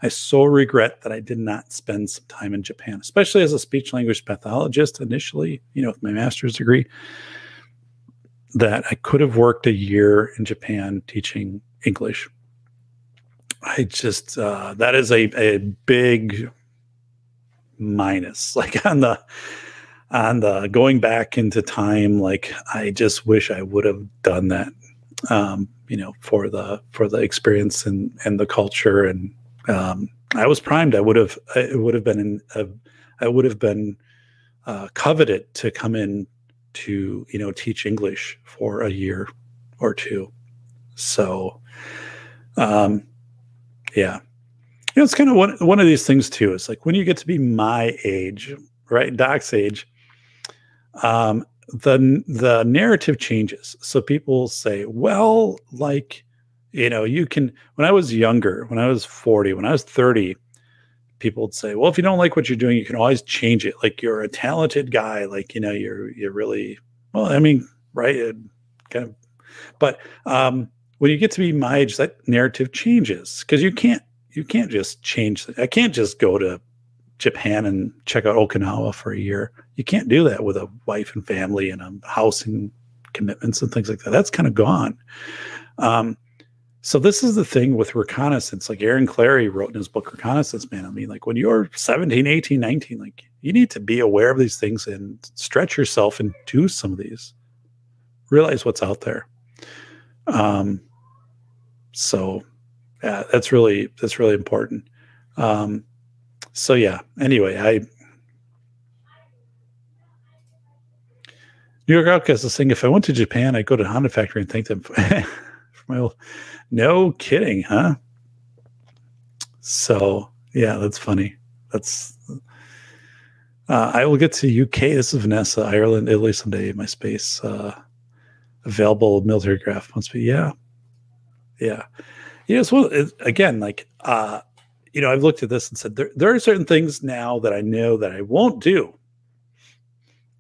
I so regret that I did not spend some time in Japan, especially as a speech language pathologist initially. You know, with my master's degree, that I could have worked a year in Japan teaching English. I just uh, that is a a big minus like on the on the going back into time like i just wish i would have done that um you know for the for the experience and and the culture and um i was primed. I would have it would have been in a, i would have been uh, coveted to come in to you know teach english for a year or two. So um yeah you know, it's kind of one one of these things too. It's like when you get to be my age, right, Doc's age, um, the the narrative changes. So people say, well, like, you know, you can. When I was younger, when I was forty, when I was thirty, people would say, well, if you don't like what you're doing, you can always change it. Like you're a talented guy. Like you know, you're you're really well. I mean, right? Kind of, but um, when you get to be my age, that narrative changes because you can't you can't just change. I can't just go to Japan and check out Okinawa for a year. You can't do that with a wife and family and a house and commitments and things like that. That's kind of gone. Um, so this is the thing with reconnaissance. Like Aaron Clarey wrote in his book Reconnaissance Man. I mean, like when you're 17, 18, 19, like you need to be aware of these things and stretch yourself and do some of these. Realize what's out there. Um, so yeah, that's really that's really important. Um, so yeah. Anyway, I New York Outcast is saying if I went to Japan, I'd go to Honda Factory and thank them for, for my old. No kidding, huh? So yeah, that's funny. That's. Uh, I will get to UK. This is Vanessa, Ireland, Italy someday. My space uh, available military graph must be. Yeah, yeah. Know, so again, like uh, you know, I've looked at this and said there there are certain things now that I know that I won't do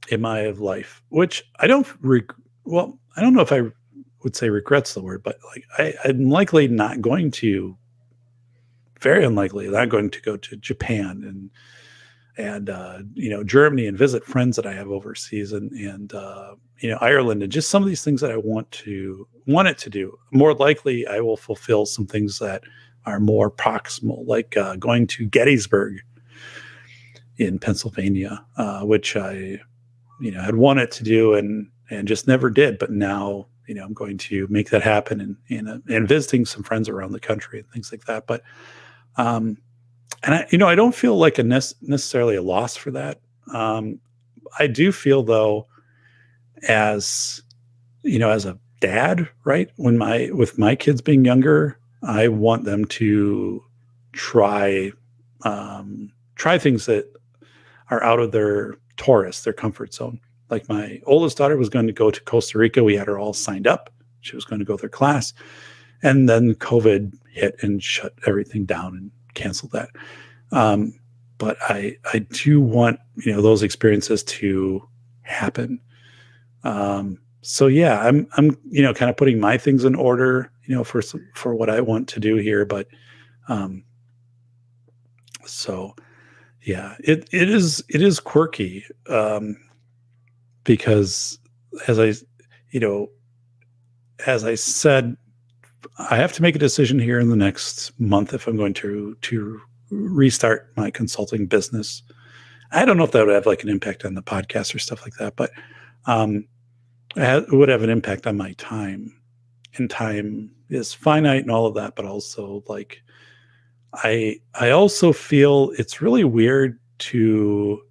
in my life, which I don't. Reg- well, I don't know if I would say regrets the word, but like I, I'm likely not going to. Very unlikely, not going to go to Japan and and uh, you know Germany and visit friends that I have overseas and and uh, you know Ireland and just some of these things that I want to want it to do. More likely, I will fulfill some things that are more proximal, like uh, going to Gettysburg in Pennsylvania, uh, which I you know had wanted to do and and just never did. But now you know, I'm going to make that happen and and, uh, and visiting some friends around the country and things like that. But um, and I, you know, I don't feel like a nec- necessarily a loss for that. Um, I do feel though, as you know, as a dad, right? When my with my kids being younger, I want them to try um, try things that are out of their Taurus, their comfort zone. Like my oldest daughter was going to go to Costa Rica. We had her all signed up. She was going to go to their class. And then COVID hit and shut everything down and canceled that. Um, but I I do want you know those experiences to happen. Um, so yeah, I'm I'm you know kind of putting my things in order, you know, for for what I want to do here. But um, so yeah, it it is it is quirky um, because as I you know as I said, I have to make a decision here in the next month if I'm going to to restart my consulting business. I don't know if that would have like an impact on the podcast or stuff like that, but um, it would have an impact on my time. And time is finite and all of that, but also like I I also feel it's really weird to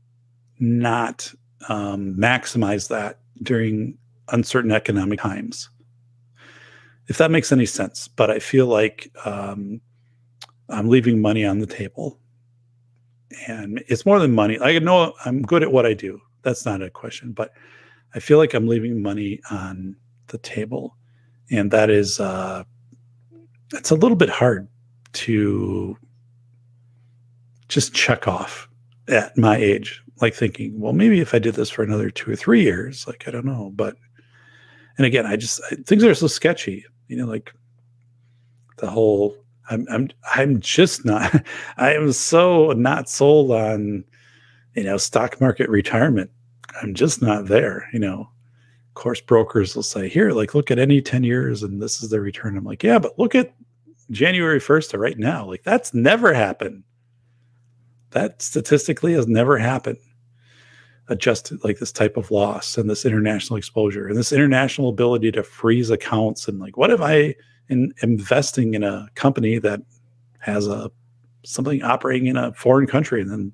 not um, maximize that during uncertain economic times if that makes any sense. But I feel like um, I'm leaving money on the table, and it's more than money. I know I'm good at what I do. That's not a question, but I feel like I'm leaving money on the table, and that is uh, it's a little bit hard to just check off at my age. Like thinking well maybe if i did this for another two or three years like i don't know but and again i just I, things are so sketchy you know like the whole i'm i'm i'm just not i am so not sold on you know stock market retirement i'm just not there you know. Course brokers will say here like look at any 10 years and this is the return. I'm like yeah but look at january 1st to right now. Like that's never happened. That statistically has never happened. Adjusted like this type of loss and this international exposure and this international ability to freeze accounts and like what if i in investing in a company that has a something operating in a foreign country and then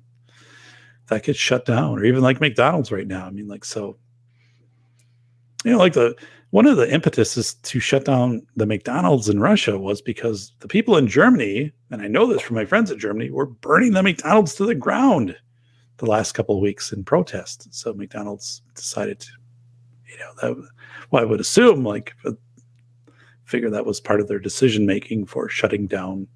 that gets shut down or even like mcdonald's right now i mean like so you know like the one of the impetuses to shut down the mcdonald's in russia was because the people in germany and i know this from my friends in germany were burning the mcdonald's to the ground the last couple of weeks in protest. So McDonald's decided to, you know, that well, I would assume like uh, figure that was part of their decision making for shutting down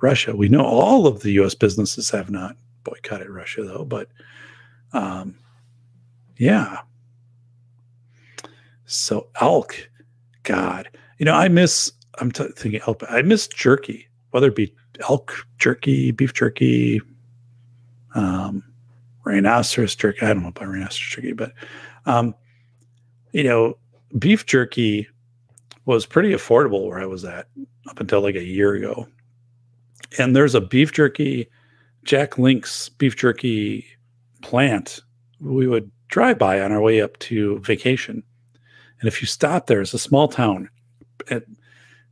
Russia. We know all of the U.S. businesses have not boycotted Russia though, but um, yeah. So elk, God, you know, I miss. I'm t- thinking elk. I miss jerky, whether it be elk jerky, beef jerky, um, rhinoceros jerky. I don't know about rhinoceros jerky, but um, you know, beef jerky was pretty affordable where I was at up until like a year ago. And there's a beef jerky, Jack Link's beef jerky plant we would drive by on our way up to vacation. And if you stop there, it's a small town, at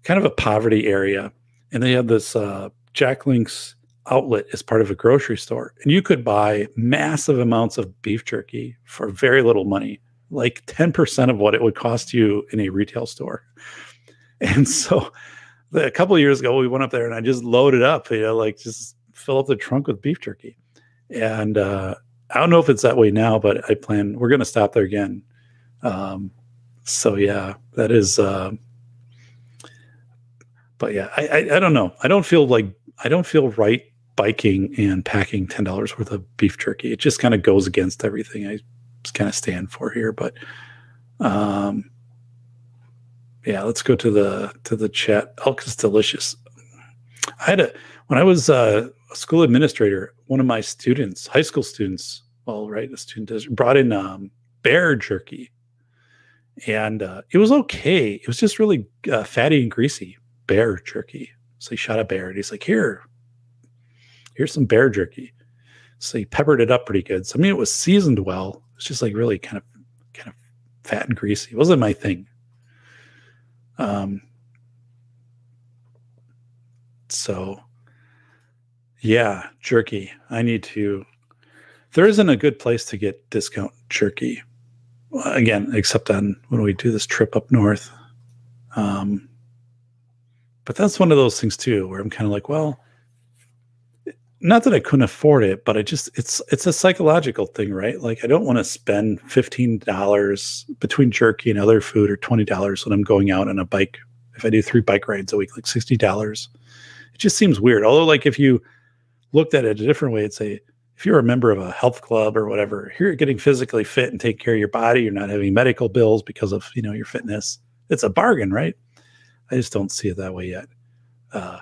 kind of a poverty area, and they have this uh, Jack Link's outlet as part of a grocery store. And you could buy massive amounts of beef jerky for very little money, like 10% of what it would cost you in a retail store. And so a couple years ago, we went up there and I just loaded up, you know, like just fill up the trunk with beef jerky. And uh, I don't know if it's that way now, but I plan, we're going to stop there again. Um, so yeah, that is, uh, but yeah, I, I, I don't know. I don't feel like I don't feel right biking and packing ten dollars worth of beef jerky. It just kind of goes against everything I kind of stand for here. But um, yeah, let's go to the to the chat. Elk is delicious. I had a when I was uh, a school administrator. One of my students, high school students, well, right, a student brought in um, bear jerky, and uh, it was okay. It was just really uh, fatty and greasy bear jerky. So he shot a bear, and he's like, "Here, here's some bear jerky. So he peppered it up pretty good. So I mean, it was seasoned well. It's just like really kind of kind of fat and greasy. It wasn't my thing. Um, so, yeah, jerky. I need to. There isn't a good place to get discount jerky. Again, except on when we do this trip up north. Um, but that's one of those things too, where I'm kind of like, well, not that I couldn't afford it, but I just it's it's a psychological thing, right? Like I don't want to spend fifteen dollars between jerky and other food or twenty dollars when I'm going out on a bike. If I do three bike rides a week, like sixty dollars, it just seems weird. Although, like if you looked at it a different way, it's a if you're a member of a health club or whatever, here you're getting physically fit and take care of your body. You're not having medical bills because of you know your fitness. It's a bargain, right? I just don't see it that way yet. Uh,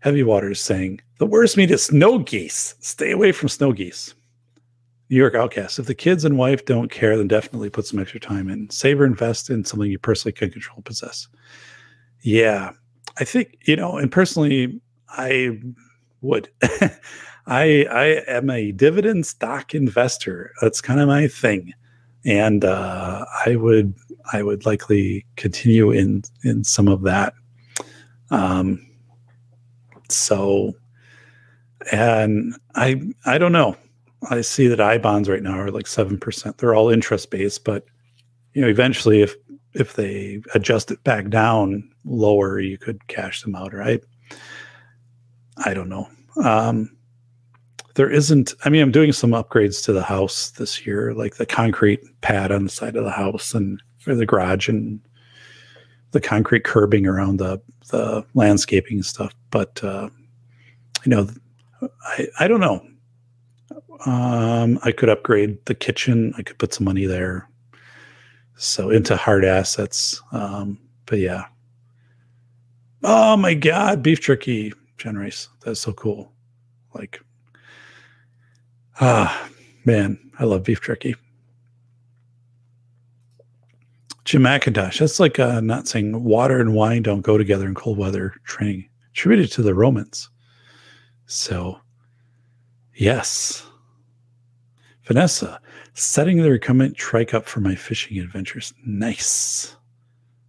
Heavy Water is saying the worst meat is snow geese. Stay away from snow geese. New York Outcast. If the kids and wife don't care, then definitely put some extra time in. Save or invest in something you personally can control possess. Yeah, I think you know, and personally, I would. I I am a dividend stock investor. That's kind of my thing, and uh, I would I would likely continue in in some of that. Um, so, and I I don't know. I see that I bonds right now are like seven percent. They're all interest based, but you know, eventually, if if they adjust it back down lower, you could cash them out, right? I don't know. Um, there isn't. I mean, I'm doing some upgrades to the house this year, like the concrete pad on the side of the house and or the garage and the concrete curbing around the the landscaping and stuff. But uh, you know, I I don't know. Um, I could upgrade the kitchen. I could put some money there. So into hard assets. Um, but yeah. Oh my god, beef jerky, Rice. That's so cool. Like ah man, I love beef jerky. Jim McIntosh. That's like uh, not saying water and wine don't go together in cold weather training. Attributed to the Romans. So, yes. Vanessa, setting the recumbent trike up for my fishing adventures. Nice.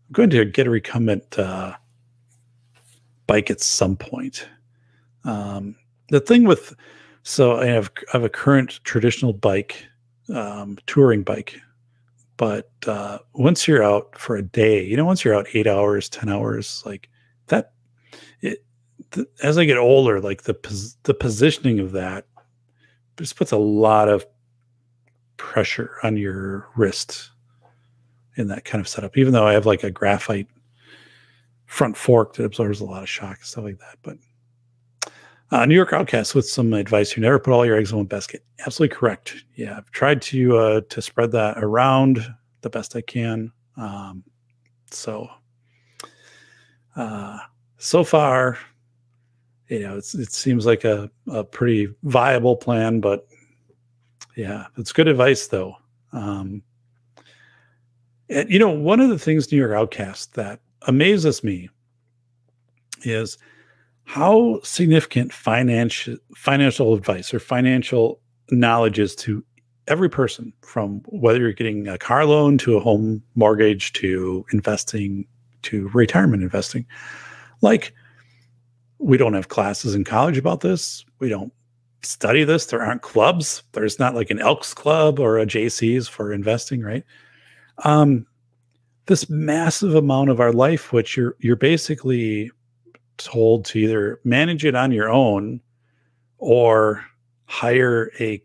I'm going to get a recumbent uh, bike at some point. Um, the thing with, so I have, I have a current traditional bike, um, touring bike, but uh, once you're out for a day, you know, once you're out eight hours, 10 hours, like that, it, th- as I get older, like the, pos- the positioning of that just puts a lot of pressure on your wrist in that kind of setup, even though I have like a graphite front fork that absorbs a lot of shock and stuff like that. But uh, New York Outcast with some advice: you never put all your eggs in one basket. Absolutely correct. Yeah, I've tried to uh, to spread that around the best I can. Um, so, uh, so far, you know, it's, it seems like a, a pretty viable plan, but yeah, it's good advice though. Um, and you know, one of the things New York Outcast that amazes me is how significant financial financial advice or financial knowledge is to every person from whether you're getting a car loan to a home mortgage to investing to retirement investing. Like we don't have classes in college about this. We don't study this. There aren't clubs. There's not like an elks club or a Jaycees for investing right? Um this massive amount of our life which you're you're basically told to either manage it on your own or hire a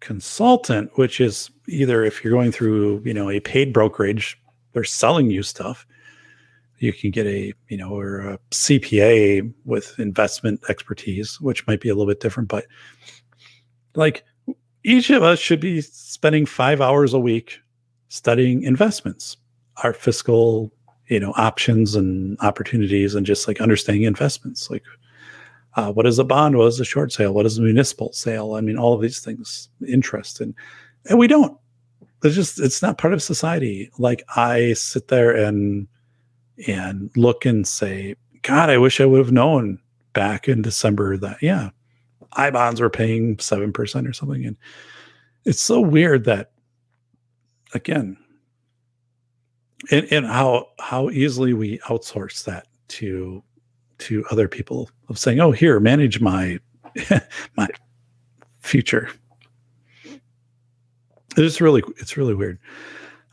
consultant which is either if you're going through you know a paid brokerage they're selling you stuff. You can get a you know or a cpa with investment expertise which might be a little bit different but like each of us should be spending five hours a week studying investments our fiscal you know options and opportunities and just like understanding investments like uh, what is a bond? What is a short sale? What is a municipal sale? I mean all of these things interest and and we don't. It's just it's not part of society. Like i sit there and and look and say god i wish i would have known back in december that yeah i bonds were paying 7% or something and it's so weird that again and, and how how easily we outsource that to to other people of saying, "Oh, here, manage my my future." It's really it's really weird.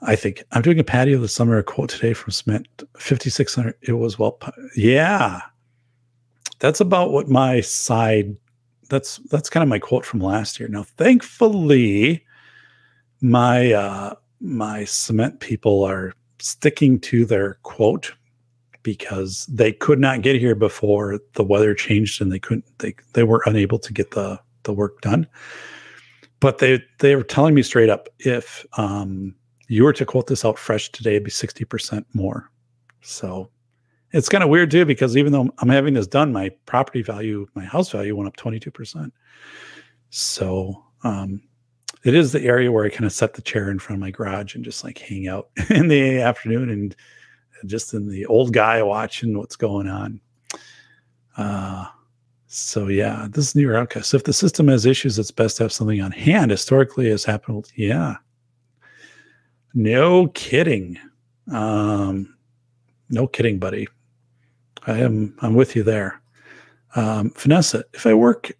I think I'm doing a patio this summer. A quote today from Cement 5600. It was well, yeah. That's about what my side. That's that's kind of my quote from last year. Now, thankfully, my uh, my cement people are sticking to their quote because they could not get here before the weather changed and they couldn't they they were unable to get the the work done. But they they were telling me straight up if um you were to quote this out fresh today it'd be 60% more. So it's kind of weird too because even though i'm having this done my property value my house value went up 22% so um it is the area where i kind of set the chair in front of my garage and just like hang out in the afternoon and just in the old guy watching what's going on. Uh, so yeah, this is New York. So if the system has issues, it's best to have something on hand. Historically, has happened. Yeah, no kidding. Um, no kidding, buddy. I am. I'm with you there. Um, Vanessa, if I work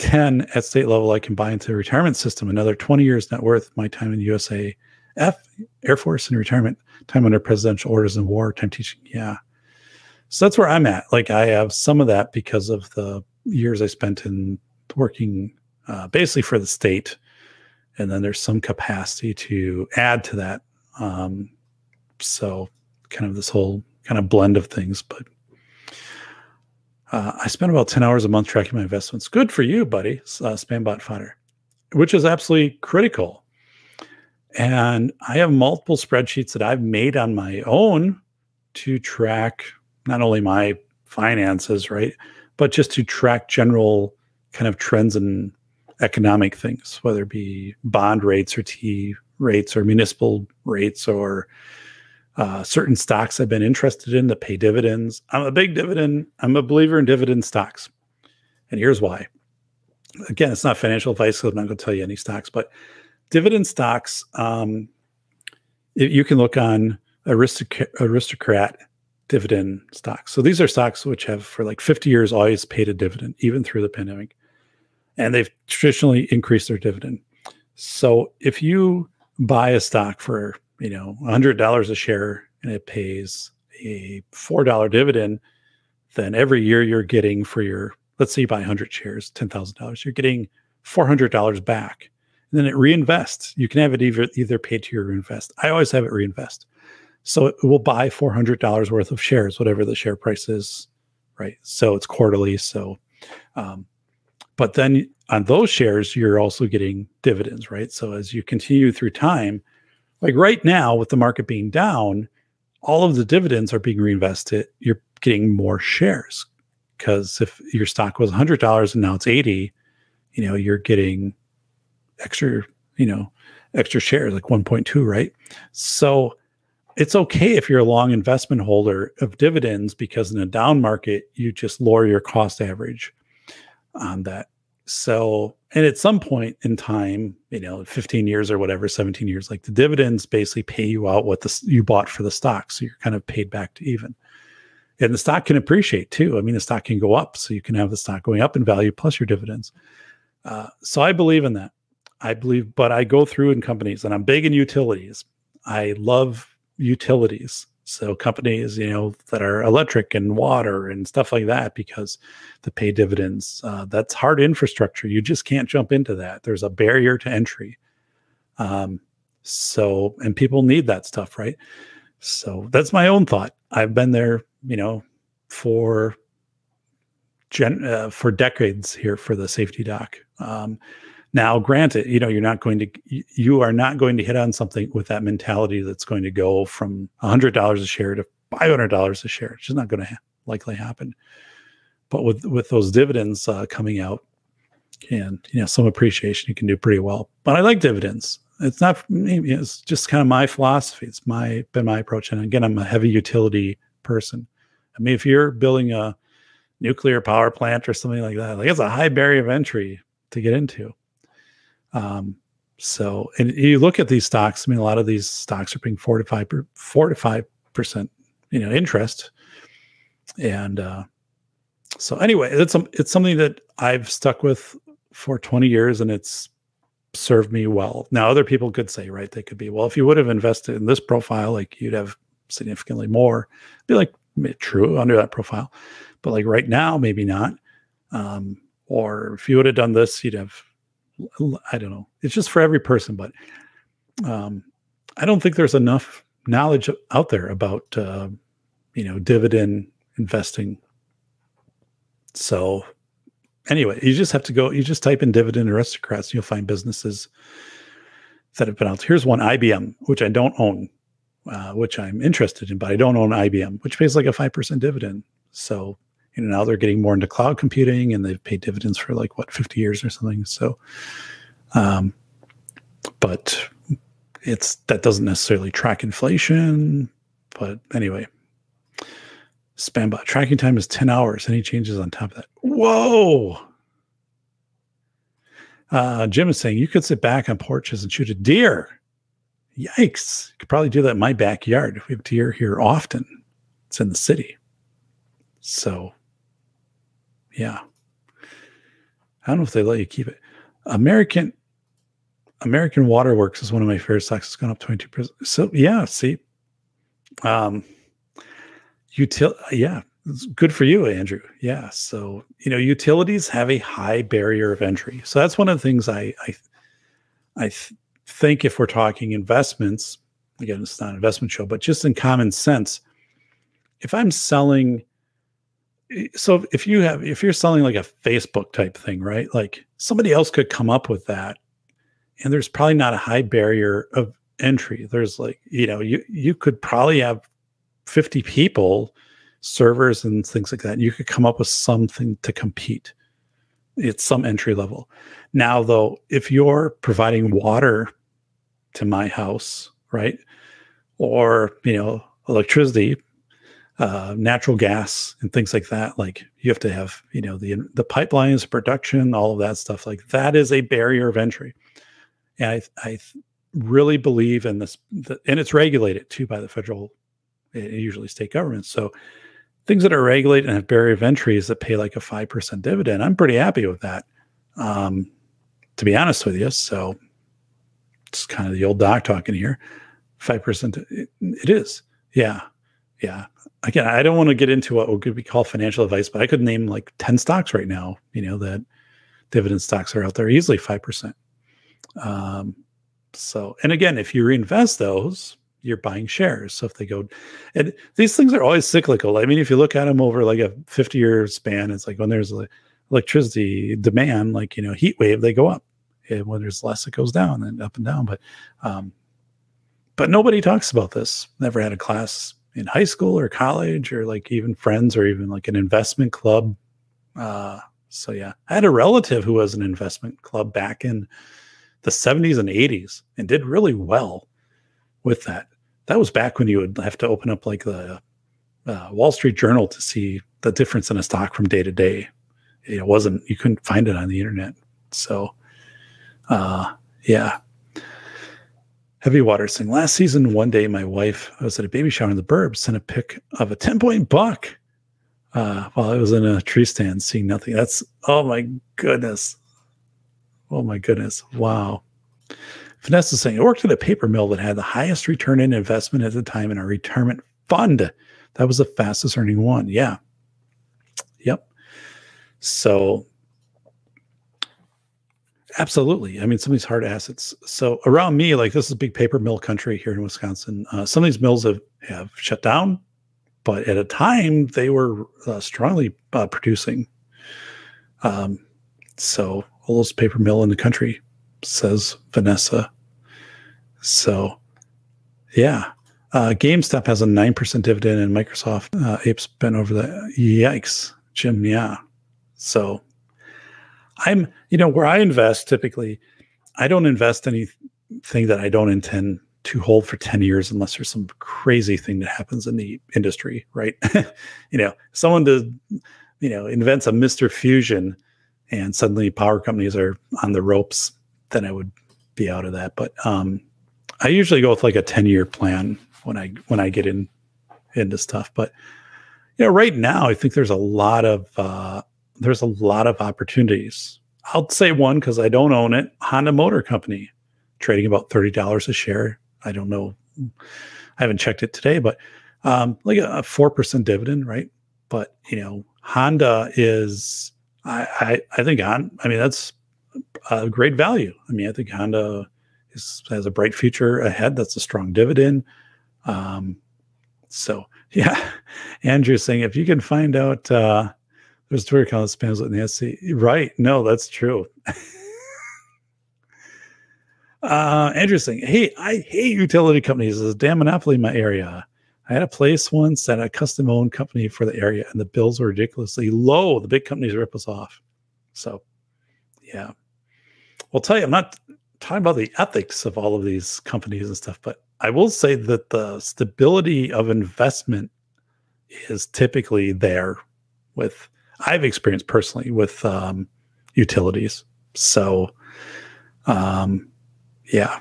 10 at state level, I buy into the retirement system. Another 20 years net worth my time in the USA F Air Force and retirement time under presidential orders and war time teaching. Yeah. So that's where I'm at. Like I have some of that because of the years I spent in working uh, basically for the state. And then there's some capacity to add to that. Um, so kind of this whole kind of blend of things. But uh, I spend about 10 hours a month tracking my investments. Good for you, buddy. Uh, Spambot fodder, which is absolutely critical and I have multiple spreadsheets that I've made on my own to track not only my finances, right, but just to track general kind of trends in economic things, whether it be bond rates or T rates or municipal rates or uh, certain stocks I've been interested in that pay dividends. I'm a big dividend, I'm a believer in dividend stocks. And here's why. Again, it's not financial advice, so I'm not going to tell you any stocks, but dividend stocks, um, you can look on aristocrat, aristocrat dividend stocks. So these are stocks which have for like 50 years always paid a dividend, even through the pandemic. And they've traditionally increased their dividend. So if you buy a stock for, you know, $100 a share and it pays a $4 dividend, then every year you're getting for your, let's say you buy 100 shares, $10,000, you're getting $400 back and then it reinvests. You can have it either either paid to your reinvest. I always have it reinvest. So it will buy four hundred dollars worth of shares, whatever the share price is, right? So it's quarterly. So, um, but then on those shares, you're also getting dividends, right? So as you continue through time, like right now with the market being down, all of the dividends are being reinvested. You're getting more shares because if your stock was hundred dollars and now it's eighty, you know you're getting extra, you know, extra shares, like 1.2, right? So it's okay if you're a long investment holder of dividends because in a down market, you just lower your cost average on that. So, and at some point in time, you know, 15 years or whatever, 17 years, like the dividends basically pay you out what the, you bought for the stock. So you're kind of paid back to even. And the stock can appreciate too. I mean, the stock can go up. So you can have the stock going up in value plus your dividends. Uh, so I believe in that. I believe, but I go through in companies and I'm big in utilities. I love utilities. So companies, you know, that are electric and water and stuff like that, because the pay dividends, uh, that's hard infrastructure. You just can't jump into that. There's a barrier to entry. Um, so, and people need that stuff, right? So that's my own thought. I've been there, you know, for gen uh, for decades here for the safety doc. Um, now, granted, you know, you're not going to, you are not going to hit on something with that mentality that's going to go from $100 a share to $500 a share. It's just not going to ha- likely happen. But with with those dividends uh, coming out and you know some appreciation, you can do pretty well. But I like dividends. It's not it's just kind of my philosophy. It's my been my approach. And again, I'm a heavy utility person. I mean, if you're building a nuclear power plant or something like that, like it's a high barrier of entry to get into. Um, So, and you look at these stocks. I mean, a lot of these stocks are paying four to five, per, four to five percent, you know, interest. And uh, so, anyway, it's it's something that I've stuck with for twenty years, and it's served me well. Now, other people could say, right? They could be, well, if you would have invested in this profile, like you'd have significantly more. Be like true under that profile, but like right now, maybe not. Um, or if you would have done this, you'd have I don't know. It's just for every person, but um, I don't think there's enough knowledge out there about uh, you know dividend investing. So anyway, you just have to go. You just type in dividend aristocrats, and you'll find businesses that have been out. Here's one IBM, which I don't own, uh, which I'm interested in, but I don't own IBM, which pays like a five percent dividend. So you know now they're getting more into cloud computing and they've paid dividends for like what 50 years or something so um but it's that doesn't necessarily track inflation but anyway spambot tracking time is 10 hours any changes on top of that whoa uh, Jim is saying you could sit back on porches and shoot a deer. Yikes! You could probably do that in my backyard. If we have deer here often. It's in the city, so yeah. I don't know if they let you keep it. American American Water Works is one of my favorite stocks. It's gone up 22%. So yeah, see. Um util yeah, it's good for you, Andrew. Yeah. So, you know, utilities have a high barrier of entry. So that's one of the things I I I th- think if we're talking investments, again, it's not an investment show, but just in common sense, if I'm selling so if you have if you're selling like a facebook type thing right like somebody else could come up with that and there's probably not a high barrier of entry. There's like you know you you could probably have 50 people servers and things like that you could come up with something to compete. It's some entry level. Now though if you're providing water to my house right or you know electricity uh, natural gas and things like that. Like you have to have, you know, the the pipelines, production, all of that stuff. Like that is a barrier of entry. And I I really believe in this, the, and it's regulated too by the federal, usually state governments. So things that are regulated and have barrier of entries that pay like a five percent dividend, I'm pretty happy with that. Um, to be honest with you, so it's kind of the old doc talking here. Five percent, it, it is, yeah, yeah again, I don't want to get into what would be called financial advice, but I could name like 10 stocks right now, you know, that dividend stocks are out there easily 5%. Um, so, and again, if you reinvest those, you're buying shares. So if they go, and these things are always cyclical. I mean, if you look at them over like a 50 year span, it's like when there's electricity demand, like, you know, heat wave, they go up. And when there's less, it goes down and up and down. But, um, but nobody talks about this. Never had a class in high school or college or like even friends or even like an investment club. Uh, so yeah, I had a relative who was an investment club back in the 70s and 80s and did really well with that. That was back when you would have to open up like the uh, Wall Street Journal to see the difference in a stock from day to day. It wasn't you couldn't find it on the internet. So, uh, yeah, Heavy water saying last season, one day my wife, I was at a baby shower in the burbs, sent a pic of a 10 point buck uh, while I was in a tree stand seeing nothing. That's, oh my goodness. Oh my goodness. Wow. Vanessa saying, I worked at a paper mill that had the highest return in investment at the time in our retirement fund. That was the fastest earning one. Yeah. Yep. So Absolutely. I mean, some of these hard assets. So around me, like this is a big paper mill country here in Wisconsin. Uh, some of these mills have, have shut down, but at a time they were uh, strongly uh, producing. Um, so oldest paper mill in the country, says Vanessa. So, yeah. Uh, GameStop has a 9% dividend and Microsoft uh, apes been over the yikes, Jim. Yeah. So I'm, you know, where I invest typically, I don't invest anything that I don't intend to hold for 10 years unless there's some crazy thing that happens in the industry, right? you know, someone does, you know, invents a Mr. Fusion and suddenly power companies are on the ropes, then I would be out of that. But um, I usually go with like a 10 year plan when I when I get in into stuff. But you know, right now I think there's a lot of uh, there's a lot of opportunities. I'll say one because I don't own it. Honda Motor Company trading about thirty dollars a share. I don't know. I haven't checked it today, but um, like a four percent dividend, right? But you know, Honda is I, I I think on I mean that's a great value. I mean, I think Honda is, has a bright future ahead. That's a strong dividend. Um, so yeah, Andrew's saying if you can find out uh, there's Twitter account that spams with Nancy, right? No, that's true. uh, saying, hey, I hate utility companies. There's a damn monopoly in my area. I had a place once at a custom owned company for the area, and the bills were ridiculously low. The big companies rip us off. So, yeah. I'll tell you, I'm not talking about the ethics of all of these companies and stuff, but I will say that the stability of investment is typically there with, I've experienced personally with um, utilities. So, um, yeah.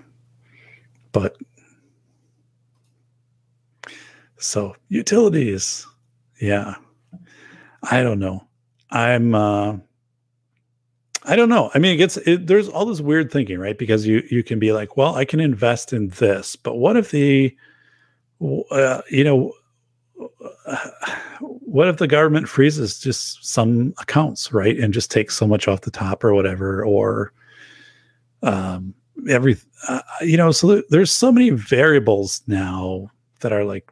But so utilities, yeah. I don't know. I'm uh I don't know. I mean, it gets it, there's all this weird thinking, right? Because you you can be like, well, I can invest in this, but what if the, uh, you know, what if the government freezes just some accounts, right, and just takes so much off the top or whatever, or um, every, uh, you know, so there's so many variables now that are like,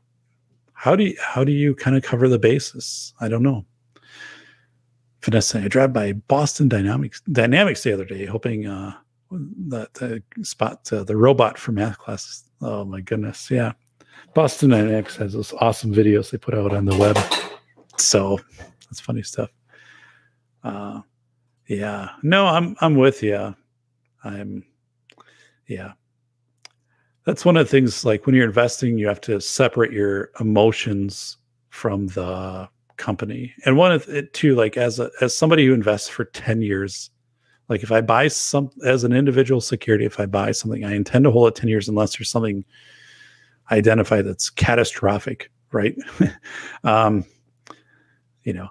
how do you how do you kind of cover the basis? I don't know. Vanessa, I drive by Boston Dynamics Dynamics the other day, hoping uh, that to spot uh, the robot for math classes. Oh my goodness, yeah. Boston Dynamics has those awesome videos they put out on the web. So that's funny stuff. Uh, yeah, no, I'm I'm with you. I'm, yeah. That's one of the things. Like when you're investing, you have to separate your emotions from the company. And one of it too, like as a as somebody who invests for 10 years, like if I buy some as an individual security, if I buy something, I intend to hold it 10 years unless there's something identify that's catastrophic, right? um, you know,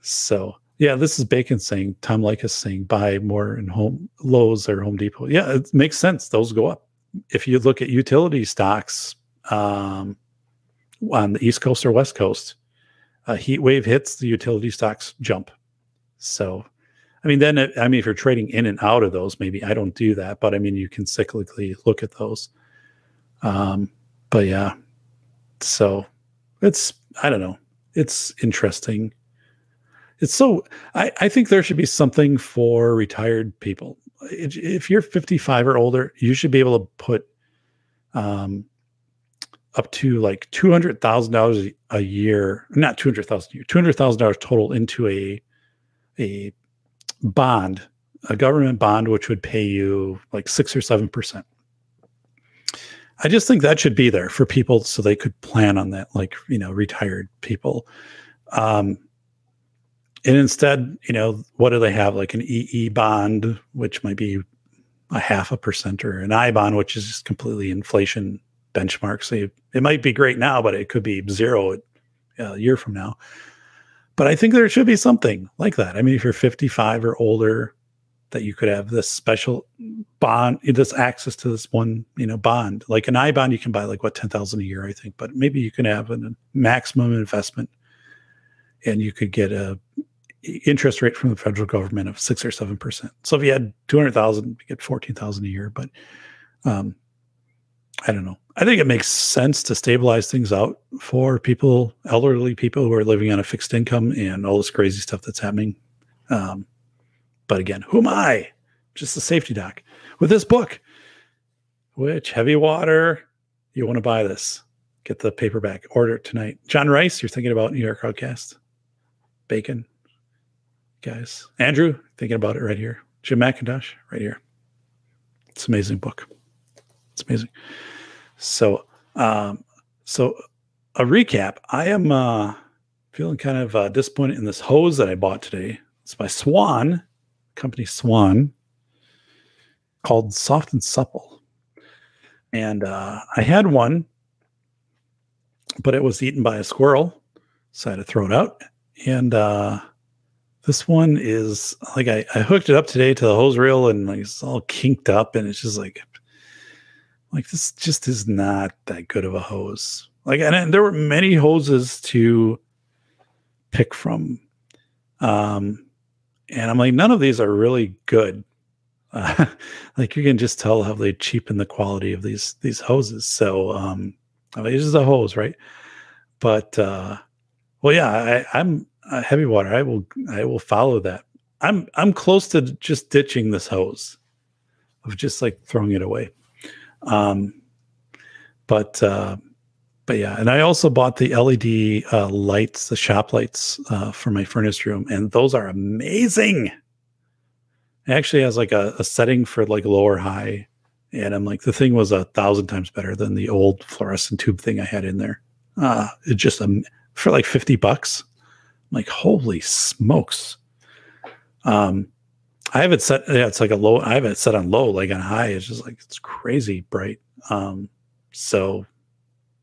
so yeah, this is Bacon saying, Tom Likas saying buy more in home Lowe's or Home Depot. Yeah, it makes sense. Those go up. If you look at utility stocks um, on the East Coast or West Coast, a heat wave hits, the utility stocks jump. So, I mean, then I mean, if you're trading in and out of those, maybe I don't do that, but I mean, you can cyclically look at those. Um, but yeah, so it's I don't know, it's interesting. It's so I, I think there should be something for retired people. If you're 55 or older, you should be able to put um, up to like two hundred thousand dollars a year, not two hundred thousand a year, two hundred thousand dollars total into a a bond, a government bond, which would pay you like six or seven percent. I just think that should be there for people so they could plan on that, like you know, retired people. Um, and instead, you know, what do they have? Like an EE bond, which might be a half a percent, or an I bond, which is just completely inflation benchmark. So you, it might be great now, but it could be zero a year from now. But I think there should be something like that. I mean, if you're 55 or older, that you could have this special bond, this access to this one, you know, bond. Like an I bond, you can buy like what 10,000 a year, I think. But maybe you can have a maximum investment, and you could get a interest rate from the federal government of six or seven percent. So if you had 200,000, you get 14,000 a year. But um, I don't know. I think it makes sense to stabilize things out for people, elderly people who are living on a fixed income and all this crazy stuff that's happening. Um, but again, who am I? Just a safety doc with this book, which heavy water. You want to buy this? Get the paperback. Order it tonight. John Rice, you're thinking about New York Outcast. Bacon, guys. Andrew, thinking about it right here. Jim McIntosh, right here. It's amazing book. It's amazing. So, um, so a recap. I am uh, feeling kind of uh, disappointed in this hose that I bought today. It's by Swan, company Swan, called Soft and Supple. And uh, I had one, but it was eaten by a squirrel. So I had to throw it out. And uh, this one is like I, I hooked it up today to the hose reel and like it's all kinked up and it's just like like this just is not that good of a hose. Like and, and there were many hoses to pick from. Um and I'm like, none of these are really good. Uh, like you can just tell how they cheapen the quality of these these hoses. So um I mean, this is a hose, right? But uh well yeah, I, I'm uh, heavy water. I will I will follow that. I'm I'm close to just ditching this hose of just like throwing it away. Um but uh but yeah, and I also bought the LED uh, lights, the shop lights uh, for my furnace room, and those are amazing. It actually has like a, a setting for like low or high, and I'm like the thing was a thousand times better than the old fluorescent tube thing I had in there. Uh, it just um, for like fifty bucks. I'm like holy smokes. Um, I have it set. Yeah, it's like a low. I have it set on low, like on high. It's just like it's crazy bright. Um, so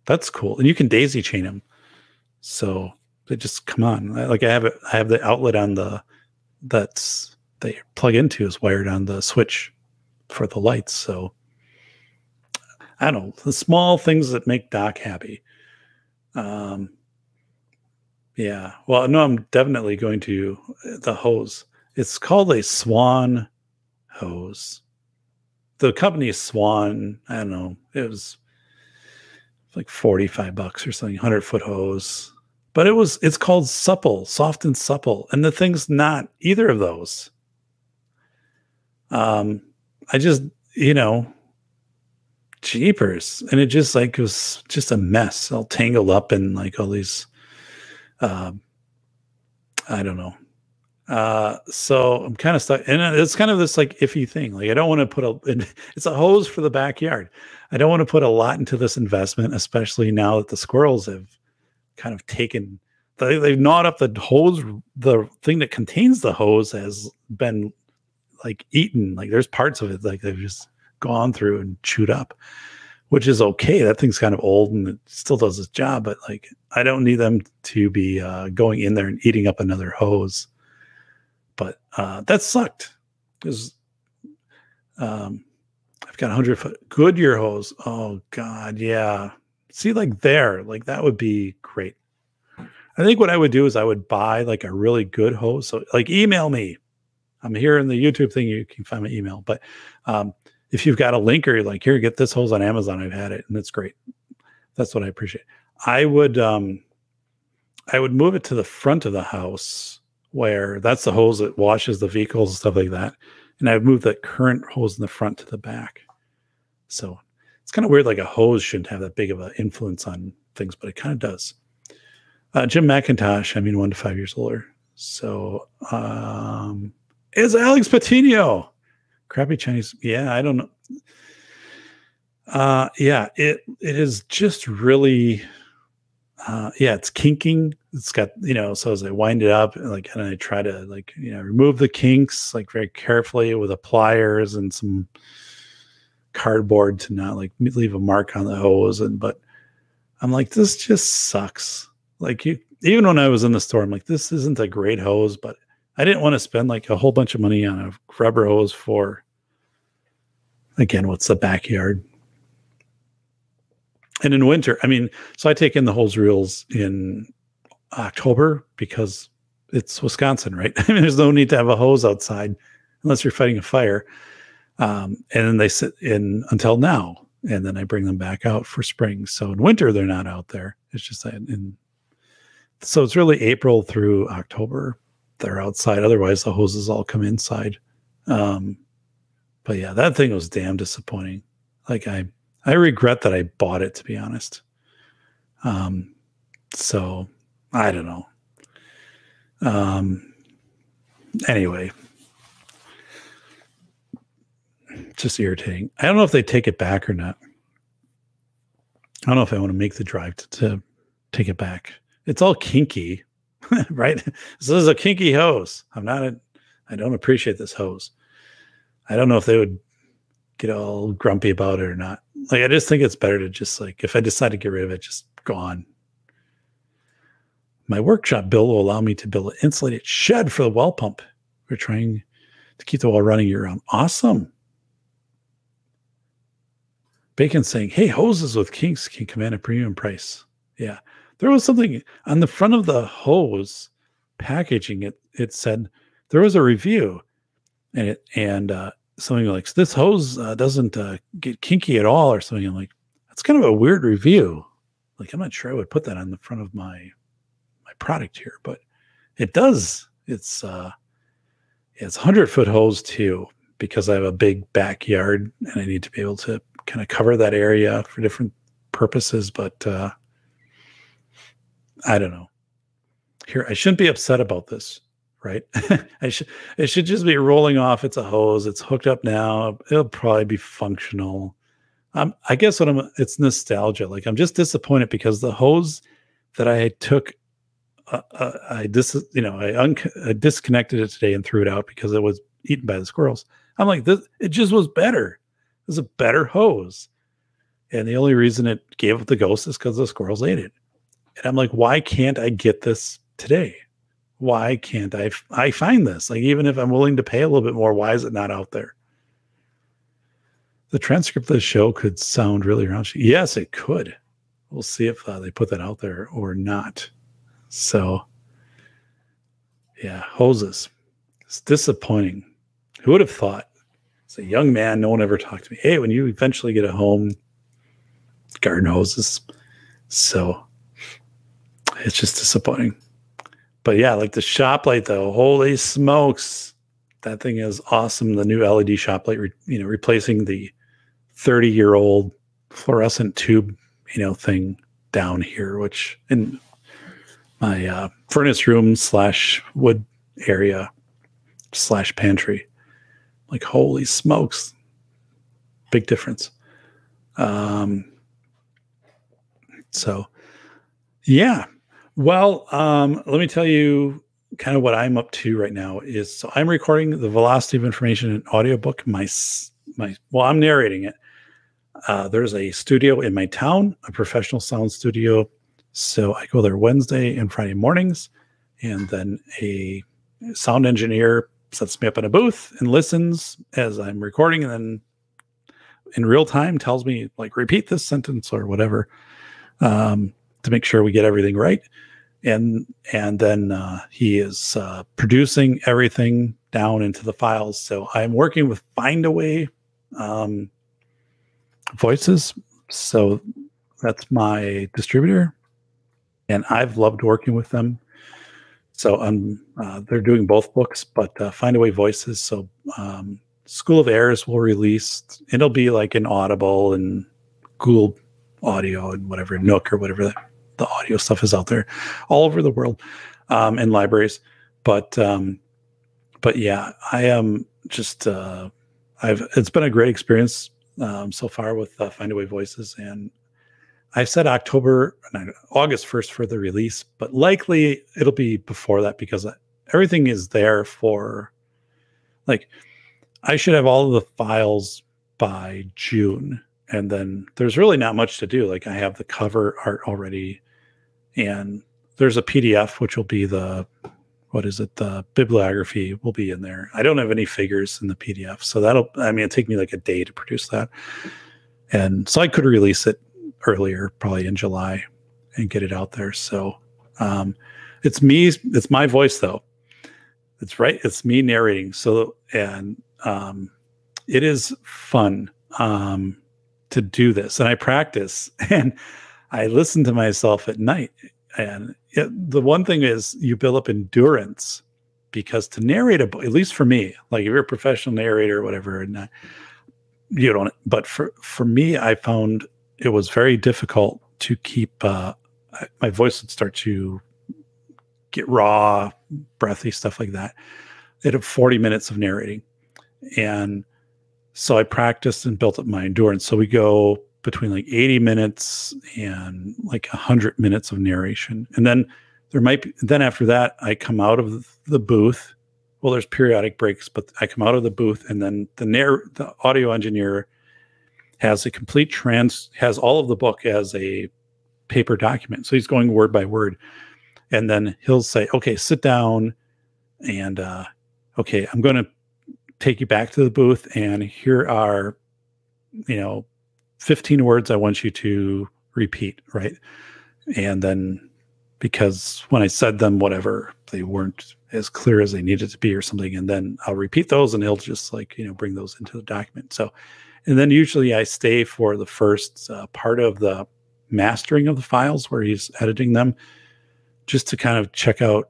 that's cool. And you can daisy chain them. So they just come on. Like I have it, I have the outlet on the that's they plug into is wired on the switch for the lights. So I don't know the small things that make Doc happy. Um, yeah. Well, no, I'm definitely going to the hose. It's called a Swan hose. The company is Swan. I don't know. It was like 45 bucks or something, 100 foot hose. But it was, it's called supple, soft and supple. And the thing's not either of those. Um, I just, you know, jeepers. And it just like was just a mess, all tangled up in like all these, um, I don't know. Uh, so I'm kind of stuck, and it's kind of this like iffy thing. Like I don't want to put a, it's a hose for the backyard. I don't want to put a lot into this investment, especially now that the squirrels have kind of taken they, they've gnawed up the hose. The thing that contains the hose has been like eaten. Like there's parts of it like they've just gone through and chewed up, which is okay. That thing's kind of old and it still does its job, but like I don't need them to be uh, going in there and eating up another hose. Uh, that sucked because um, I've got a hundred foot Goodyear hose. Oh God, yeah. See, like there, like that would be great. I think what I would do is I would buy like a really good hose. So like email me. I'm here in the YouTube thing. You can find my email. But um, if you've got a link or you're like, here, get this hose on Amazon. I've had it and it's great. That's what I appreciate. I would um I would move it to the front of the house where that's the hose that washes the vehicles and stuff like that. And I would move that current hose in the front to the back. So it's kind of weird, like a hose shouldn't have that big of an influence on things, but it kind of does. Uh, Jim McIntosh, I mean, one to five years older. So um is Alex Patino. Crappy Chinese. Yeah, I don't know. Uh yeah, it it is just really uh yeah, it's kinking. It's got, you know, so as I wind it up, like and I try to like, you know, remove the kinks like very carefully with a pliers and some cardboard to not like leave a mark on the hose and but I'm like this just sucks. Like you even when I was in the store I'm like this isn't a great hose but I didn't want to spend like a whole bunch of money on a rubber hose for again what's the backyard. And in winter, I mean, so I take in the hose reels in October because it's Wisconsin, right? I mean, there's no need to have a hose outside unless you're fighting a fire. Um, and then they sit in until now, and then I bring them back out for spring. So in winter, they're not out there. It's just that in so it's really April through October they're outside. Otherwise, the hoses all come inside. Um, but yeah, that thing was damn disappointing. Like I, I regret that I bought it to be honest. Um, so I don't know. Um, anyway, just irritating. I don't know if they take it back or not. I don't know if I want to make the drive to, to take it back. It's all kinky, right? This is a kinky hose. I'm not a, I don't appreciate this hose. I don't know if they would get all grumpy about it or not. Like I just think it's better to just like if I decide to get rid of it, just go on. My workshop bill will allow me to build an insulated shed for the well pump. We're trying to keep the well running year round. Awesome. Bacon saying, "Hey, hoses with kinks can command a premium price." Yeah, there was something on the front of the hose packaging. It it said there was a review, and it and uh, something like this hose uh, doesn't uh, get kinky at all, or something. I'm like, that's kind of a weird review. Like, I'm not sure I would put that on the front of my my product here, but it does. It's uh, it's hundred foot hose too because I have a big backyard and I need to be able to kind of cover that area for different purposes. But uh, I don't know. Here, I shouldn't be upset about this, right? I should it should just be rolling off. It's a hose. It's hooked up now. It'll probably be functional. Um, I guess what I'm it's nostalgia. Like I'm just disappointed because the hose that I took, uh, uh, I dis you know I, un- I disconnected it today and threw it out because it was eaten by the squirrels. I'm like this. It just was better. It was a better hose, and the only reason it gave up the ghost is because the squirrels ate it. And I'm like, why can't I get this today? Why can't I f- I find this? Like even if I'm willing to pay a little bit more, why is it not out there? The transcript of the show could sound really raunchy. Yes, it could. We'll see if uh, they put that out there or not. So, yeah, hoses. It's disappointing. Who would have thought? As a young man, no one ever talked to me. Hey, when you eventually get a home, garden hoses. So it's just disappointing. But yeah, like the shop light though, holy smokes. That thing is awesome. The new LED shop light, re- you know, replacing the 30 year old fluorescent tube, you know, thing down here, which in my uh, furnace room slash wood area slash pantry. Like, holy smokes. Big difference. Um, so, yeah. Well, um, let me tell you kind of what I'm up to right now is so I'm recording the Velocity of Information in audiobook. My, my, well, I'm narrating it. Uh, there's a studio in my town, a professional sound studio. So I go there Wednesday and Friday mornings, and then a sound engineer sets me up in a booth and listens as I'm recording, and then in real time tells me like repeat this sentence or whatever um, to make sure we get everything right. And and then uh, he is uh, producing everything down into the files. So I'm working with Findaway um, Voices. So that's my distributor, and I've loved working with them. So um, uh, they're doing both books, but uh, Findaway Voices. So um, School of Errors will release. It'll be like an Audible and Google Audio and whatever Nook or whatever the audio stuff is out there, all over the world, um, in libraries. But um, but yeah, I am just uh, I've it's been a great experience um, so far with uh, Findaway Voices, and I said October, August first for the release, but likely it'll be before that because everything is there for like I should have all of the files by June, and then there's really not much to do. Like I have the cover art already, and there's a PDF which will be the what is it? The bibliography will be in there. I don't have any figures in the PDF, so that'll. I mean, it take me like a day to produce that, and so I could release it earlier, probably in July, and get it out there. So um, it's me. It's my voice though. It's right. It's me narrating. So and um, it is fun um, to do this, and I practice and I listen to myself at night. And it, the one thing is, you build up endurance because to narrate a book, at least for me, like if you're a professional narrator or whatever, and uh, you don't. But for for me, I found it was very difficult to keep. Uh, my voice would start to get raw, breathy, stuff like that. It had 40 minutes of narrating. And so I practiced and built up my endurance. So we go between like 80 minutes and like 100 minutes of narration. And then there might be, then after that, I come out of the booth well, there's periodic breaks, but I come out of the booth and then the narr- the audio engineer has a complete trans has all of the book as a paper document. So he's going word by word. And then he'll say, okay, sit down and uh okay, I'm gonna take you back to the booth and here are, you know, 15 words I want you to repeat, right? And then because when I said them, whatever, they weren't as clear as they needed to be or something. And then I'll repeat those and he'll just like, you know, bring those into the document. So, and then usually I stay for the first uh, part of the mastering of the files where he's editing them just to kind of check out.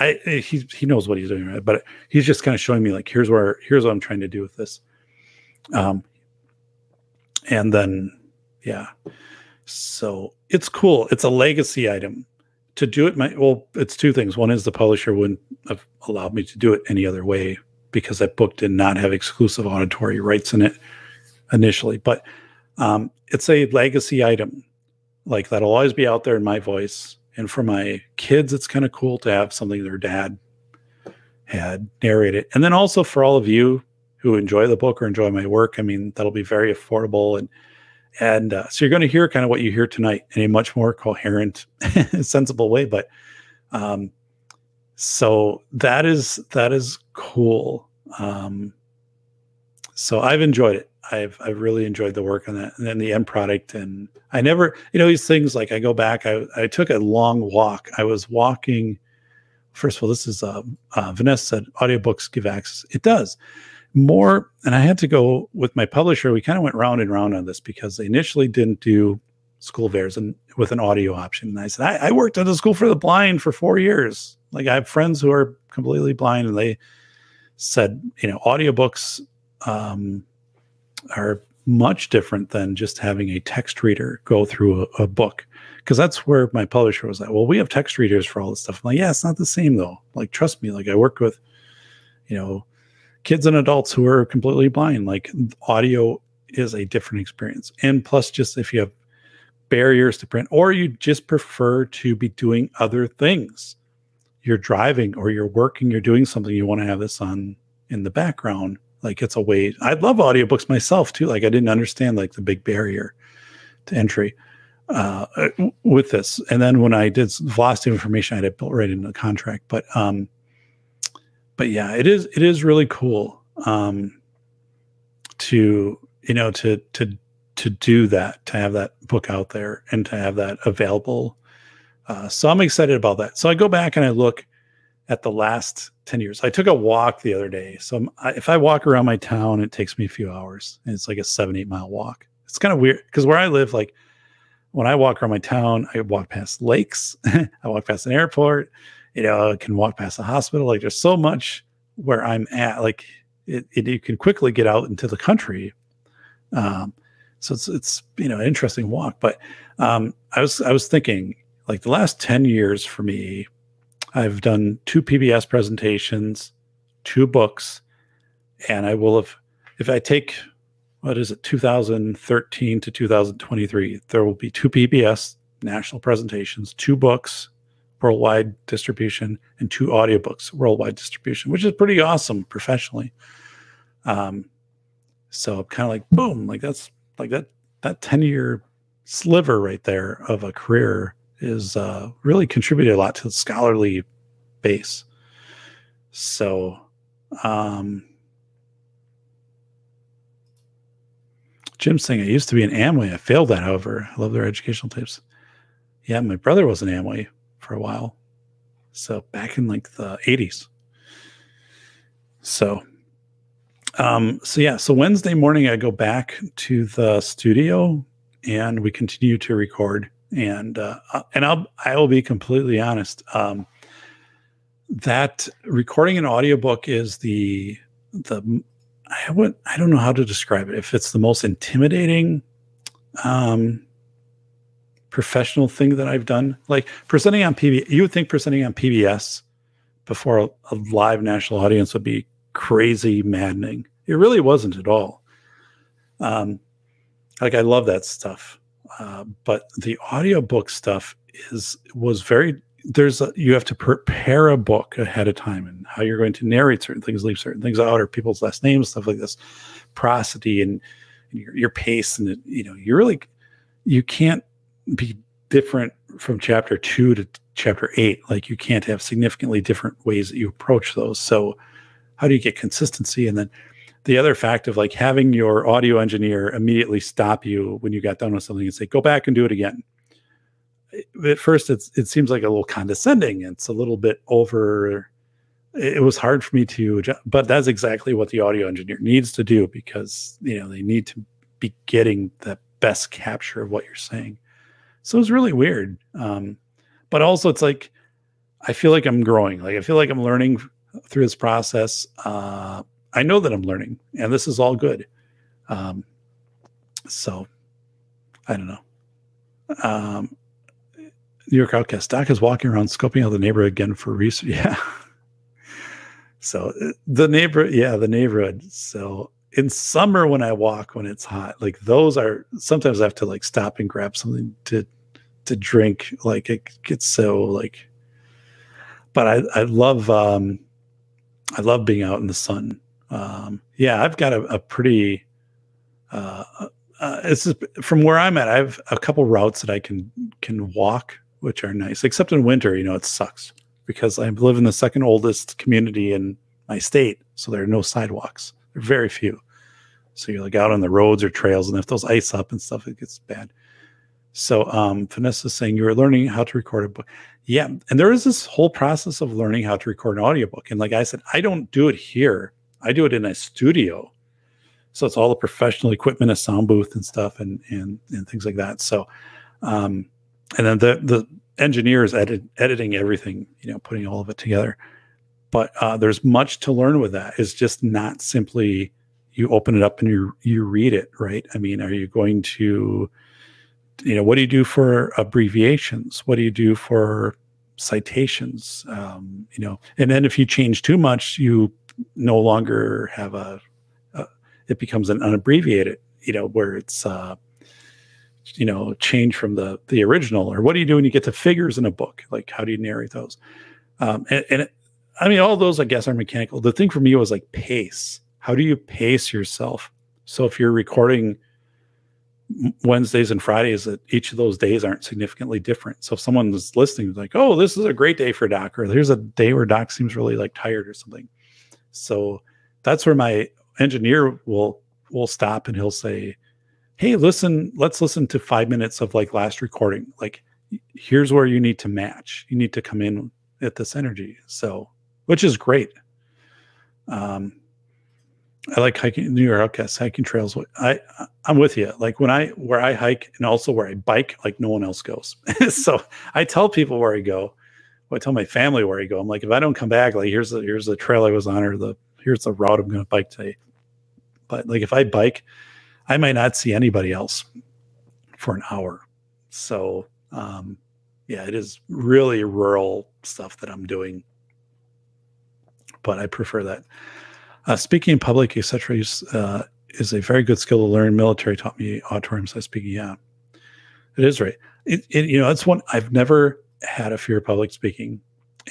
I he he knows what he's doing, right? But he's just kind of showing me like here's where here's what I'm trying to do with this. Um, and then yeah, so it's cool. It's a legacy item. To do it my well it's two things. One is the publisher wouldn't have allowed me to do it any other way because that book did not have exclusive auditory rights in it initially. But um, it's a legacy item. Like that'll always be out there in my voice. And for my kids it's kind of cool to have something their dad had narrated. And then also for all of you who enjoy the book or enjoy my work i mean that'll be very affordable and and uh, so you're going to hear kind of what you hear tonight in a much more coherent, sensible way. But um, so that is that is cool. Um, so I've enjoyed it. I've I've really enjoyed the work on that and then the end product. And I never, you know, these things like I go back. I I took a long walk. I was walking. First of all, this is uh, uh, Vanessa said audiobooks give access. It does more and i had to go with my publisher. We kind of went round and round on this because they initially didn't do school fairs and with an audio option. And i said I, I, worked at a school for the blind for four years. Like i have friends who are completely blind and they said you know audiobooks um, are much different than just having a text reader go through a, a book. Because that's where my publisher was like, well we have text readers for all this stuff. I'm like yeah it's not the same though. Like trust me like i work with you know kids and adults who are completely blind. Like audio is a different experience. And plus, just if you have barriers to print, or you just prefer to be doing other things, you're driving or you're working, you're doing something, you want to have this on in the background. Like it's a way. I love audiobooks myself too. Like I didn't understand like the big barrier to entry uh, with this. And then when I did velocity information, I had it built right into the contract. But um, but yeah, it is it is really cool um, to you know to to to do that to have that book out there and to have that available. Uh, so I'm excited about that. So I go back and I look at the last 10 years. I took a walk the other day. So I, if I walk around my town, it takes me a few hours and it's like a seven, eight mile walk. It's kind of weird because where I live, like when I walk around my town, I walk past lakes, I walk past an airport, you know, I can walk past the hospital. Like there's so much where I'm at. Like it, it you can quickly get out into the country. Um, so it's it's you know an interesting walk. But um, I was I was thinking like the last ten years for me, I've done two PBS presentations, two books, and I will have if I take what is it 2013 to 2023 there will be two pbs national presentations two books worldwide distribution and two audiobooks worldwide distribution, which is pretty awesome professionally. Um, so kind of like boom, like that's like that that 10 year sliver right there of a career is uh, really contributed a lot to the scholarly base. So um Jim saying I used to be an Amway. I failed that, however. I love their educational tapes. Yeah, my brother was an Amway for a while. So back in like the 80s. So um so yeah, so Wednesday morning I go back to the studio and we continue to record and uh and I'll I will be completely honest. Um that recording an audiobook is the the I would I don't know how to describe it. If it's the most intimidating um professional thing that I've done. Like presenting on PBS, you would think presenting on PBS before a, a, live national audience would be crazy maddening. It really wasn't at all. Um, like I love that stuff, uh, but the audiobook stuff is was very there's a, you have to prepare a book ahead of time and how you're going to narrate certain things, leave certain things out, or people's last names, stuff like this, prosody and, and your, your pace, and you know, you really you can't be different from chapter two to chapter eight. Like you can't have significantly different ways that you approach those. So how do you get consistency? And then the other fact of like having your audio engineer immediately stop you when you got done with something and say, go back and do it again. At first, it's it seems like a little condescending. It's a little bit over. It was hard for me to, but that's exactly what the audio engineer needs to do because you know they need to be getting the best capture of what you're saying. So it's really weird. Um, but also, it's like I feel like I'm growing. Like I feel like I'm learning through this process. Uh, I know that I'm learning, and this is all good. Um, so I don't know. Um, New York Outcast Doc is walking around scoping out the neighborhood again for research. Yeah. so uh, the neighbor, yeah, the neighborhood. So in summer when I walk when it's hot, like those are sometimes I have to like stop and grab something to to drink. Like it gets so like but I, I love um I love being out in the sun um, yeah, I've got a, a pretty. Uh, uh, it's just, from where I'm at. I have a couple routes that I can can walk, which are nice. Except in winter, you know, it sucks because I live in the second oldest community in my state, so there are no sidewalks. Are very few. So you're like out on the roads or trails, and if those ice up and stuff, it gets bad. So um, Vanessa's saying you were learning how to record a book. Yeah, and there is this whole process of learning how to record an audiobook. And like I said, I don't do it here I do it in a studio. So it's all the professional equipment, a sound booth and stuff and and and things like that. So um and then the the engineer is edit, editing everything, you know, putting all of it together. But uh, there's much to learn with that. It's just not simply you open it up and you you read it, right? I mean, are you going to you know what do you do for abbreviations what do you do for citations um, you know and then if you change too much you no longer have a, a it becomes an unabbreviated, you know, where it's uh, you know change from the the original. Or what do you do when you get to figures in a book? Like how do you narrate those? Um, and, and I mean, all those I guess are mechanical. The thing for me was like pace. How do you pace yourself? So if you're recording Wednesdays and Fridays, that each of those days aren't significantly different. So if someone's listening, like, oh, this is a great day for Doc, or there's a day where Doc seems really like tired or something. So that's where my engineer will will stop and he'll say, "Hey, listen, let's listen to 5 minutes of like last recording. Like here's where you need to match. You need to come in at this energy." So, which is great. Um I like hiking New York Outcast hiking trails. I I'm with you. Like when I where I hike and also where I bike, like no one else goes. so I tell people where I go. I tell my family where I go. I'm like, if I don't come back, like here's the here's the trail I was on, or the here's the route I'm going to bike today. But like if I bike, I might not see anybody else for an hour. So um, yeah, it is really rural stuff that I'm doing, but I prefer that. Uh, speaking in public, etc., uh, is a very good skill to learn. Military taught me auditorium size speaking. Yeah, it is right. It, it, you know, that's one I've never had a fear of public speaking.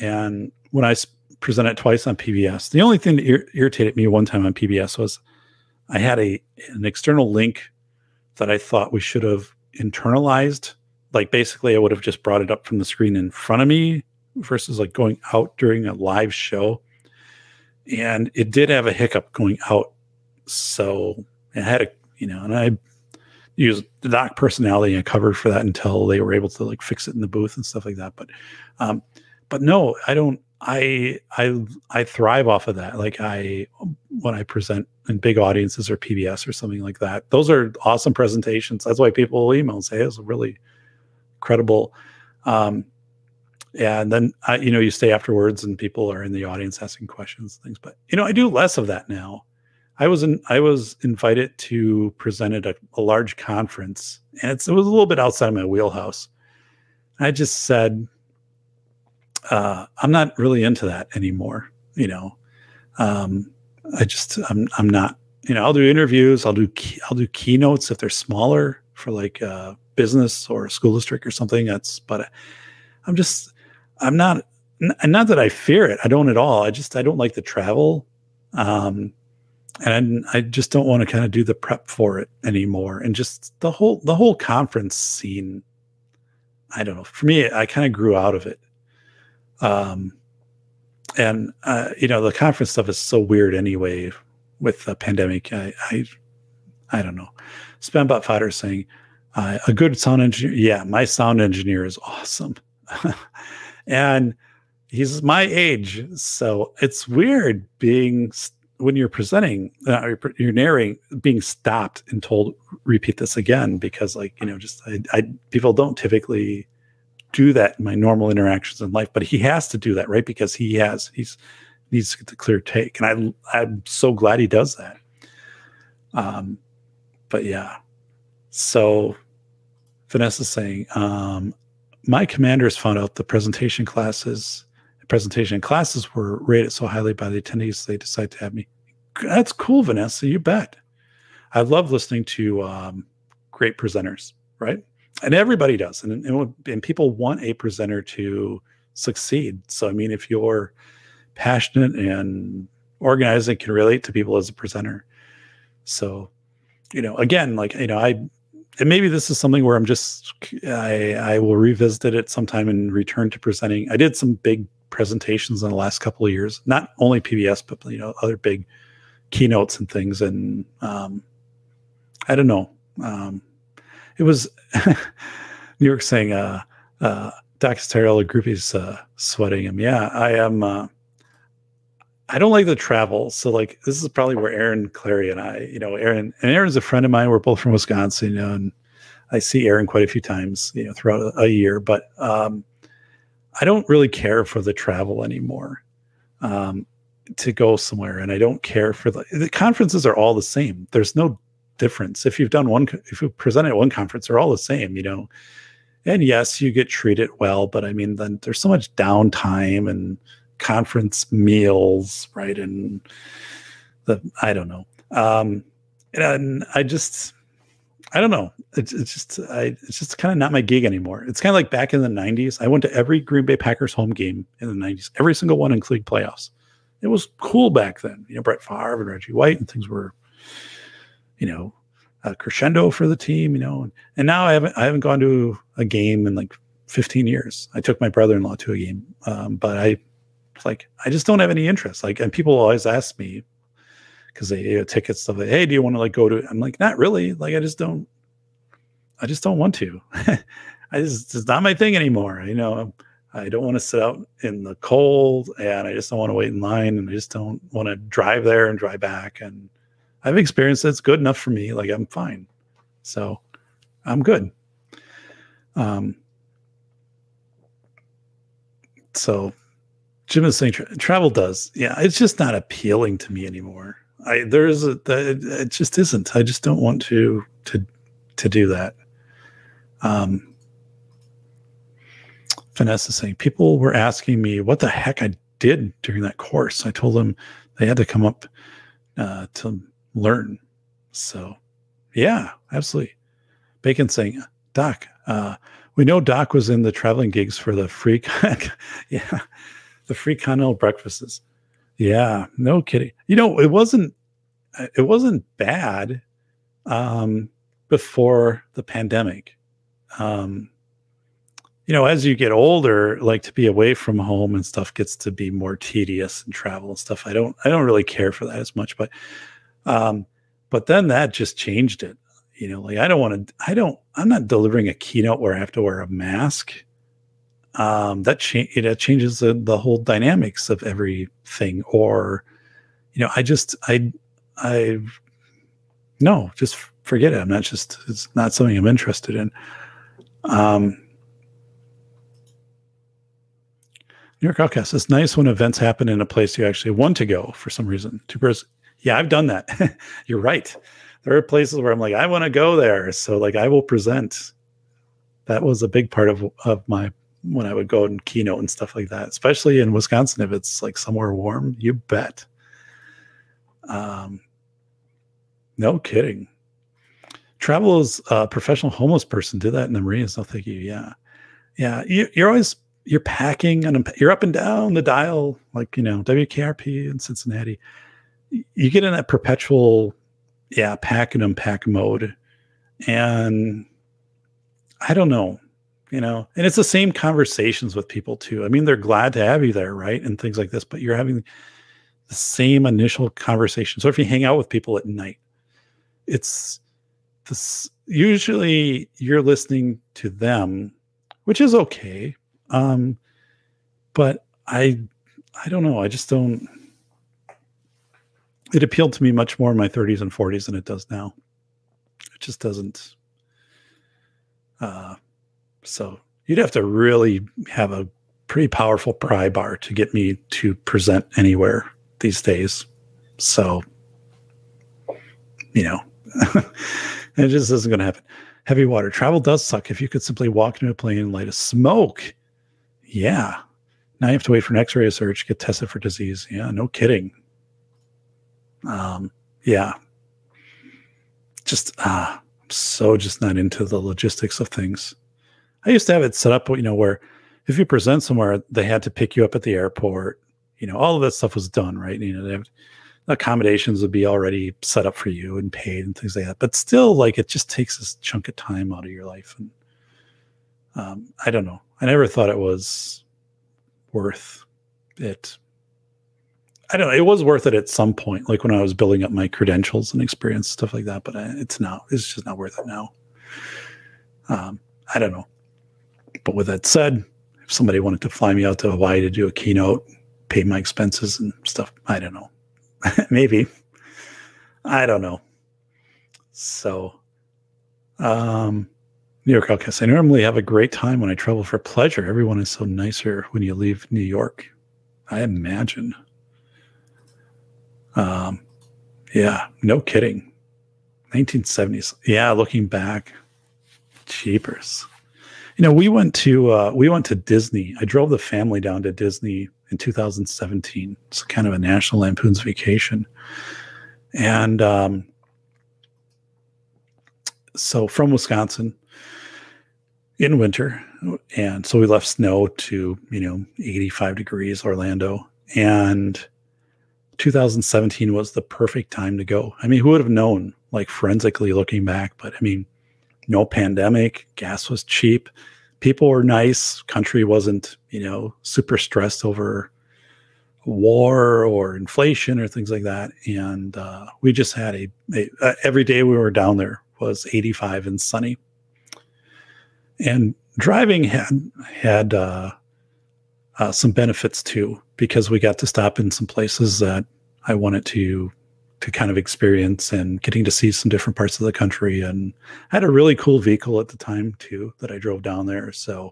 And when I presented twice on PBS, the only thing that ir- irritated me one time on PBS was I had a an external link that I thought we should have internalized. Like basically, I would have just brought it up from the screen in front of me versus like going out during a live show. And it did have a hiccup going out. So it had a, you know, and I used the doc personality and covered for that until they were able to like fix it in the booth and stuff like that. But, um, but no, I don't. I I I thrive off of that. Like I when I present in big audiences or PBS or something like that. Those are awesome presentations. That's why people will email and say it's a really credible. Um, yeah, and then I, you know you stay afterwards and people are in the audience asking questions things. But you know I do less of that now. I was in, I was invited to present at a, a large conference, and it was a little bit outside of my wheelhouse. I just said, uh, I'm not really into that anymore. You know, um, I just I'm I'm not. You know, I'll do interviews. I'll do key, I'll do keynotes if they're smaller for like a business or a school district or something. That's but I'm just I'm not, not that I fear it. I don't at all. I just, I don't like the travel. Um, and I just don't want to kind of do the prep for it anymore. And just the whole, the whole conference scene. I don't know. For me, I kind of grew out of it. Um, and uh, you know, the conference stuff is so weird anyway with the pandemic. I, I, I don't know. Spambot Fodder saying, uh, a good sound engineer. Yeah, my sound engineer is awesome. and he's my age. So it's weird being, when you're presenting, uh, you're, narrating, being stopped and told, repeat this again, because, like, you know, just I, I, people don't typically do that in my normal interactions in life, but he has to do that, right? Because he has, he's, needs to get the clear take. And I, I'm so glad he does that. Um, but yeah. So Vanessa saying, um, my commanders found out the presentation classes, presentation classes were rated so highly by the attendees, they decided to have me. That's cool, Vanessa. You bet. I love listening to um, great presenters, right? And everybody does, and, and and people want a presenter to succeed. So I mean, if you're passionate and organized and can relate to people as a presenter, so you know, again, like you know, I and maybe this is something where I'm just I I will revisit it at some time and return to presenting. I did some big presentations in the last couple of years, not only PBS but you know other big keynotes and things. And um, I don't know. Um, it was New York saying, uh, uh, Doc Stereo groupies uh, sweating him. Yeah, I am. Uh, I don't like the travel. So like this is probably where Aaron Clarey and I, you know, Aaron and Aaron's a friend of mine. We're both from Wisconsin, you know, and I see Aaron quite a few times, you know, throughout a, a year. But um, I don't really care for the travel anymore um, to go somewhere, and I don't care for the the conferences are all the same. There's no difference if you've done one if you presented at one conference, they're all the same, you know. And yes, you get treated well, but I mean, then there's so much downtime and conference meals, right? And the I don't know. Um, and I just I don't know. It's, it's just I it's just kind of not my gig anymore. It's kind of like back in the '90s. I went to every Green Bay Packers home game in the '90s, every single one, including playoffs. It was cool back then. You know, Brett Favre and Reggie White and things were, you know, a crescendo for the team. You know, and, and now I haven't I haven't gone to a game in like 15 years. I took my brother-in-law to a game, um, but I like I just don't have any interest. Like, and people always ask me because they have tickets stuff like, hey, do you want to like go to? I'm like, not really. Like, I just don't. I just don't want to. I just it's not my thing anymore. You know, I don't want to sit out in the cold, and I just don't want to wait in line, and I just don't want to drive there and drive back. And I've experienced that's good enough for me. Like I'm fine, so I'm good. Um. So Jim is saying tra- travel does. Yeah, it's just not appealing to me anymore. I there's a it just isn't. I just don't want to to to do that. Um, Vanessa saying people were asking me what the heck I did during that course. I told them they had to come up uh, to learn. So, yeah, absolutely. Bacon saying, Doc, uh, we know Doc was in the traveling gigs for the free, yeah, the free continental breakfasts. Yeah, no kidding. You know, it wasn't it wasn't bad um, before the pandemic. Um, you know, as you get older, like to be away from home and stuff gets to be more tedious and travel and stuff. I don't I don't really care for that as much, but um, but then that just changed it. You know, like I don't want to. I don't. I'm not delivering a keynote where I have to wear a mask um, that cha- it changes the, the whole dynamics of everything. Or, you know, I just I I no, just forget it. I'm not just it's not something I'm interested in. Um, New York Outcast. It's nice when events happen in a place you actually want to go for some reason. Two person. Yeah, I've done that. You're right. There are places where I'm like, I want to go there. So like I will present. That was a big part of of my when I would go and keynote and stuff like that, especially in Wisconsin, if it's like somewhere warm, you bet. Um, no kidding. Travel as a professional homeless person did that in the Marines. No, thank you. Yeah. Yeah. You, you're always, you're packing and you're up and down the dial, like you know WKRP in Cincinnati. You get in that perpetual, yeah, pack and unpack mode, and I don't know, you know, and it's the same conversations with people too. I mean, they're glad to have you there, right, and things like this, but you're having the same initial conversation. So if you hang out with people at night, it's this usually you're listening to them, which is okay. Um, but I I don't know. I just don't it appealed to me much more in my 30s and 40s than it does now. It just doesn't uh so you'd have to really have a pretty powerful pry bar to get me to present anywhere these days. So, you know, it just isn't going to happen. Heavy water travel does suck. If you could simply walk into a plane and light a smoke, yeah. Now you have to wait for an X-ray search, get tested for disease. Yeah, no kidding. Um, yeah. Just ah, I'm so just not into the logistics of things. I used to have it set up, you know, where if you present somewhere, they had to pick you up at the airport. You know, all of that stuff was done, right? You know, they have accommodations would be already set up for you and paid and things like that. But still, like it just takes this chunk of time out of your life. And um, I don't know. I never thought it was worth it. I don't know. It was worth it at some point, like when I was building up my credentials and experience, stuff like that. But it's not, it's just not worth it now. Um, I don't know. But with that said, if somebody wanted to fly me out to Hawaii to do a keynote, pay my expenses and stuff, I don't know. Maybe. I don't know. So, um, New York Outcast. I normally have a great time when I travel for pleasure. Everyone is so nicer when you leave New York. I imagine. Um, yeah, no kidding. 1970s. Yeah, looking back, cheapers. You know, we went to uh, we went to Disney. I drove the family down to Disney in 2017. It's kind of a National Lampoon's Vacation, and um, so from Wisconsin in winter, and so we left snow to you know 85 degrees Orlando, and 2017 was the perfect time to go. I mean, who would have known? Like forensically looking back, but I mean, no pandemic, gas was cheap, people were nice, country wasn't you know super stressed over war or inflation or things like that, and uh, we just had a, a uh, every day we were down there was 85 and sunny, and driving had had uh, uh, some benefits too because we got to stop in some places that I wanted to to kind of experience and getting to see some different parts of the country. And I had a really cool vehicle at the time too that I drove down there. So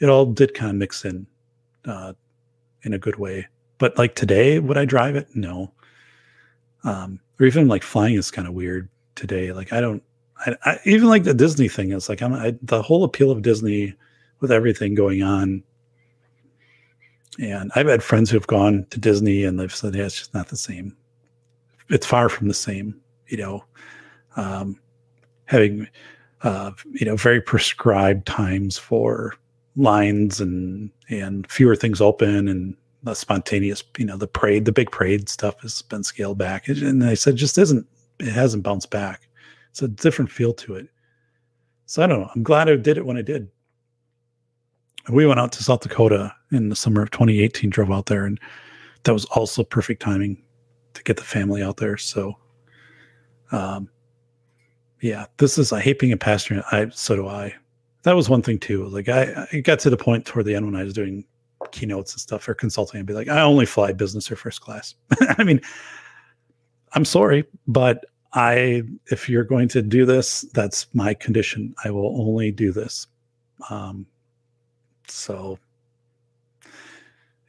it all did kind of mix in uh, in a good way. But like today would I drive it? No. Um, or even like flying is kind of weird today. Like I don't I, I, even like the Disney thing is like I'm I, the whole appeal of Disney with everything going on. And I've had friends who have gone to Disney and they've said, yeah, it's just not the same. It's far from the same, you know, um, having, uh, you know, very prescribed times for lines and, and fewer things open and the spontaneous, you know, the parade, the big parade stuff has been scaled back. And they said, just isn't, it hasn't bounced back. It's a different feel to it. So I don't know. I'm glad I did it when I did. We went out to South Dakota in the summer of 2018, drove out there, and that was also perfect timing to get the family out there. So, um, yeah, this is I hate being a pastor. I so do I. That was one thing too. Like I, I got to the point toward the end when I was doing keynotes and stuff for consulting. I'd be like, I only fly business or first class. I mean, I'm sorry, but I, if you're going to do this, that's my condition. I will only do this. Um, so,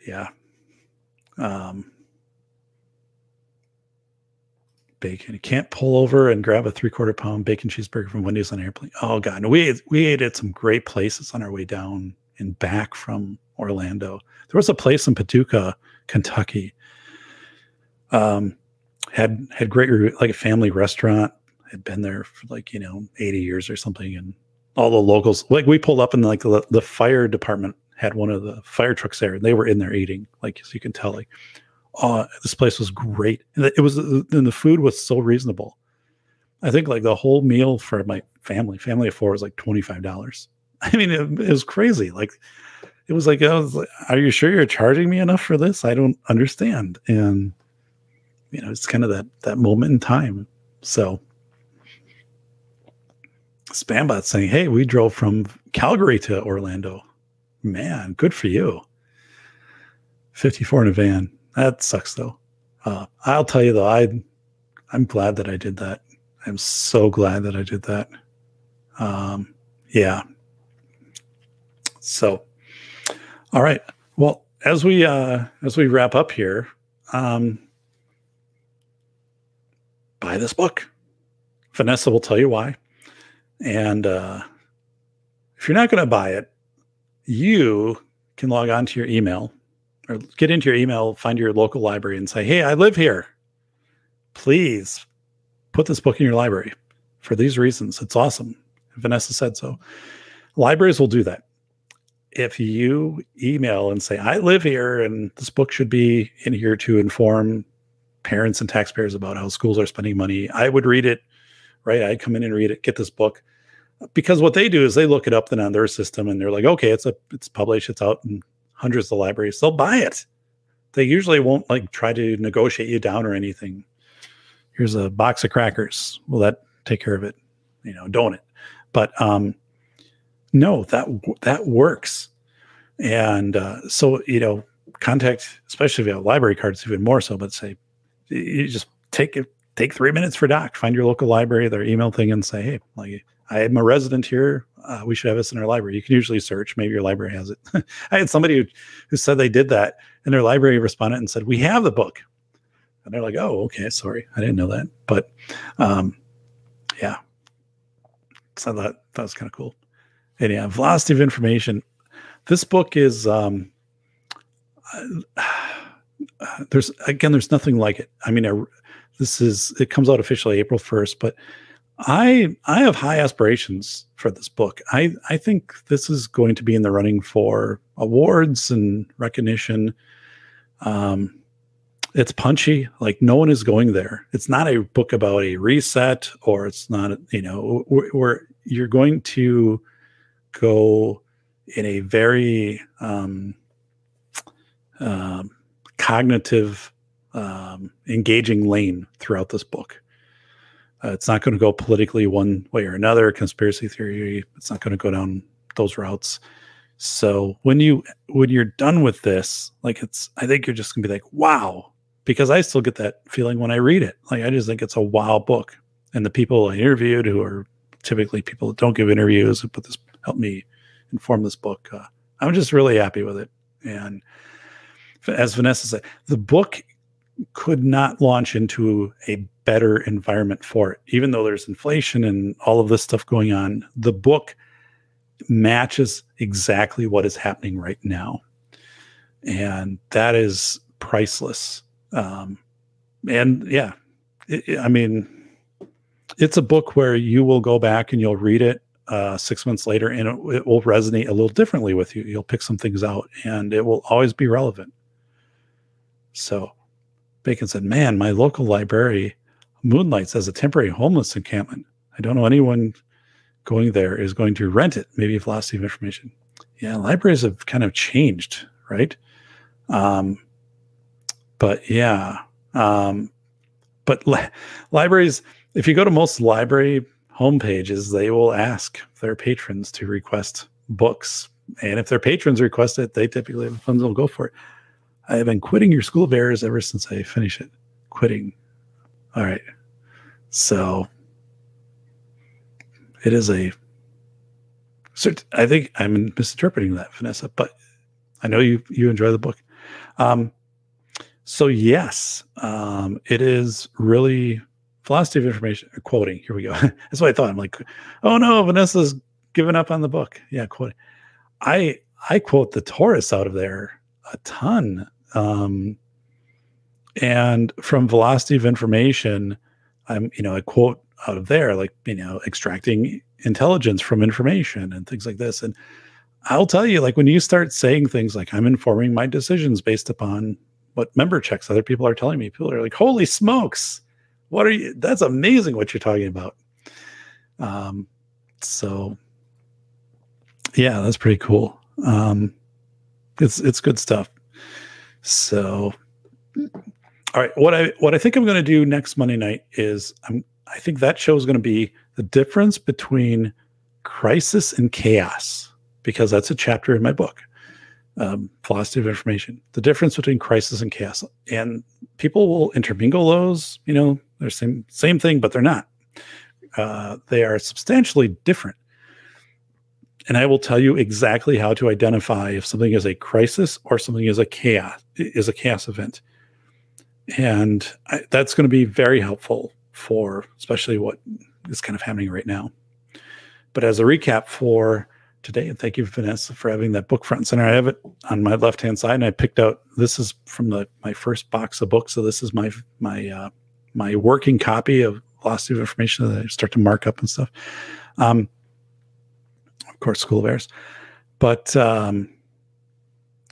yeah. Um, bacon. You can't pull over and grab a three quarter pound bacon cheeseburger from Wendy's on an airplane. Oh god, no, we we ate at some great places on our way down and back from Orlando. There was a place in Paducah, Kentucky. Um, had had great like a family restaurant. Had been there for like you know eighty years or something, and all the locals like we pulled up and like the, the fire department had one of the fire trucks there, and they were in there eating. Like as you can tell, like oh, this place was great, and it was and the food was so reasonable. I think like the whole meal for my family, family of four, was like twenty five dollars. I mean, it, it was crazy. Like it was like, I was like, are you sure you're charging me enough for this? I don't understand. And you know, it's kind of that that moment in time. So Spambot saying, Hey, we drove from Calgary to Orlando. Man, good for you. 54 in a van. That sucks though. Uh, I'll tell you though, I I'm glad that I did that. I'm so glad that I did that. Um, yeah. So all right. Well, as we uh as we wrap up here, um buy this book. Vanessa will tell you why. And uh if you're not going to buy it, you can log on to your email or get into your email, find your local library and say, "Hey, I live here. Please put this book in your library for these reasons. It's awesome." Vanessa said so. Libraries will do that if you email and say, I live here and this book should be in here to inform parents and taxpayers about how schools are spending money, I would read it, right? I'd come in and read it, get this book. Because what they do is they look it up then on their system and they're like, okay, it's a it's published, it's out hundreds of libraries. They'll buy it. They usually won't like try to negotiate you down or anything. Here's a box of crackers. Will that take care of it? You know, don't it? But um no, that that works. And uh, so, you know, contact, especially if you have library cards, even more so. But say, you just take it, take three minutes for doc. Find your local library, their email thing, and say, hey, like I am a resident here. Uh, we should have this in our library. You can usually search. Maybe your library has it. I had somebody who, who said they did that, and their library responded and said, "We have the book." And they're like, "Oh, okay, sorry, I didn't know that." But, um, yeah, so that that was kind of cool. And yeah, velocity of information. This book is um, uh, there's again there's nothing like it. I mean, I, this is it comes out officially April first, but I I have high aspirations for this book. I I think this is going to be in the running for awards and recognition. Um, it's punchy. Like no one is going there. It's not a book about a reset, or it's not you know where you're going to go in a very um, um, cognitive, um, engaging lane throughout this book. Uh, it's not going to go politically one way or another, conspiracy theory. It's not going to go down those routes. So when you when you're done with this, like it's, I think you're just gonna be like, wow, because I still get that feeling when I read it. Like I just think it's a wow book. And the people I interviewed, who are typically people that don't give interviews, but this helped me inform this book. Uh, I'm just really happy with it. And as Vanessa said, the book could not launch into a better environment for it. Even though there's inflation and all of this stuff going on, the book matches exactly what is happening right now. And that is priceless. Um, and yeah, it, I mean, it's a book where you will go back and you'll read it uh, six months later and it, it will resonate a little differently with you. You'll pick some things out and it will always be relevant. So Bacon said, Man, my local library moonlights as a temporary homeless encampment. I don't know anyone going there is going to rent it. Maybe a velocity of information. Yeah, libraries have kind of changed, right? Um, but yeah, um, but li- libraries. If you go to most library homepages, they will ask their patrons to request books, and if their patrons request it, they typically have funds will go for it. I have been quitting your school of errors ever since I finish it. Quitting. All right. So it is a I think I'm misinterpreting that, Vanessa, but I know you you enjoy the book. Um, so yes, um, it is really velocity of information quoting. Here we go. That's what I thought. I'm like, oh no, Vanessa's given up on the book. Yeah, quoting. I I quote the Taurus out of there a ton. Um, and from velocity of information, I'm, you know, I quote out of there, like, you know, extracting intelligence from information and things like this. And I'll tell you, like when you start saying things like I'm informing my decisions based upon what member checks other people are telling me, people are like, holy smokes, what are you? That's amazing what you're talking about. Um, so yeah, that's pretty cool. Um, it's it's good stuff. So, all right, what I what I think I'm going to do next Monday night is I'm I think that show is going to be the difference between crisis and chaos because that's a chapter in my book, um, Velocity of Information. The difference between crisis and chaos, and people will intermingle those. You know, they're same same thing, but they're not. Uh, they are substantially different. And I will tell you exactly how to identify if something is a crisis or something is a chaos is a chaos event. And I, that's going to be very helpful for especially what is kind of happening right now. But as a recap for today, and thank you, Vanessa, for having that book front and center. I have it on my left hand side, and I picked out this is from the my first box of books. So this is my my uh, my working copy of Velocity of Information that I start to mark up and stuff. Um, of course, School of Errors, but um,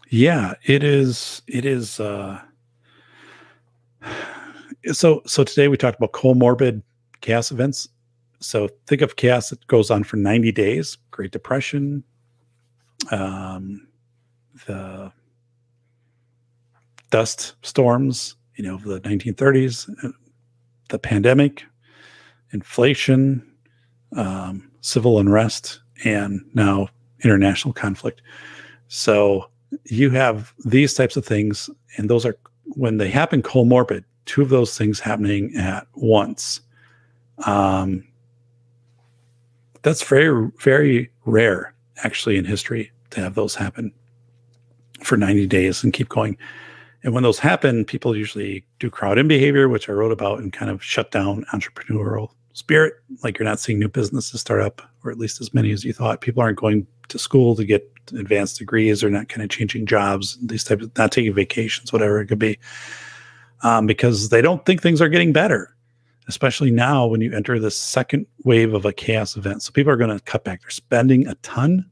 yeah, it is. It is. Uh, so so today we talked about comorbid chaos events. So think of chaos that goes on for 90 days, Great Depression, um, the dust storms, you know, the 1930s, uh, the pandemic, inflation, um, civil unrest, and now international conflict. So you have these types of things, and those are when they happen comorbid, two of those things happening at once. Um, that's very, very rare actually in history to have those happen for 90 days and keep going. And when those happen, people usually do crowd in behavior, which I wrote about and kind of shut down entrepreneurial spirit. Like you're not seeing new businesses start up, or at least as many as you thought. People aren't going to school to get advanced degrees. They're not kind of changing jobs, these types of not taking vacations, whatever it could be, um, because they don't think things are getting better, especially now when you enter the second wave of a chaos event. So people are going to cut back. They're spending a ton.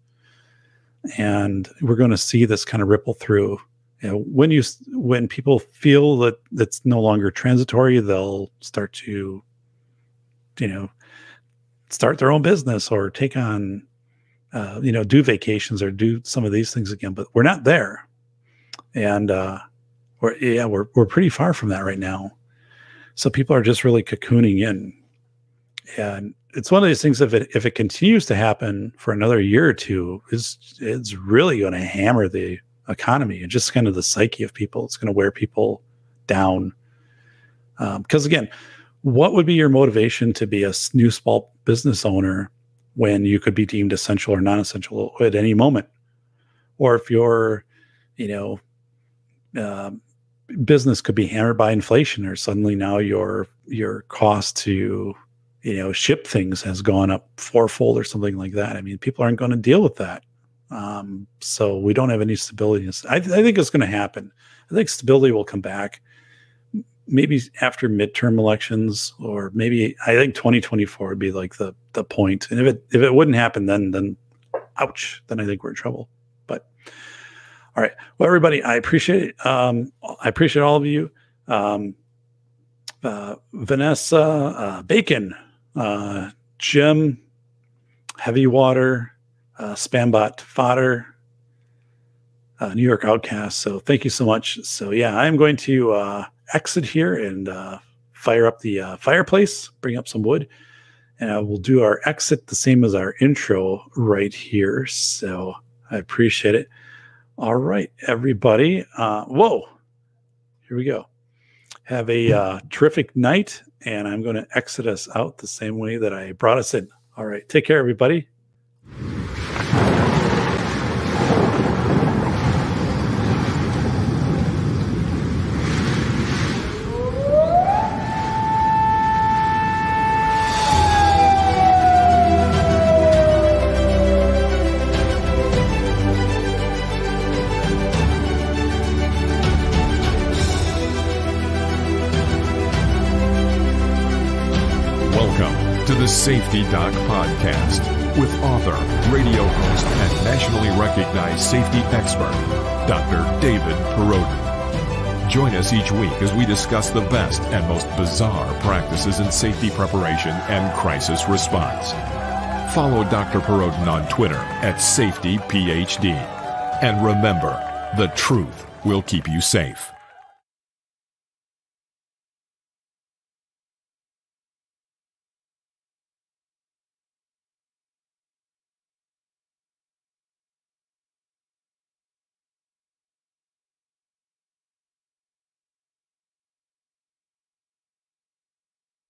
And we're going to see this kind of ripple through you know, when you when people feel that that's no longer transitory, they'll start to, you know, start their own business or take on, uh, you know, do vacations or do some of these things again. But we're not there, and uh, we're yeah, we're we're pretty far from that right now. So people are just really cocooning in, and it's one of these things. If it if it continues to happen for another year or two, is it's really going to hammer the economy and just kind of the psyche of people. It's going to wear people down. Because um, again, what would be your motivation to be a new small business owner when you could be deemed essential or non-essential at any moment? Or if your, you know, uh, business could be hammered by inflation, or suddenly now your your cost to you know ship things has gone up fourfold or something like that. I mean, people aren't going to deal with that. Um, so we don't have any stability. I, I think it's going to happen. I think stability will come back maybe after midterm elections or maybe I think 2024 would be like the the point. And if it if it wouldn't happen then then ouch, then I think we're in trouble. But all right. Well everybody, I appreciate um I appreciate all of you. Um uh, Vanessa, uh, Bacon, uh, Jim, Heavy Water, uh, Spambot Fodder, uh, New York Outcast. So thank you so much. So yeah, I'm going to uh, exit here and uh, fire up the uh, fireplace, bring up some wood, and I will do our exit the same as our intro right here. So I appreciate it. All right, everybody. Uh, whoa, here we go. Have a uh, terrific night, and I'm going to exit us out the same way that I brought us in. All right, take care, everybody. Safety Doc Podcast with author, radio host, and nationally recognized safety expert, Dr. David Perrodin. Join us each week as we discuss the best and most bizarre practices in safety preparation and crisis response. Follow Dr. Perrodin on Twitter at SafetyPhD. And remember, the truth will keep you safe.